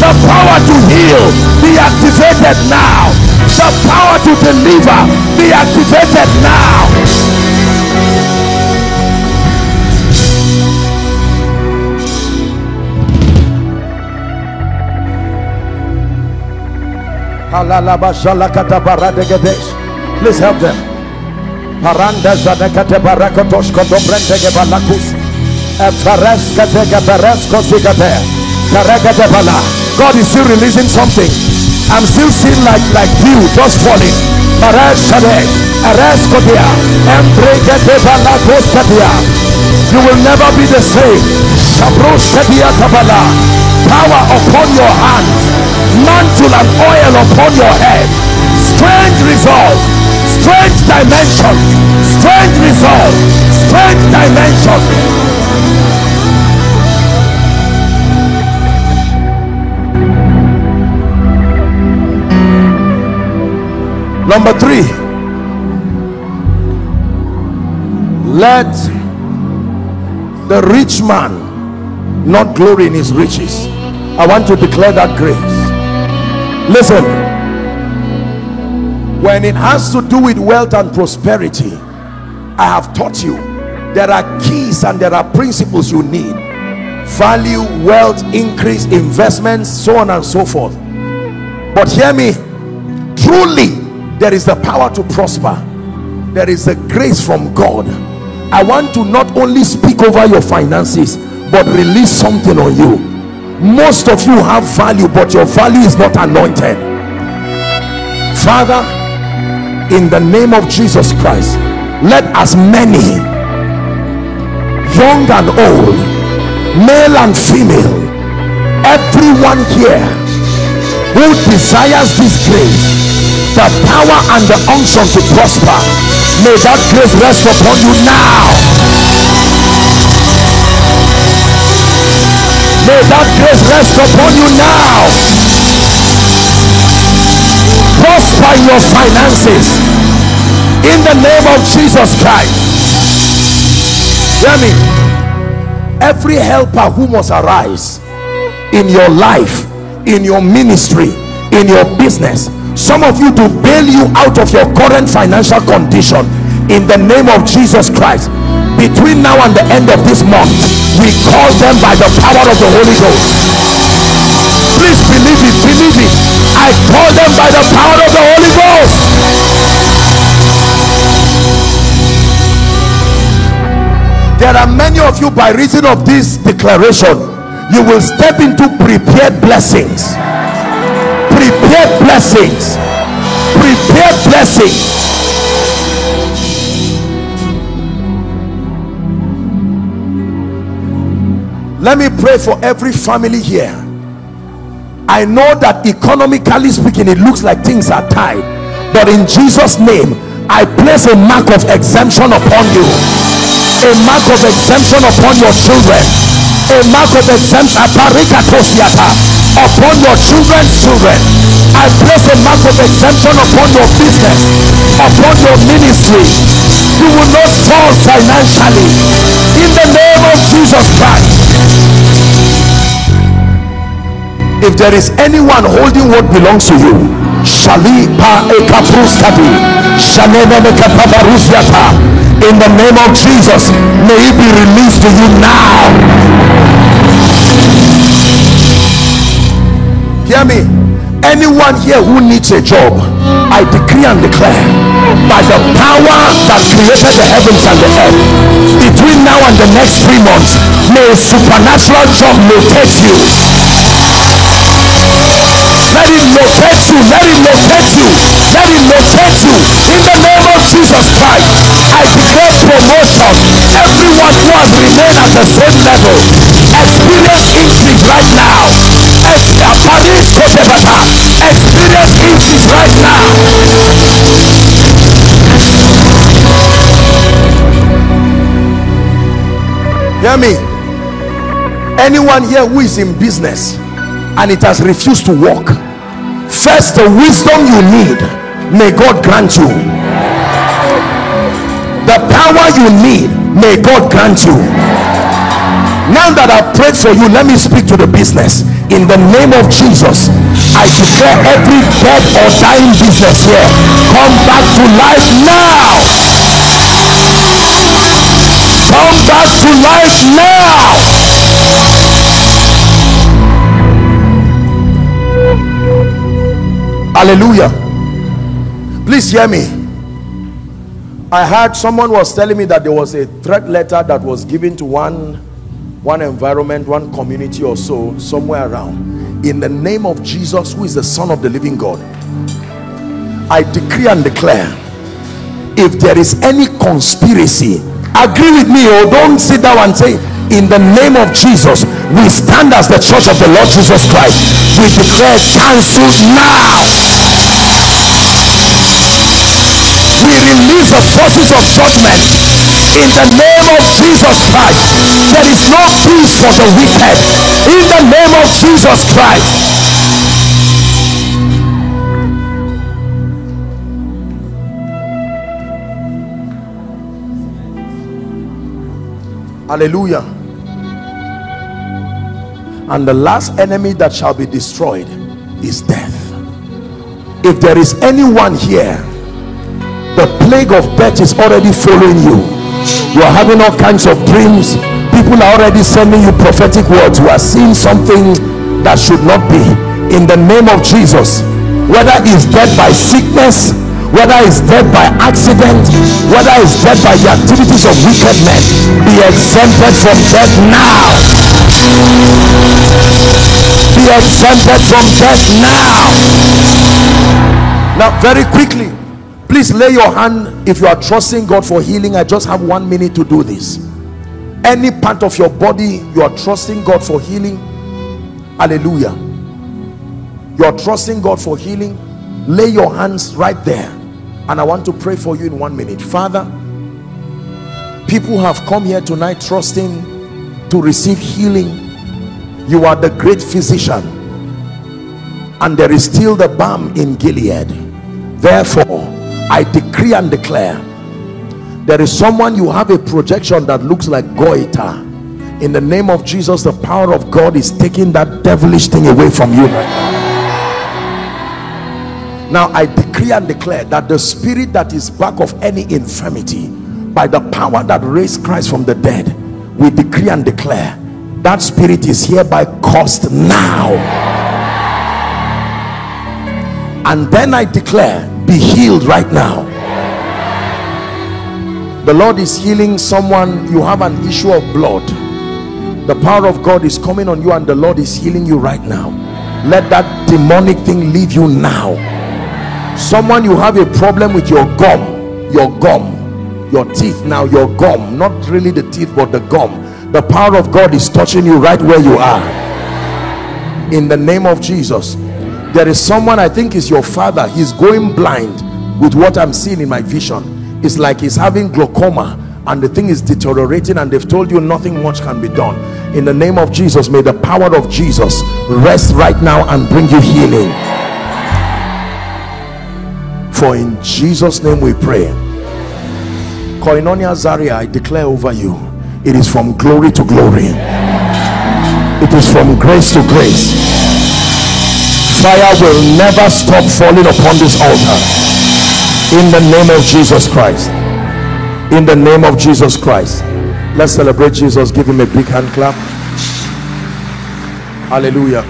The power to heal be activated now. The power to deliver be activated now. Please help them. Paranda zanekate barakotosh kodobrente gebalakus. Efereskate geberesko zigate. Karegate bala. God is still releasing something. I'm still seeing like like dew just falling. Marashade, Ereskodia, Embregate Balakoskadia. You will never be the same. Shabroskadia Kabala. Power upon your hands, mantle and oil upon your head. Strange results, strange dimension, strange results, strange dimension. Number three, let the rich man not glory in his riches. I want to declare that grace. Listen, when it has to do with wealth and prosperity, I have taught you there are keys and there are principles you need. Value, wealth, increase, investments, so on and so forth. But hear me truly there is the power to prosper. There is a grace from god. I want to not only speak over your finances but release something on you. Most of you have value but your value is not anointed. Father in the name of jesus christ. Let as many young and old male and female everyone here who desires this grace the power and the unction to prosper may that grace rest upon you now. May that grace rest upon you now prosper your finances. In the name of jesus christ. Hear me. Every helper who must arise in your life in your ministry in your business some of you to bail you out of your current financial condition. In the name of jesus christ. Between now and the end of this month we call them by the power of the holy ghost. Please believe it believe it i call them by the power of the holy ghost. There are many of you by reason of this declaration you will step into prepared blessings. Prepared blessings. Prepared blessings. Let me pray for every family here i know that economically speaking it looks like things are tight but in jesus name i place a mark of exemption upon you. A mark of exemption upon your children. A mark of exemption upon your children's children. I place a mark of exemption upon your business upon your ministry. You will not fall financially. In the name of jesus christ if there is anyone holding what belongs to you shali pa ekapruskadi in the name of jesus may it be released to you now. Hear me. Anyone here who needs a job i decree and declare by the power that created the heavens and the earth between now and the next three months may a supernatural job locate you let it locate you let it locate you let it locate you in the name of jesus christ i declare promotion. Everyone who has remained at the same level experience increase right now. Experience increase right now. Hear me. Anyone here who is in business and it has refused to work first the wisdom you need may god grant you. The power you need may god grant you. Now that i've prayed for you let me speak to the business. In the name of jesus i declare every dead or dying business here come back to life now. Come back to life now hallelujah. Please hear me. I heard someone was telling me that there was a threat letter that was given to one one environment one community or so somewhere around. In the name of jesus who is the son of the living god i decree and declare if there is any conspiracy agree with me or oh, don't sit down and say in the name of jesus we stand as the church of the lord jesus christ we declare cancelled now. We release the forces of judgment. In the name of jesus christ there is no peace for the wicked. In the name of jesus christ. Hallelujah and the last enemy that shall be destroyed is death. If there is anyone here the plague of death is already following you. You are having all kinds of dreams. People are already sending you prophetic words. You are seeing something that should not be. In the name of jesus whether it's death by sickness whether it's death by accident whether it's death by the activities of wicked men be exempted from death now be exempted from death now. Now very quickly please lay your hand if you are trusting god for healing. I just have one minute to do this. Any part of your body you are trusting god for healing hallelujah. You are trusting god for healing lay your hands right there. And I want to pray for you in one minute. Father people have come here tonight trusting to receive healing. You are the great physician. And there is still the balm in Gilead. Therefore I decree and declare there is someone you have a projection that looks like goiter. In the name of Jesus the power of God is taking that devilish thing away from you. Now I decree and declare that the spirit that is back of any infirmity by the power that raised Christ from the dead we decree and declare that spirit is hereby cursed now. And then I declare be healed right now. The Lord is healing someone you have an issue of blood. The power of God is coming on you and the Lord is healing you right now. Let that demonic thing leave you now. Someone you have a problem with your gum your gum your teeth. Now your gum not really the teeth but the gum. The power of God is touching you right where you are. In the name of Jesus. There is someone I think is your father he's going blind with what I'm seeing in my vision. It's like he's having glaucoma and the thing is deteriorating and they've told you nothing much can be done. In the name of Jesus may the power of Jesus rest right now and bring you healing. For in Jesus name we pray koinonia zaria I declare over you it is from glory to glory. It is from grace to grace. Fire will never stop falling upon this altar. In the name of Jesus Christ. In the name of Jesus Christ. Let's celebrate Jesus. Give him a big hand clap. Hallelujah.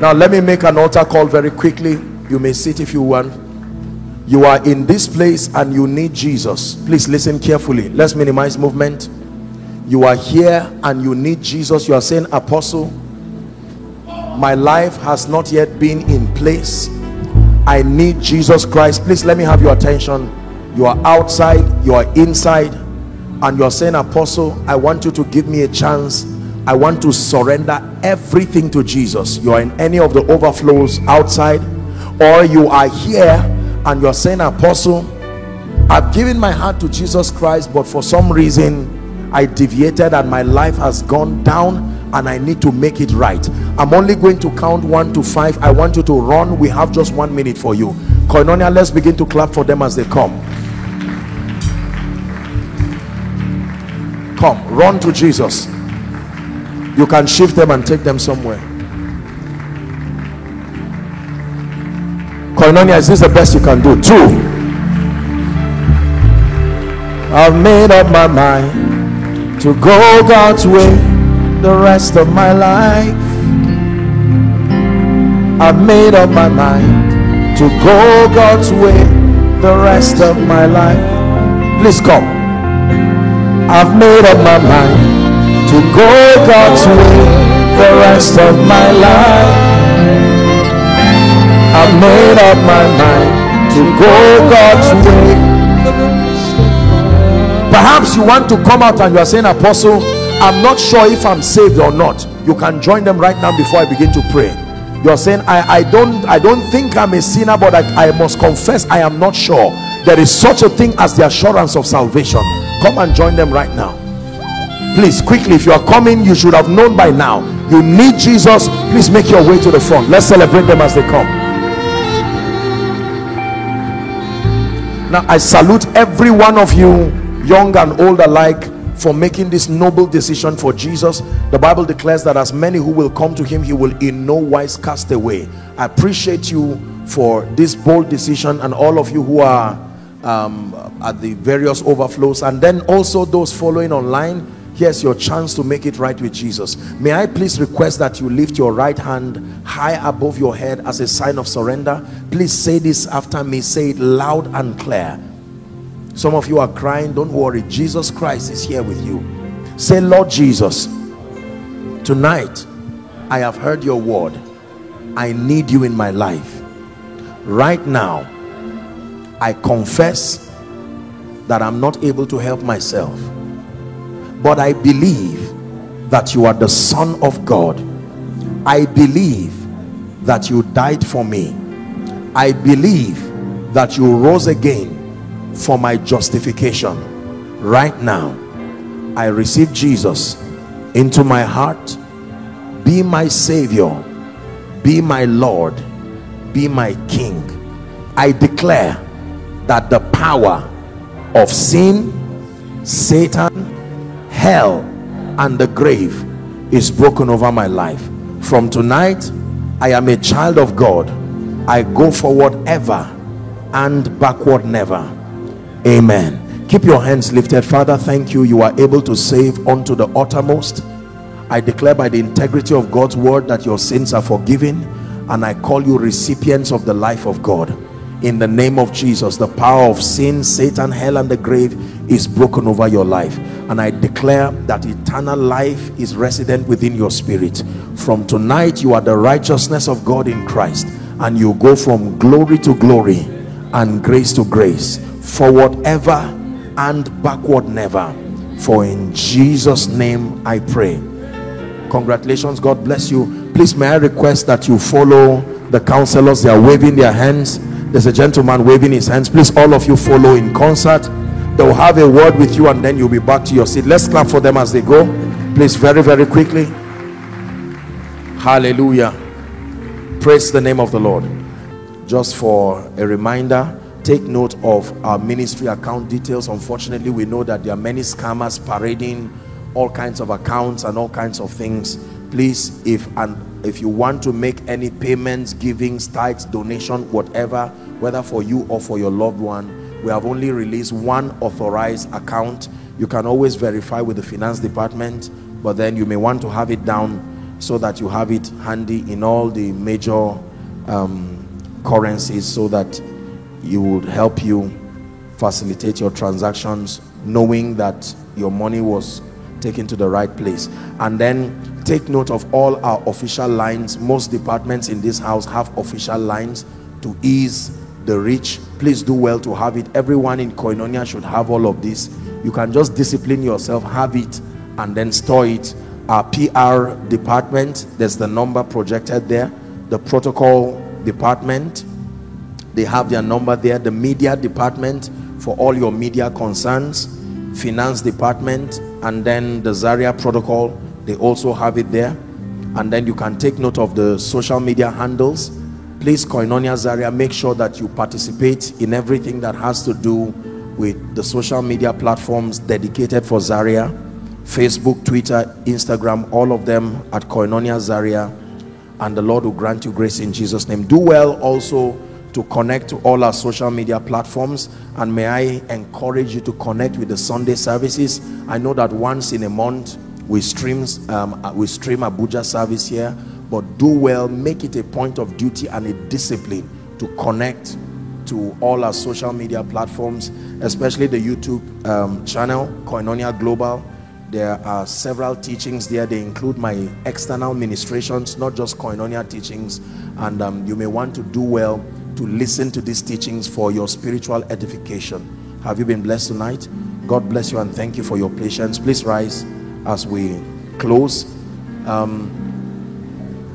Now let me make an altar call very quickly. You may sit if you want you are in this place and you need Jesus. Please listen carefully. Let's minimize movement. You are here and you need Jesus. You are saying apostle my life has not yet been in place. I need Jesus Christ. Please let me have your attention. You are outside you are inside and you are saying apostle I want you to give me a chance. I want to surrender everything to Jesus. You are in any of the overflows outside or you are here and you're saying apostle I've given my heart to Jesus Christ but for some reason I deviated and my life has gone down and I need to make it right. I'm only going to count one to five. I want you to run. We have just one minute for you. Koinonia let's begin to clap for them as they come. Come run to Jesus. You can shift them and take them somewhere Koinonia is this the best you can do? Two. I've made up my mind to go God's way the rest of my life. I've made up my mind to go God's way the rest of my life. Please come. I've made up my mind to go God's way the rest of my life I've made up my mind to go God's way. Perhaps you want to come out and you are saying apostle I'm not sure if I'm saved or not. You can join them right now before I begin to pray. You're saying I, I don't I don't think I'm a sinner but I, I must confess I am not sure. There is such a thing as the assurance of salvation. Come and join them right now. Please quickly if you are coming you should have known by now. You need Jesus. Please make your way to the front. Let's celebrate them as they come now I salute every one of you young and old alike for making this noble decision for Jesus. The Bible declares that as many who will come to him he will in no wise cast away. I appreciate you for this bold decision and all of you who are um, at the various overflows. And then also those following online here's your chance to make it right with Jesus. May I please request that you lift your right hand high above your head as a sign of surrender? Please say this after me. Say it loud and clear. Some of you are crying. Don't worry. Jesus christ is here with you. Say lord jesus tonight i have heard your word. I need you in my life. Right now i confess that i'm not able to help myself but i believe that you are the son of god. I believe that you died for me. I believe that you rose again for my justification. Right now I receive Jesus into my heart. Be my savior. Be my Lord. Be my King. I declare that the power of sin Satan hell and the grave is broken over my life from tonight I am a child of God I go forward ever and backward never amen Keep your hands lifted. Father, thank you. You are able to save unto the uttermost. I declare by the integrity of God's word that your sins are forgiven and I call you recipients of the life of God. In the name of Jesus, the power of sin, Satan, hell and the grave is broken over your life. And I declare that eternal life is resident within your spirit. From tonight, you are the righteousness of God in Christ and you go from glory to glory and grace to grace forward ever and backward never. For in jesus name i pray. Congratulations. God bless you. Please may i request that you follow the counselors? They are waving their hands. There's a gentleman waving his hands. Please all of you follow in concert they'll have a word with you and then you'll be back to your seat. Let's clap for them as they go. Please very very quickly. Hallelujah. Praise the name of the lord. Just for a reminder take note of our ministry account details. Unfortunately we know that there are many scammers parading all kinds of accounts and all kinds of things. Please if and if you want to make any payments givings tithes donation whatever whether for you or for your loved one we have only released one authorized account. You can always verify with the finance department but then you may want to have it down so that you have it handy in all the major um, currencies so that you would help you facilitate your transactions knowing that your money was taken to the right place. And then take note of all our official lines. Most departments in this house have official lines to ease the rich please do well to have it. Everyone in koinonia should have all of this. You can just discipline yourself have it and then store it. Our pr department there's the number projected there. The protocol department they have their number there. The media department for all your media concerns. Finance department and then the zaria protocol they also have it there. And then you can take note of the social media handles please koinonia zaria make sure that you participate in everything that has to do with the social media platforms dedicated for zaria. Facebook twitter instagram all of them at koinonia zaria. And the lord will grant you grace in jesus name. Do well also to connect to all our social media platforms. And may I encourage you to connect with the Sunday services. I know that once in a month we streams um, uh, we stream Abuja service here but do well make it a point of duty and a discipline to connect to all our social media platforms especially the YouTube um, channel Koinonia Global there are several teachings there they include my external ministrations not just Koinonia teachings and um, you may want to do well to listen to these teachings for your spiritual edification. Have you been blessed tonight? God bless you and thank you for your patience. Please rise as we close. Um,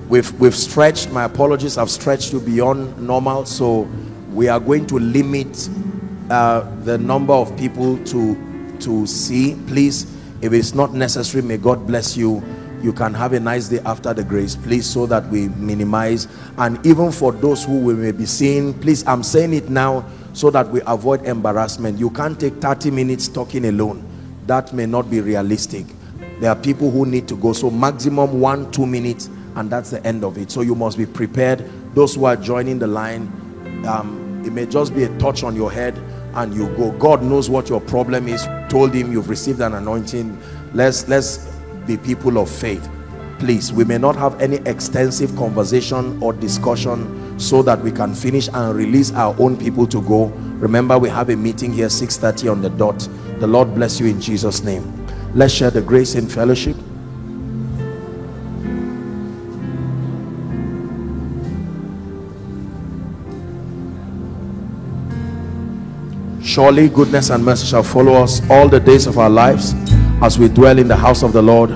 we've we've stretched. My apologies. I've stretched you beyond normal, so we are going to limit uh, the number of people to to see. Please, if it's not necessary, may God bless you you can have a nice day after the grace please so that we minimize and even for those who we may be seeing please i'm saying it now so that we avoid embarrassment you can't take 30 minutes talking alone that may not be realistic there are people who need to go so maximum one two minutes and that's the end of it. So you must be prepared. Those who are joining the line um, it may just be a touch on your head and you go. God knows what your problem is. Told him you've received an anointing. Let's let's be people of faith. Please we may not have any extensive conversation or discussion so that we can finish and release our own people to go. Remember we have a meeting here 6:30 on the dot. The lord bless you in jesus name. Let's share the grace in fellowship surely goodness and mercy shall follow us all the days of our lives as we dwell in the house of the Lord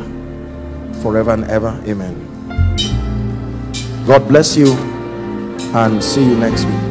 forever and ever. Amen. God bless you and see you next week.